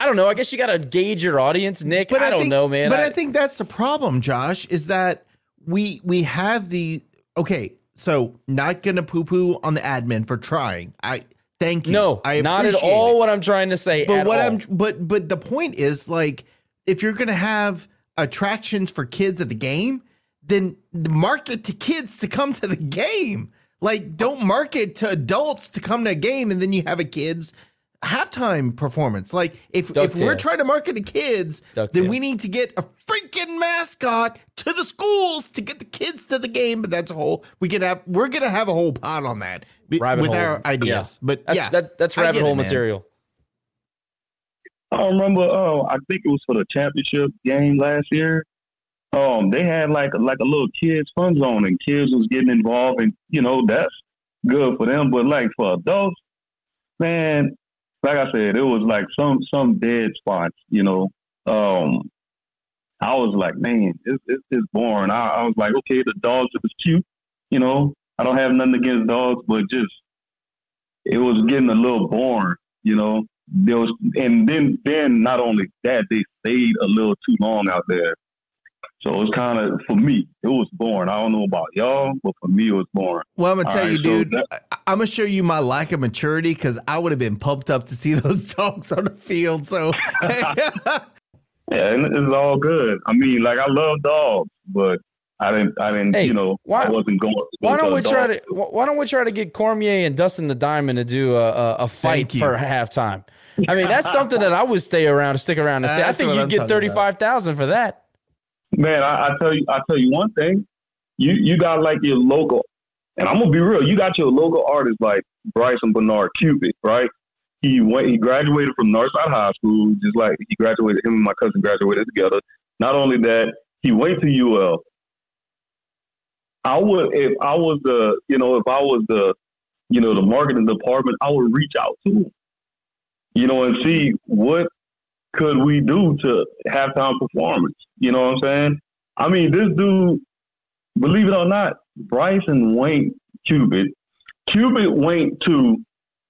I don't know. I guess you got to gauge your audience, Nick. But I, don't think- know, man. But I- I, think that's the problem, Josh, is that we we have the okay. So not gonna poo poo on the admin for trying. I thank you. no, I not at all it. what I'm trying to say. But at what all. I'm but but the point is like if you're gonna have attractions for kids at the game, then market to kids to come to the game. Like don't market to adults to come to a game and then you have a kids halftime performance. Like if if we're trying to market to kids, then we need to get a freaking mascot to the schools to get the kids to the game. But that's a whole we can have. We're gonna have a whole pot on that Rabbit with hole. our ideas. Yeah. But That's- yeah, that- that's rabbit get it, hole material. I don't remember. Oh, I think it was for the championship game last year. Um, they had like like a little kids fun zone, and kids was getting involved, and you know that's good for them. But like for adults, man, like I said, it was like some some dead spots. You know, um, I was like, man, it's it's, it's boring. I, I was like, okay, the dogs is cute. You know, I don't have nothing against dogs, but just it was getting a little boring. You know, there was, and then then not only that, they stayed a little too long out there. So it was kind of for me, it was boring. I don't know about y'all, but for me, it was boring. Well, I'm gonna tell right, you, so dude. I'm gonna show you my lack of maturity because I would have been pumped up to see those dogs on the field. So Yeah, and it's all good. I mean, like I love dogs, but I didn't, I didn't, you know, why, I wasn't going. Why don't we try to? Why don't we try to get Cormier and Dustin the Diamond to do a, a, a fight Thank you. for halftime? I mean, that's something that I would stay around, stick around, and say. I think you'd get talking about. thirty five thousand for that. Man, I, I tell you, I tell you one thing. You you got like your local, and I'm gonna be real. You got your local artists like Bryson Bernard Cupid, right? He went. He graduated from Northside High School, just like he graduated. Him and my cousin graduated together. Not only that, he went to UL. I would, if I was the, you know, if I was the, you know, the marketing department, I would reach out to him, you know, and see what could we do to halftime performance. You know what I'm saying? I mean, this dude, believe it or not, Bryson went Cupid. Cupid went to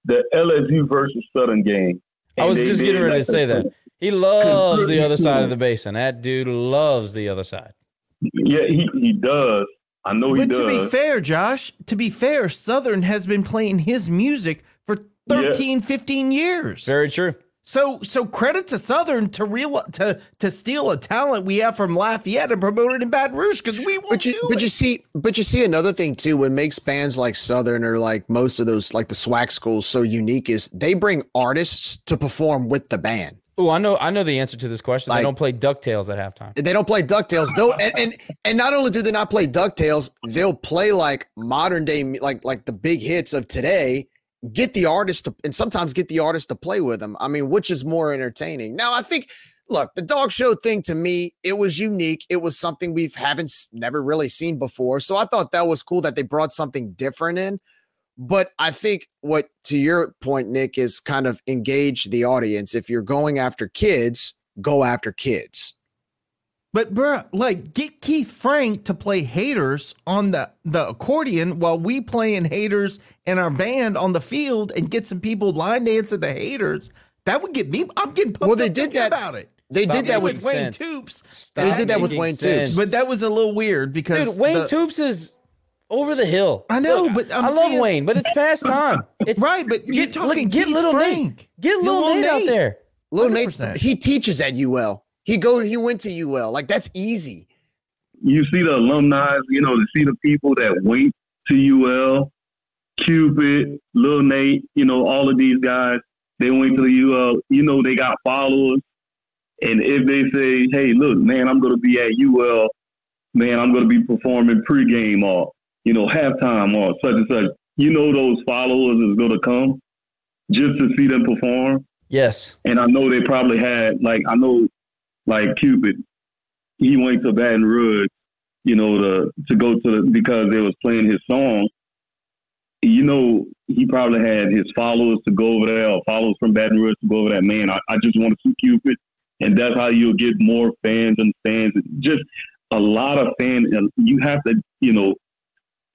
the LSU versus Southern game. I was just getting ready to say that. He loves the other side of the basin. That dude loves the other side. Yeah, he, he does. I know he but does. to be fair, Josh, to be fair, Southern has been playing his music for 13, 15 years. Very true. So so credit to Southern to real to to steal a talent we have from Lafayette and promote it in Baton Rouge because we won't But you, do but it. you see, but you see another thing too. What makes bands like Southern or like most of those, like the swag schools, so unique is they bring artists to perform with the band. Oh, I know. I know the answer to this question. they don't play Ducktales at halftime. They don't play Ducktales though, and, and and not only do they not play Ducktales, they'll play like modern day, like like the big hits of today. Get the artist to, and sometimes get the artist to play with them. I mean, which is more entertaining? Now, I think, look, the dog show thing to me, it was unique. It was something we've haven't never really seen before. So I thought that was cool that they brought something different in. But I think what to your point, Nick, is kind of engage the audience. If you're going after kids, go after kids. But bro, like get Keith Frank to play haters on the the accordion while we playing haters in our band on the field and get some people line dancing to haters. That would get me. I'm getting pumped Well, they up did that- about it. they did that with Wayne sense. Toups. They did that with Wayne sense. Toups. but that was a little weird because Dude, Wayne the- Toups is over the hill. I know, Look, but I'm I love saying- Wayne, but it's past time. It's right, but you're get, talking get Keith little Frank. Nate. Get Get little, Lil Nate, out there. Little Nate, 100%. he teaches at UL. He go, he went to UL. Like that's easy. you see the alumni, you know, to see the people that went to UL, Cupid, Lil Nate, you know, all of these guys, they went to the UL, you know, they got followers. And if they say, hey, look, man, I'm going to be at UL, man, I'm going to be performing pregame or, you know, halftime or such and such, you know, those followers is going to come just to see them perform. Yes. And I know they probably had, like, I know, like, Cupid, he went to Baton Rouge, you know, to to go to the, because they was playing his song. You know, he probably had his followers to go over there, or followers from Baton Rouge to go over there. Man, I, I just want to see Cupid, and that's how you'll get more fans and fans. Just a lot of fans. You have to, you know,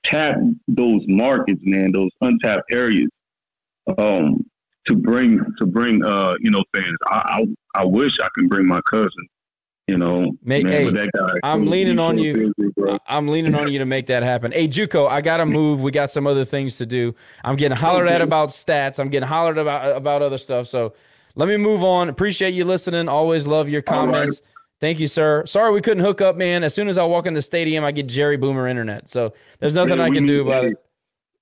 tap those markets, man, those untapped areas, um, to bring to bring, uh, you know, fans. I I, I wish I could bring my cousin. You know, Make, man, hey, that guy, I'm leaning on you. busy. I'm leaning on you to make that happen. Hey, JUCO, I gotta move. We got some other things to do. I'm getting hollered at about stats. I'm getting hollered about about other stuff. So let me move on. Appreciate you listening. Always love your comments. Thank you, sir. Sorry we couldn't hook up, man. As soon as I walk in the stadium, I get Jerry Boomer internet. So there's nothing Man, I can do about it.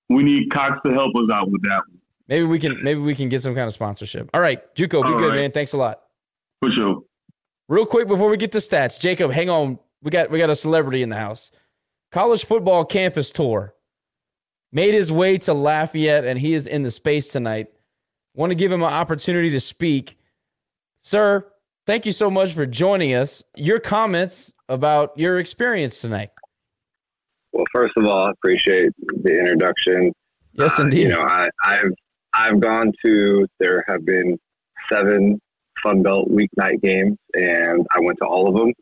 We need Cox to help us out with that one. Maybe we can maybe we can get some kind of sponsorship. All right, Juco, be All good, right. man. Thanks a lot. For sure. Real quick before we get to stats, Jacob, hang on. We got we got a celebrity in the house. College football campus tour made his way to Lafayette, and he is in the space tonight. Want to give him an opportunity to speak, sir. Thank you so much for joining us. Your comments about your experience tonight. Well, first of all, I appreciate the introduction. Yes, Uh, indeed. You know, I, I've I've gone to. There have been seven Sun Belt weeknight games, and I went to all of them.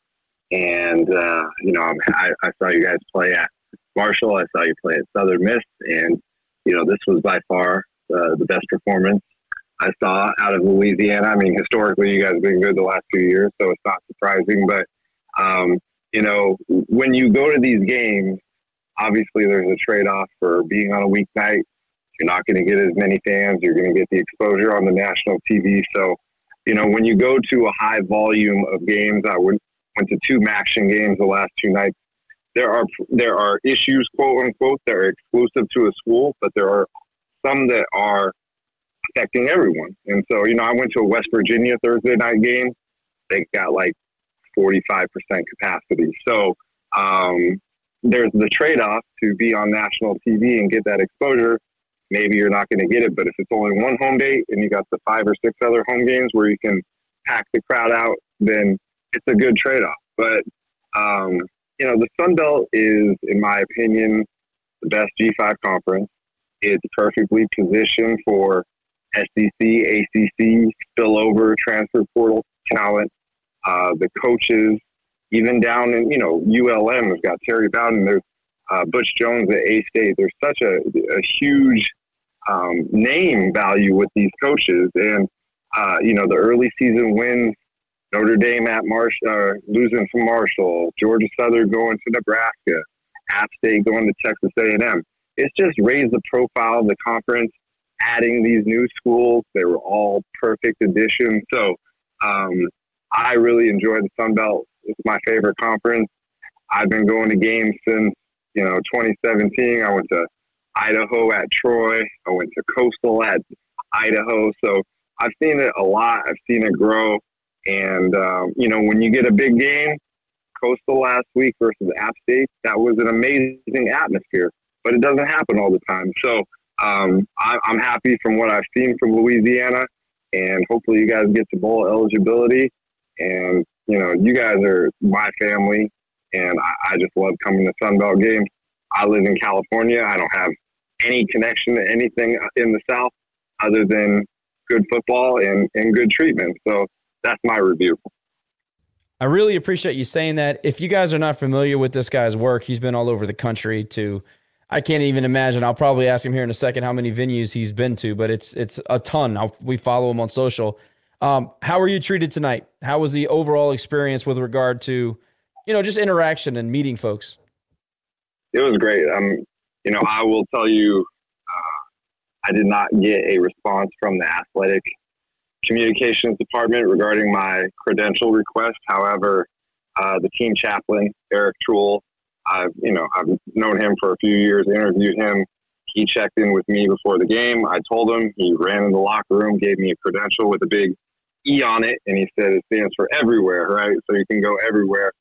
And uh, you know, I'm, I, I saw you guys play at Marshall. I saw you play at Southern Miss, and you know, this was by far uh, the best performance I saw out of Louisiana. I mean, historically, you guys have been good the last few years, so it's not surprising. But um, you know, when you go to these games, obviously there's a trade-off for being on a weeknight. You're not going to get as many fans. You're going to get the exposure on the national TV. So, you know, when you go to a high volume of games, I went went to two MACtion games the last two nights. There are there are issues, quote unquote, that are exclusive to a school, but there are some that are affecting everyone. And so, you know, I went to a West Virginia Thursday night game. They got like 45% capacity. So um, there's the trade off to be on national TV and get that exposure. Maybe you're not going to get it, but if it's only one home date and you got the five or six other home games where you can pack the crowd out, then it's a good trade off. But, um, you know, the Sun Belt is, in my opinion, the best G5 conference. It's perfectly positioned for SEC, ACC, spillover, transfer portal talent. Uh, the coaches, even down in, you know, ULM has got Terry Bowden. There's uh, Butch Jones at A State. There's such a, a huge um, name value with these coaches. And, uh, you know, the early season wins, Notre Dame at Marsh, uh, losing to Marshall, Georgia Southern going to Nebraska, App State going to Texas A&M. It's just raised the profile of the conference, adding these new schools. They were all perfect additions. So um, I really enjoy the Sun Belt. It's my favorite conference. I've been going to games since, you know, 2017. I went to Idaho at Troy. I went to Coastal at Idaho. So I've seen it a lot. I've seen it grow. And, um, you know, when you get a big game, Coastal last week versus App State, that was an amazing atmosphere, but it doesn't happen all the time. So um, I, I'm happy from what I've seen from Louisiana, and hopefully you guys get to bowl eligibility. And, you know, you guys are my family, and I, I just love coming to Sun Belt games. I live in California. I don't have any connection to anything in the South other than good football and, and good treatment. So that's my review. I really appreciate you saying that. If you guys are not familiar with this guy's work, he's been all over the country to I can't even imagine. I'll probably ask him here in a second how many venues he's been to, but it's it's a ton. I'll, we follow him on social. Um, how were you treated tonight? How was the overall experience with regard to, you know, just interaction and meeting folks? It was great. Um, you know, I will tell you, uh, I did not get a response from the athletic communications department regarding my credential request. However, uh, the team chaplain, Eric Truel, I've, you know, I've known him for a few years, interviewed him. He checked in with me before the game. I told him he ran in the locker room, gave me a credential with a big E on it, and he said it stands for everywhere, right? So you can go everywhere.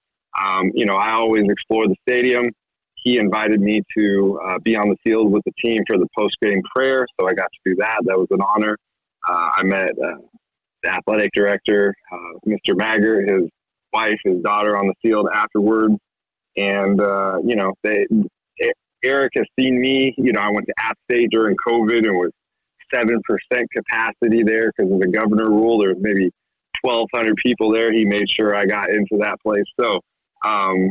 Um, you know, I always explore the stadium. He invited me to uh, be on the field with the team for the post game prayer, so I got to do that. That was an honor. Uh, I met uh, the athletic director, uh, Mr. Maggard, his wife, his daughter on the field afterwards. And, uh, you know, they, Eric has seen me. You know, I went to App State during COVID and was 7% capacity there because of the governor rule. There was maybe 1,200 people there. He made sure I got into that place. So um,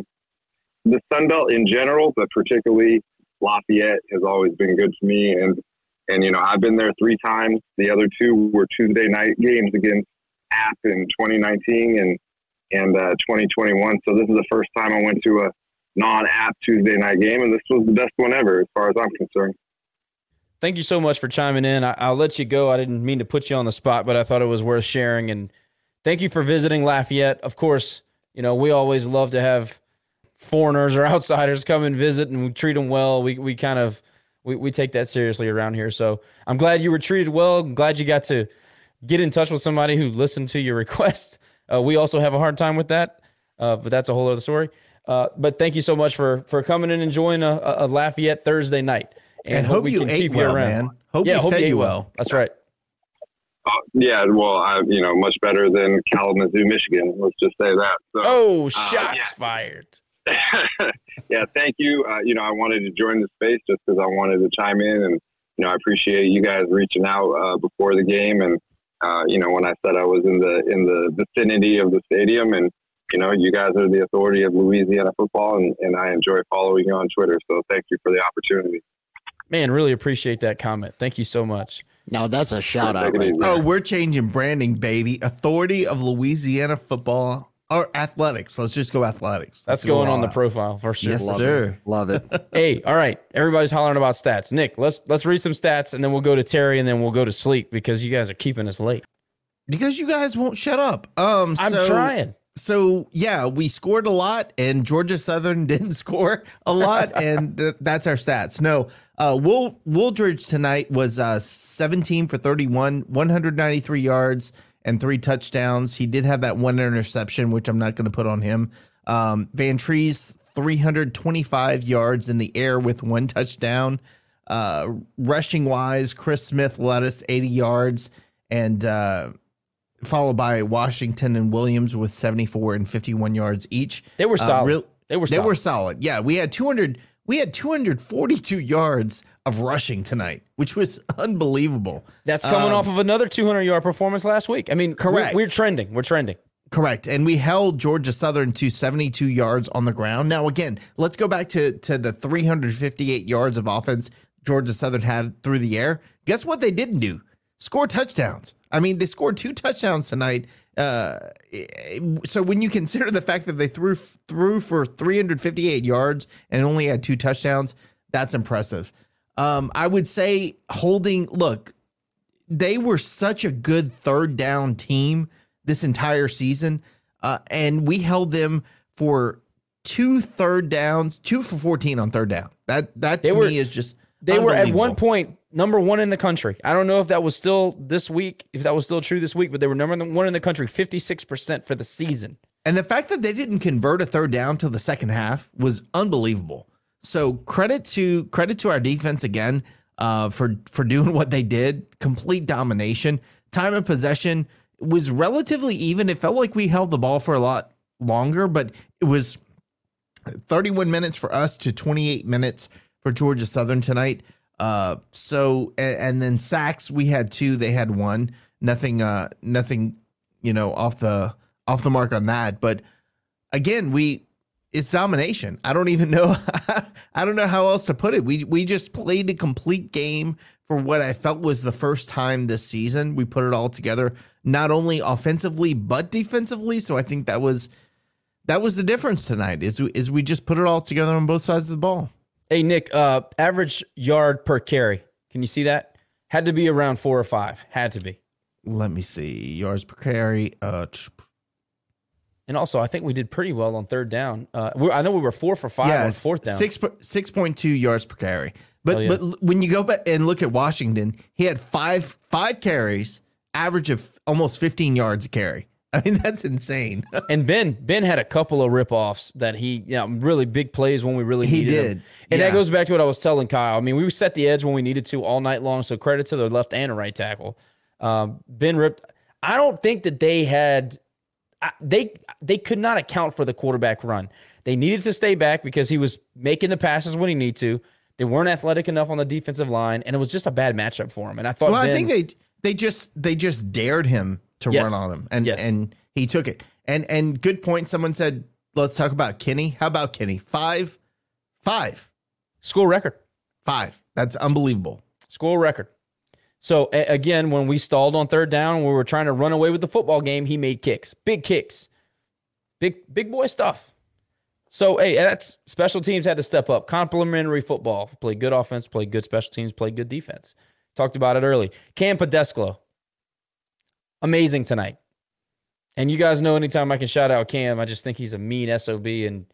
the Sun Belt in general, but particularly Lafayette has always been good to me. And, and, you know, I've been there three times. The other two were Tuesday night games against App in 2019 and, and uh, 2021. So this is the first time I went to a non-app Tuesday night game, and this was the best one ever as far as I'm concerned. Thank you so much for chiming in. I, will let you go. I didn't mean to put you on the spot, but I thought it was worth sharing. And thank you for visiting Lafayette. Of course, you know, we always love to have foreigners or outsiders come and visit and we treat them well. We, we kind of We we take that seriously around here. So I'm glad you were treated well. I'm glad you got to get in touch with somebody who listened to your request. Uh, we also have a hard time with that, uh, but that's a whole other story. Uh, but thank you so much for for coming and enjoying a, a Lafayette Thursday night. And hope you ate well, man. Hope yeah, we hope fed you ate well. well. That's right. Uh, yeah, well, I, you know, much better than Kalamazoo, Michigan. Let's just say that. So, Oh, uh, shots fired. yeah, thank you. Uh, you know, I wanted to join the space just because I wanted to chime in, and you know, I appreciate you guys reaching out uh, before the game, and uh, you know, when I said I was in the in the vicinity of the stadium, and you know, you guys are the authority of Louisiana football, and, and I enjoy following you on Twitter. So thank you for the opportunity. Man, really appreciate that comment. Thank you so much. No, that's a shout out right Oh, we're changing branding, baby. Authority of Louisiana football or athletics. Let's just go athletics. That's Let's going on the profile for sure. Yes, sir. Love it. hey, all right. Everybody's hollering about stats. Nick, let's let's read some stats and then we'll go to Terry and then we'll go to sleep because you guys are keeping us late. Because you guys won't shut up. Um, I'm so- trying. So yeah, we scored a lot, and Georgia Southern didn't score a lot, and th- that's our stats. No, uh, Will Wooldridge tonight was uh, 17 for 31, 193 yards and three touchdowns. He did have that one interception, which I'm not going to put on him. Um, Vantrease 325 yards in the air with one touchdown. Uh, rushing wise, Chris Smith led us 80 yards, and uh, followed by Washington and Williams with 74 and 51 yards each. They were Uh, solid. They were they were solid. Yeah, we had 200 we had 242 yards of rushing tonight, which was unbelievable. That's coming Um, off of another 200 yard performance last week. I mean, Correct. We're, we're trending. We're trending. Correct. And we held Georgia Southern to 72 yards on the ground. Now, again, let's go back to, to the 358 yards of offense Georgia Southern had through the air. Guess what they didn't do? Score touchdowns. I mean, they scored two touchdowns tonight. Uh, so when you consider the fact that they threw threw for 358 yards and only had two touchdowns, that's impressive. Um, I would say holding. Look, they were such a good third down team this entire season, uh, and we held them for two third downs, two for 14 on third down. That that to They were- me is just They were at one point number one in the country. I don't know if that was still this week, if that was still true this week, but they were number one in the country, 56% for the season. And the fact that they didn't convert a third down till the second half was unbelievable. So credit to credit to our defense again uh, for for doing what they did. Complete domination. Time of possession was relatively even. It felt like we held the ball for a lot longer, but it was 31 minutes for us to 28 minutes for Georgia Southern tonight. Uh, so and, and then sacks we had two, they had one. Nothing, uh, nothing, you know, off the off the mark on that. But again, we it's domination. I don't even know. I don't know how else to put it. We we just played a complete game for what I felt was the first time this season. We put it all together, not only offensively but defensively. So I think that was that was the difference tonight. Is is we just put it all together on both sides of the ball. Hey, Nick, uh, average yard per carry. Can you see that? Had to be around four or five. Had to be. Let me see yards per carry. Uh, And also, I think we did pretty well on third down. Uh, we, I know we were four for five on fourth down. Six six point two yards per carry. But Oh, yeah. but when you go back and look at Washington, he had five five carries, average of almost fifteen yards a carry. I mean that's insane. and Ben Ben had a couple of rip-offs that he, you know, really big plays when we really He needed did, And yeah. that goes back to what I was telling Kyle. I mean, we set the edge when we needed to all night long. So credit to the left and the right tackle. Um, ben ripped. I don't think that they had. They they could not account for the quarterback run. They needed to stay back because he was making the passes when he needed to. They weren't athletic enough on the defensive line, and it was just a bad matchup for him. And I thought, well, I think they they just they just dared him to Yes. run on him, and Yes. and he took it. And and good point. Someone said, let's talk about Kenny. How about Kenny? Five, five school record. Five. That's unbelievable. School record. So again, when we stalled on third down, we were trying to run away with the football game. He made kicks, big kicks, big big boy stuff. So hey, that's special teams had to step up. Complementary football, play good offense, play good special teams, play good defense. Talked about it early. Kam Pedescleaux, amazing tonight. And you guys know, anytime I can shout out Kam, I just think he's a mean sob, and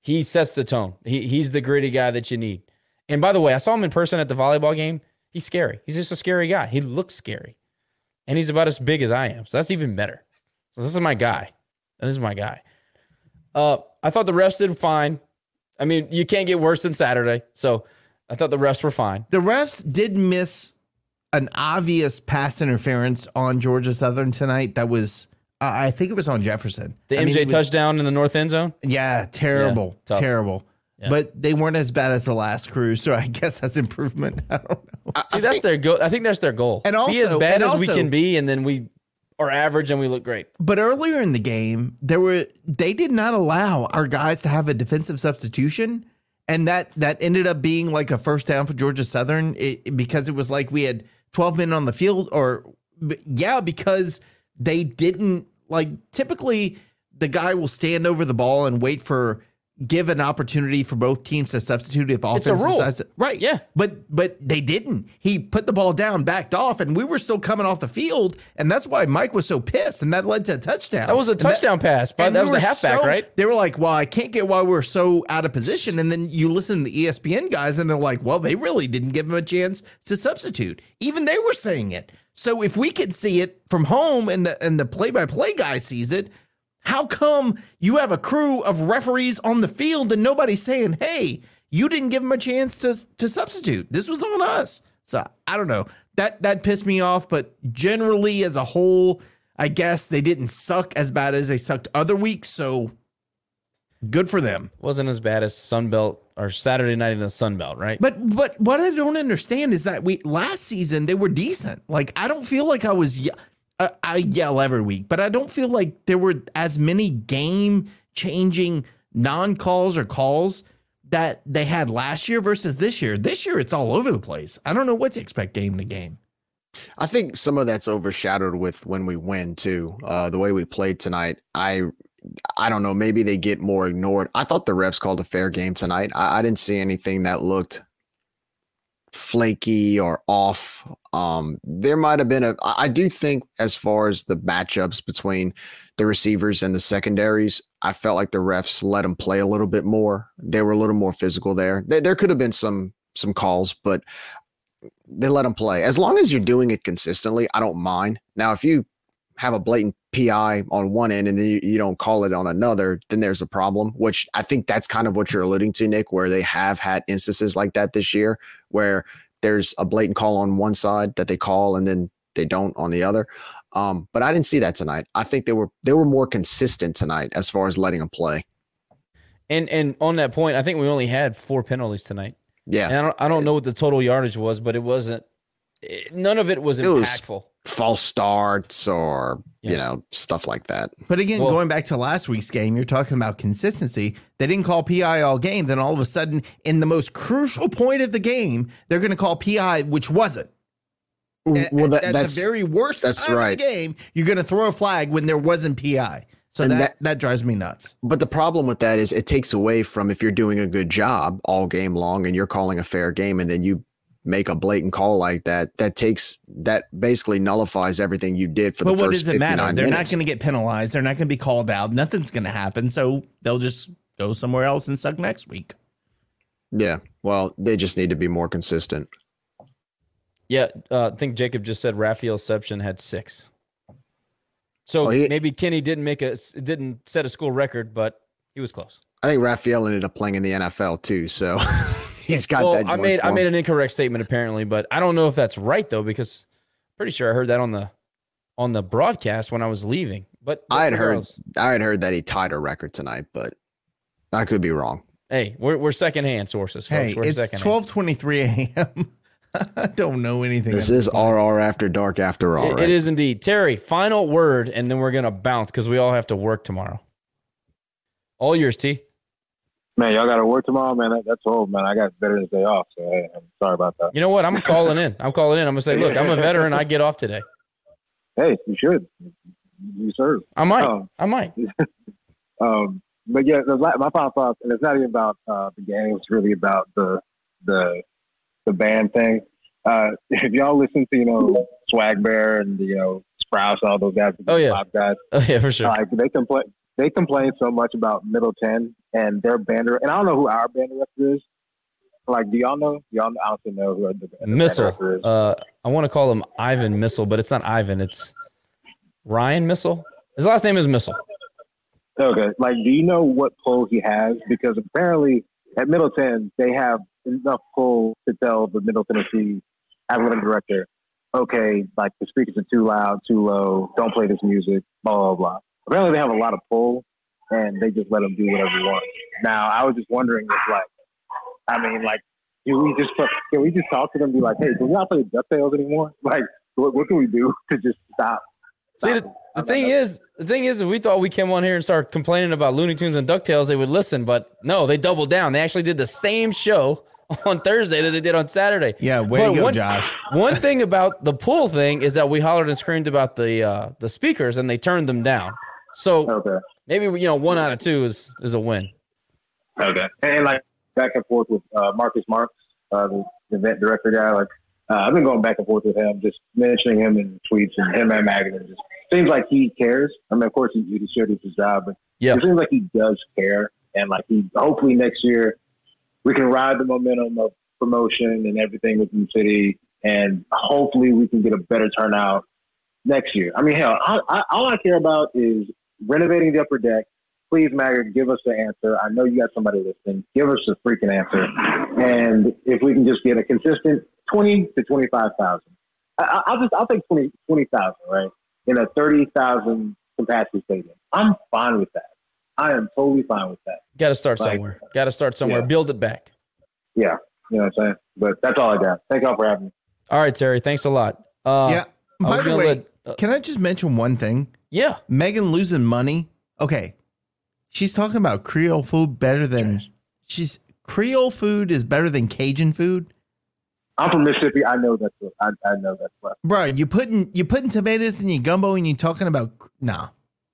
he sets the tone. He he's the gritty guy that you need. And by the way, I saw him in person at the volleyball game. He's scary. He's just a scary guy. He looks scary. And he's about as big as I am. So that's even better. So this is my guy. This is my guy. Uh, I thought the refs did fine. I mean, you can't get worse than Saturday. So I thought the refs were fine. The refs did miss an obvious pass interference on Georgia Southern tonight. That was, uh, I think it was on Jefferson. The I MJ mean, was- touchdown in the north end zone. Yeah, terrible, Yeah, terrible. Yeah. But they weren't as bad as the last crew, so I guess that's improvement. I don't know. See, that's their goal. I think that's their goal. And be as bad and as we can be, and then we are average and we look great. But earlier in the game, there were they did not allow our guys to have a defensive substitution, and that that ended up being like a first down for Georgia Southern it, because it was like we had 12 men on the field, or yeah, because they didn't like typically the guy will stand over the ball and wait for give an opportunity for both teams to substitute if offense It's a rule. decides to- right Yeah. but but they didn't he put the ball down backed off and we were still coming off the field and that's why mike was so pissed and that led to a touchdown That was a And that- touchdown pass, but that we was the halfback, so- right? They were like, "Well, I can't get why we're so out of position." And then you listen to the ESPN guys, and they're like, "Well, they really didn't give him a chance to substitute." Even they were saying it. So if we could see it from home, and the and the play by play guy sees it, how come you have a crew of referees on the field and nobody's saying, "Hey, you didn't give him a chance to to substitute. This was on us." So I don't know. That that pissed me off, but generally as a whole, I guess they didn't suck as bad as they sucked other weeks. So good for them. Wasn't as bad as Sunbelt or Saturday night in the Sunbelt, right? But but what I don't understand is that we last season they were decent. Like I don't feel like I was. Uh, I yell every week, but I don't feel like there were as many game changing non calls or calls that they had last year versus this year. This year it's all over the place. I don't know what to expect game to game. I think some of that's overshadowed with when we win too. Uh, the way we played tonight, I, I don't know. Maybe they get more ignored. I thought the refs called a fair game tonight. I, I didn't see anything that looked flaky or off. Um, there might have been a. I do think as far as the matchups between the receivers and the secondaries, I felt like the refs let them play a little bit more. They were a little more physical there. There, there could have been some some calls, but they let them play. As long as you're doing it consistently, I don't mind. Now, if you have a blatant PI on one end and then you, you don't call it on another, then there's a problem, which I think that's kind of what you're alluding to, Nick, where they have had instances like that this year where there's a blatant call on one side that they call and then they don't on the other. Um, but I didn't see that tonight. I think they were they were more consistent tonight as far as letting them play. And and on that point, I think we only had four penalties tonight. Yeah. And I don't I don't know what the total yardage was, but it wasn't. It, none of it was It was impactful. False starts or you know stuff like that. But again, Well- going back to last week's game, you're talking about consistency. They didn't call PI all game. Then all of a sudden, in the most crucial point of the game, they're going to call PI, which wasn't. Well, that, at that's the very worst that's time right. of the game, you're going to throw a flag when there wasn't PI. So that, that- that drives me nuts. But the problem with that is it takes away from if you're doing a good job all game long and you're calling a fair game and then you make a blatant call like that, that takes that basically nullifies everything you did for But the what first does it matter? They're not going to get penalized. They're not going to be called out. Nothing's going to happen. So they'll just go somewhere else and suck next week. Yeah. Well, they just need to be more consistent. Yeah, uh, I think Jacob just said Raphael Seption had six. So Oh, he- maybe Kenny didn't make a didn't set a school record, but he was close. I think Raphael ended up playing in the NFL too, so he's got well, that. I made for I made an incorrect statement apparently, but I don't know if that's right though because pretty sure I heard that on the on the broadcast when I was leaving. But I had heard regardless, I had heard that he tied a record tonight, but I could be wrong. Hey, we're we're secondhand sources, folks. Hey, we're it's twelve twenty three a.m. I don't know anything. This is point. RR after dark after all, It- right? it is indeed. Terry, final word, and then we're gonna bounce because we all have to work tomorrow. All yours, T. Man, y'all got to work tomorrow, man. That, that's old, man. I got Veterans Day off, so hey, I'm sorry about that. You know what? I'm calling in. I'm calling in. I'm gonna say, look, I'm a veteran. I get off today. Hey, you should. You serve. I might. Um, I might. Um, but yeah, the, my final thoughts, and it's not even about uh, the game. It's really about the the the band thing. Uh, if y'all listen to you know Swag Bear and you know Sprouse, all those guys, Oh, yeah. guys, Oh yeah, for sure. like they complain they complain so much about Middle Ten and their band and I don't know who our band director is, Like, do y'all know? Y'all honestly know who the, the Missal. director is? Uh, I want to call him Ivan Missal, but it's not Ivan. It's Ryan Missal. His last name is Missal. Okay. Like, do you know what pull he has? Because apparently at Middleton, they have enough pull to tell the Middle Tennessee athletic director, okay, like the speakers are too loud, too low, don't play this music, blah, blah, blah. Apparently they have a lot of pull and they just let them do whatever they want. Now, I was just wondering if, like, I mean, like, do we just, can we just talk to them and be like, hey, can we not play DuckTales anymore? Like, what, what can we do to just stop? See, the, the thing is, the thing is, if we thought we came on here and start complaining about Looney Tunes and Ducktales, they would listen. But no, they doubled down. They actually did the same show on Thursday that they did on Saturday. Yeah, way But to go, one, Josh. One thing about the pool thing is that we hollered and screamed about the uh, the speakers, and they turned them down. So maybe you know one out of two is is a win. Okay. And like back and forth with uh, Marcus Marks, uh, the, the event director guy. Like uh, I've been going back and forth with him, just mentioning him in tweets and him and Magazine. Just seems like he cares. I mean, of course, he, he should. It's his job, but Yeah. it seems like he does care. And like he, hopefully next year, we can ride the momentum of promotion and everything within the city, and hopefully we can get a better turnout next year. I mean, hell, I, I, all I care about is renovating the upper deck. Please, Maggard, give us the answer. I know you got somebody listening. Give us the freaking answer. And if we can just get a consistent twenty to twenty-five thousand, I, I'll just I'll take 20 20,000, right, in a thirty thousand capacity stadium. I'm fine with that. I am totally fine with that. Got to start Like, somewhere. Got to start somewhere. yeah. Build it back. Yeah, you know what I'm saying. But that's all I got. Thank y'all for having me. All right, Terry. Thanks a lot. Uh, yeah. By the way, let- uh, can I just mention one thing? Yeah. Megan losing money. Okay. She's talking about Creole food better than she's Creole food is better than Cajun food. I'm from Mississippi. I know that's what I, I know that's what. Bro, you putting you putting tomatoes in your gumbo and you talking about nah.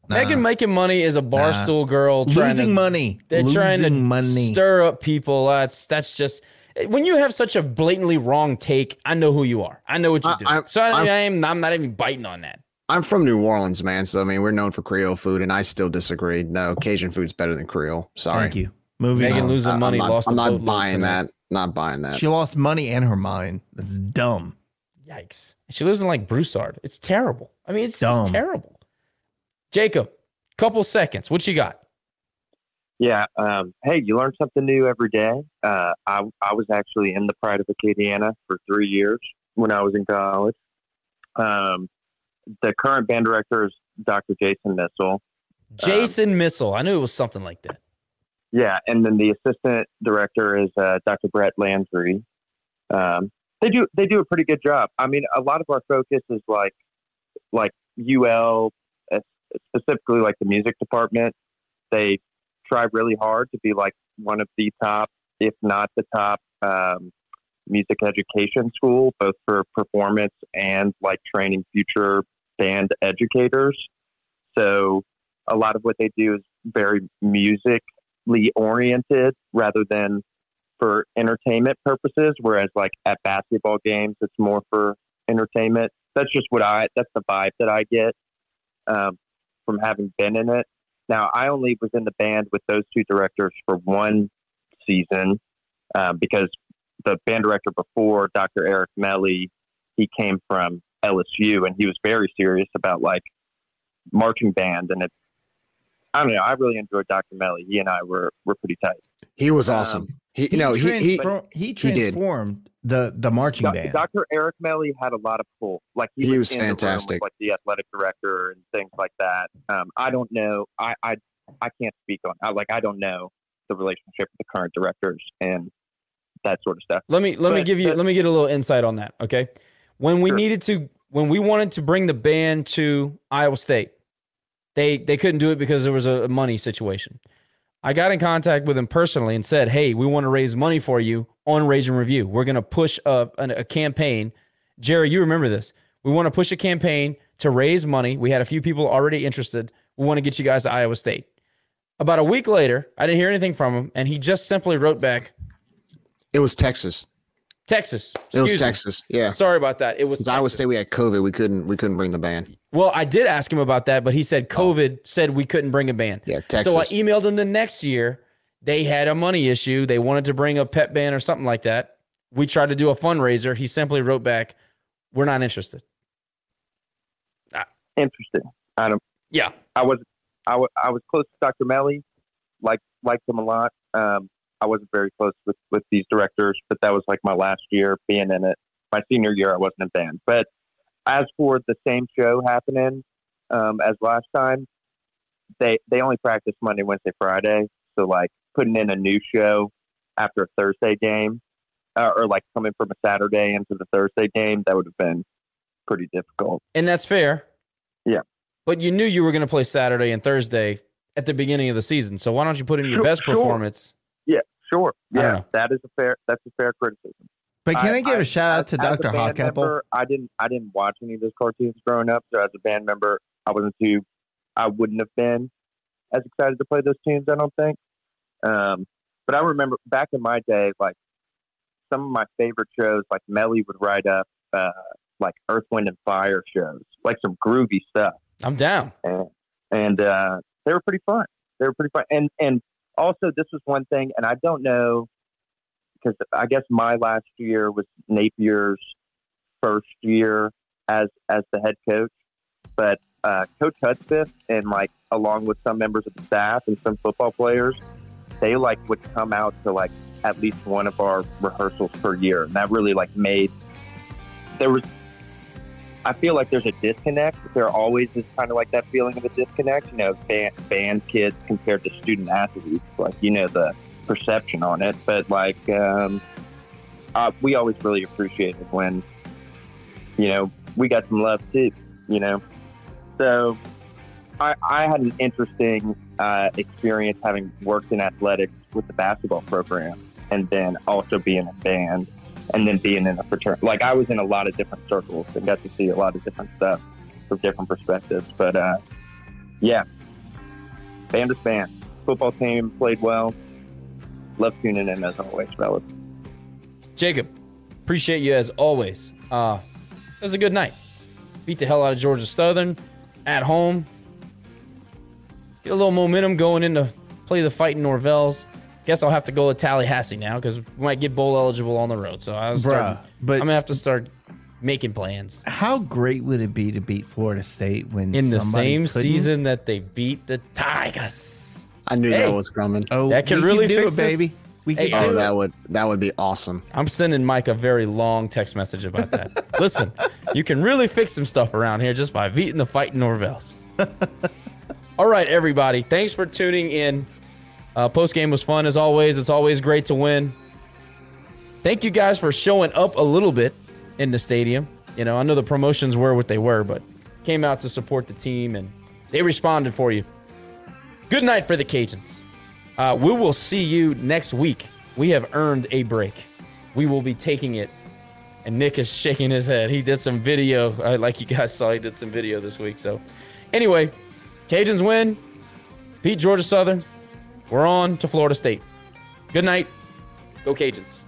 nah. Megan making money is a barstool girl. Losing to- money. They're trying to money. stir up people. That's that's just when you have such a blatantly wrong take. I know who you are. I know what you do. I- so I, I'm- I am. I'm not even biting on that. I'm from New Orleans, man. So I mean, we're known for Creole food, and I still disagree. No, Cajun food's better than Creole. Sorry. Thank you. Moving Megan on. losing I- I'm money, not, lost I'm not buying tonight. that. Not buying that. She lost money and her mind. That's dumb. Yikes! She lives in like Broussard. It's terrible. I mean, it's Dumb. just terrible. Jacob, couple seconds. What you got? Yeah. Um, hey, you learn something new every day. Uh, I, I was actually in the Pride of Acadiana for three years when I was in college. Um, the current band director is Dr. Jason Missal. Jason Missal. I knew it was something like that. Yeah, and then the assistant director is uh, Dr. Brett Landry. Um, they do they do a pretty good job. I mean, a lot of our focus is like like UL, uh, specifically like the music department. They try really hard to be like one of the top, if not the top, um, music education school, both for performance and like training future band educators. So a lot of what they do is very musically oriented rather than for entertainment purposes. Whereas like at basketball games, it's more for entertainment. That's just what I, that's the vibe that I get um, from having been in it. Now, I only was in the band with those two directors for one season um, because the band director before, Dr. Eric Melly, he came from LSU and he was very serious about like marching band. And it, I don't know, I really enjoyed Dr. Melly. He and I were, were pretty tight. He was Um, awesome. he, you know, he he transfor- he did. transformed the the marching Doc- band. Dr. Eric Melly had a lot of pull. Like he, He was, was in the room with, fantastic. like the athletic director and things like that. Um, I don't know. I, I I can't speak on. I, like I don't know the relationship with the current directors and that sort of stuff. Let me let me give you but- let me get a little insight on that. Okay, when we Sure. needed to when we wanted to bring the band to Iowa State, they they couldn't do it because there was a money situation. I got in contact with him personally and said, "Hey, we want to raise money for you on Rage and Review. We're going to push a, a, a campaign. Jerry, you remember this? We want to push a campaign to raise money. We had a few people already interested. We want to get you guys to Iowa State." About a week later, I didn't hear anything from him, and he just simply wrote back, it was Texas. Texas. It was Excuse me. Texas. Yeah. Sorry about that. It was Because Iowa State, we had COVID. We couldn't we couldn't bring the band. Well, I did ask him about that, but he said COVID said we couldn't bring a band. Yeah, So I emailed him the next year, they had a money issue. They wanted to bring a pet band or something like that. We tried to do a fundraiser. He simply wrote back, "We're not interested." Interesting. I don't. Yeah. I was. I wa- I was close to Dr. Melly, like liked him a lot. Um, I wasn't very close with with these directors, but that was like my last year being in it. My senior year, I wasn't in band. But as for the same show happening um, as last time, they they only practice Monday, Wednesday, Friday. So like putting in a new show after a Thursday game, uh, or like coming from a Saturday into the Thursday game, that would have been pretty difficult. And that's fair. Yeah. But you knew you were going to play Saturday and Thursday at the beginning of the season. So why don't you put in your Sure, best sure. performance? Yeah, sure. Yeah, that is a fair. That's a fair criticism. But can I, give a shout out to Dr. band member, I didn't. I didn't watch any of those cartoons growing up. So as a band member, I wasn't too. I wouldn't have been as excited to play those tunes. I don't think. Um, but I remember back in my day, like some of my favorite shows, like Melly would write up uh, like Earth, Wind, and Fire shows, like some groovy stuff. I'm down. And, and uh, they were pretty fun. They were pretty fun. And and also this was one thing, and I don't know because I guess my last year was Napier's first year as as the head coach, but uh, Coach Hudspeth and like along with some members of the staff and some football players, they like would come out to like at least one of our rehearsals per year, and that really like made there was I feel like there's a disconnect. There always is kind of like that feeling of a disconnect, you know, band, band kids compared to student athletes. Like, you know, the perception on it. But, like, um, uh, we always really appreciated when, you know, we got some love too, you know. So I, I had an interesting uh, experience having worked in athletics with the basketball program and then also being in band and then being in a fraternity. Like I was in a lot of different circles and got to see a lot of different stuff from different perspectives. But uh, yeah, band is band. Football team played well. Love tuning in as always, fellas. Jacob, appreciate you as always. Uh, it was a good night. Beat the hell out of Georgia Southern at home. Get a little momentum going into play the fight in Norvell's. Guess I'll have to go to Tallahassee now because we might get bowl eligible on the road. So I was Bruh, but- I'm gonna have to start making plans How great would it be to beat Florida State when in the same couldn't? season that they beat the Tigers. I knew Hey. that was coming. Oh, That could we really do fix it, this. baby. We Hey, can Oh, do that it. would that would be awesome. I'm sending Mike a very long text message about that. Listen, you can really fix some stuff around here just by beating the fight in Norvell's. All right, everybody. Thanks for tuning in. Uh, Post game was fun as always. It's always great to win. Thank you guys for showing up a little bit in the stadium. You know, I know the promotions were what they were, but came out to support the team and they responded for you. Good night for the Cajuns. Uh, we will see you next week. We have earned a break. We will be taking it. And Nick is shaking his head. He did some video, uh, like you guys saw. He did some video this week. So, anyway, Cajuns win. Beat Georgia Southern. We're on to Florida State. Good night. Go Cajuns.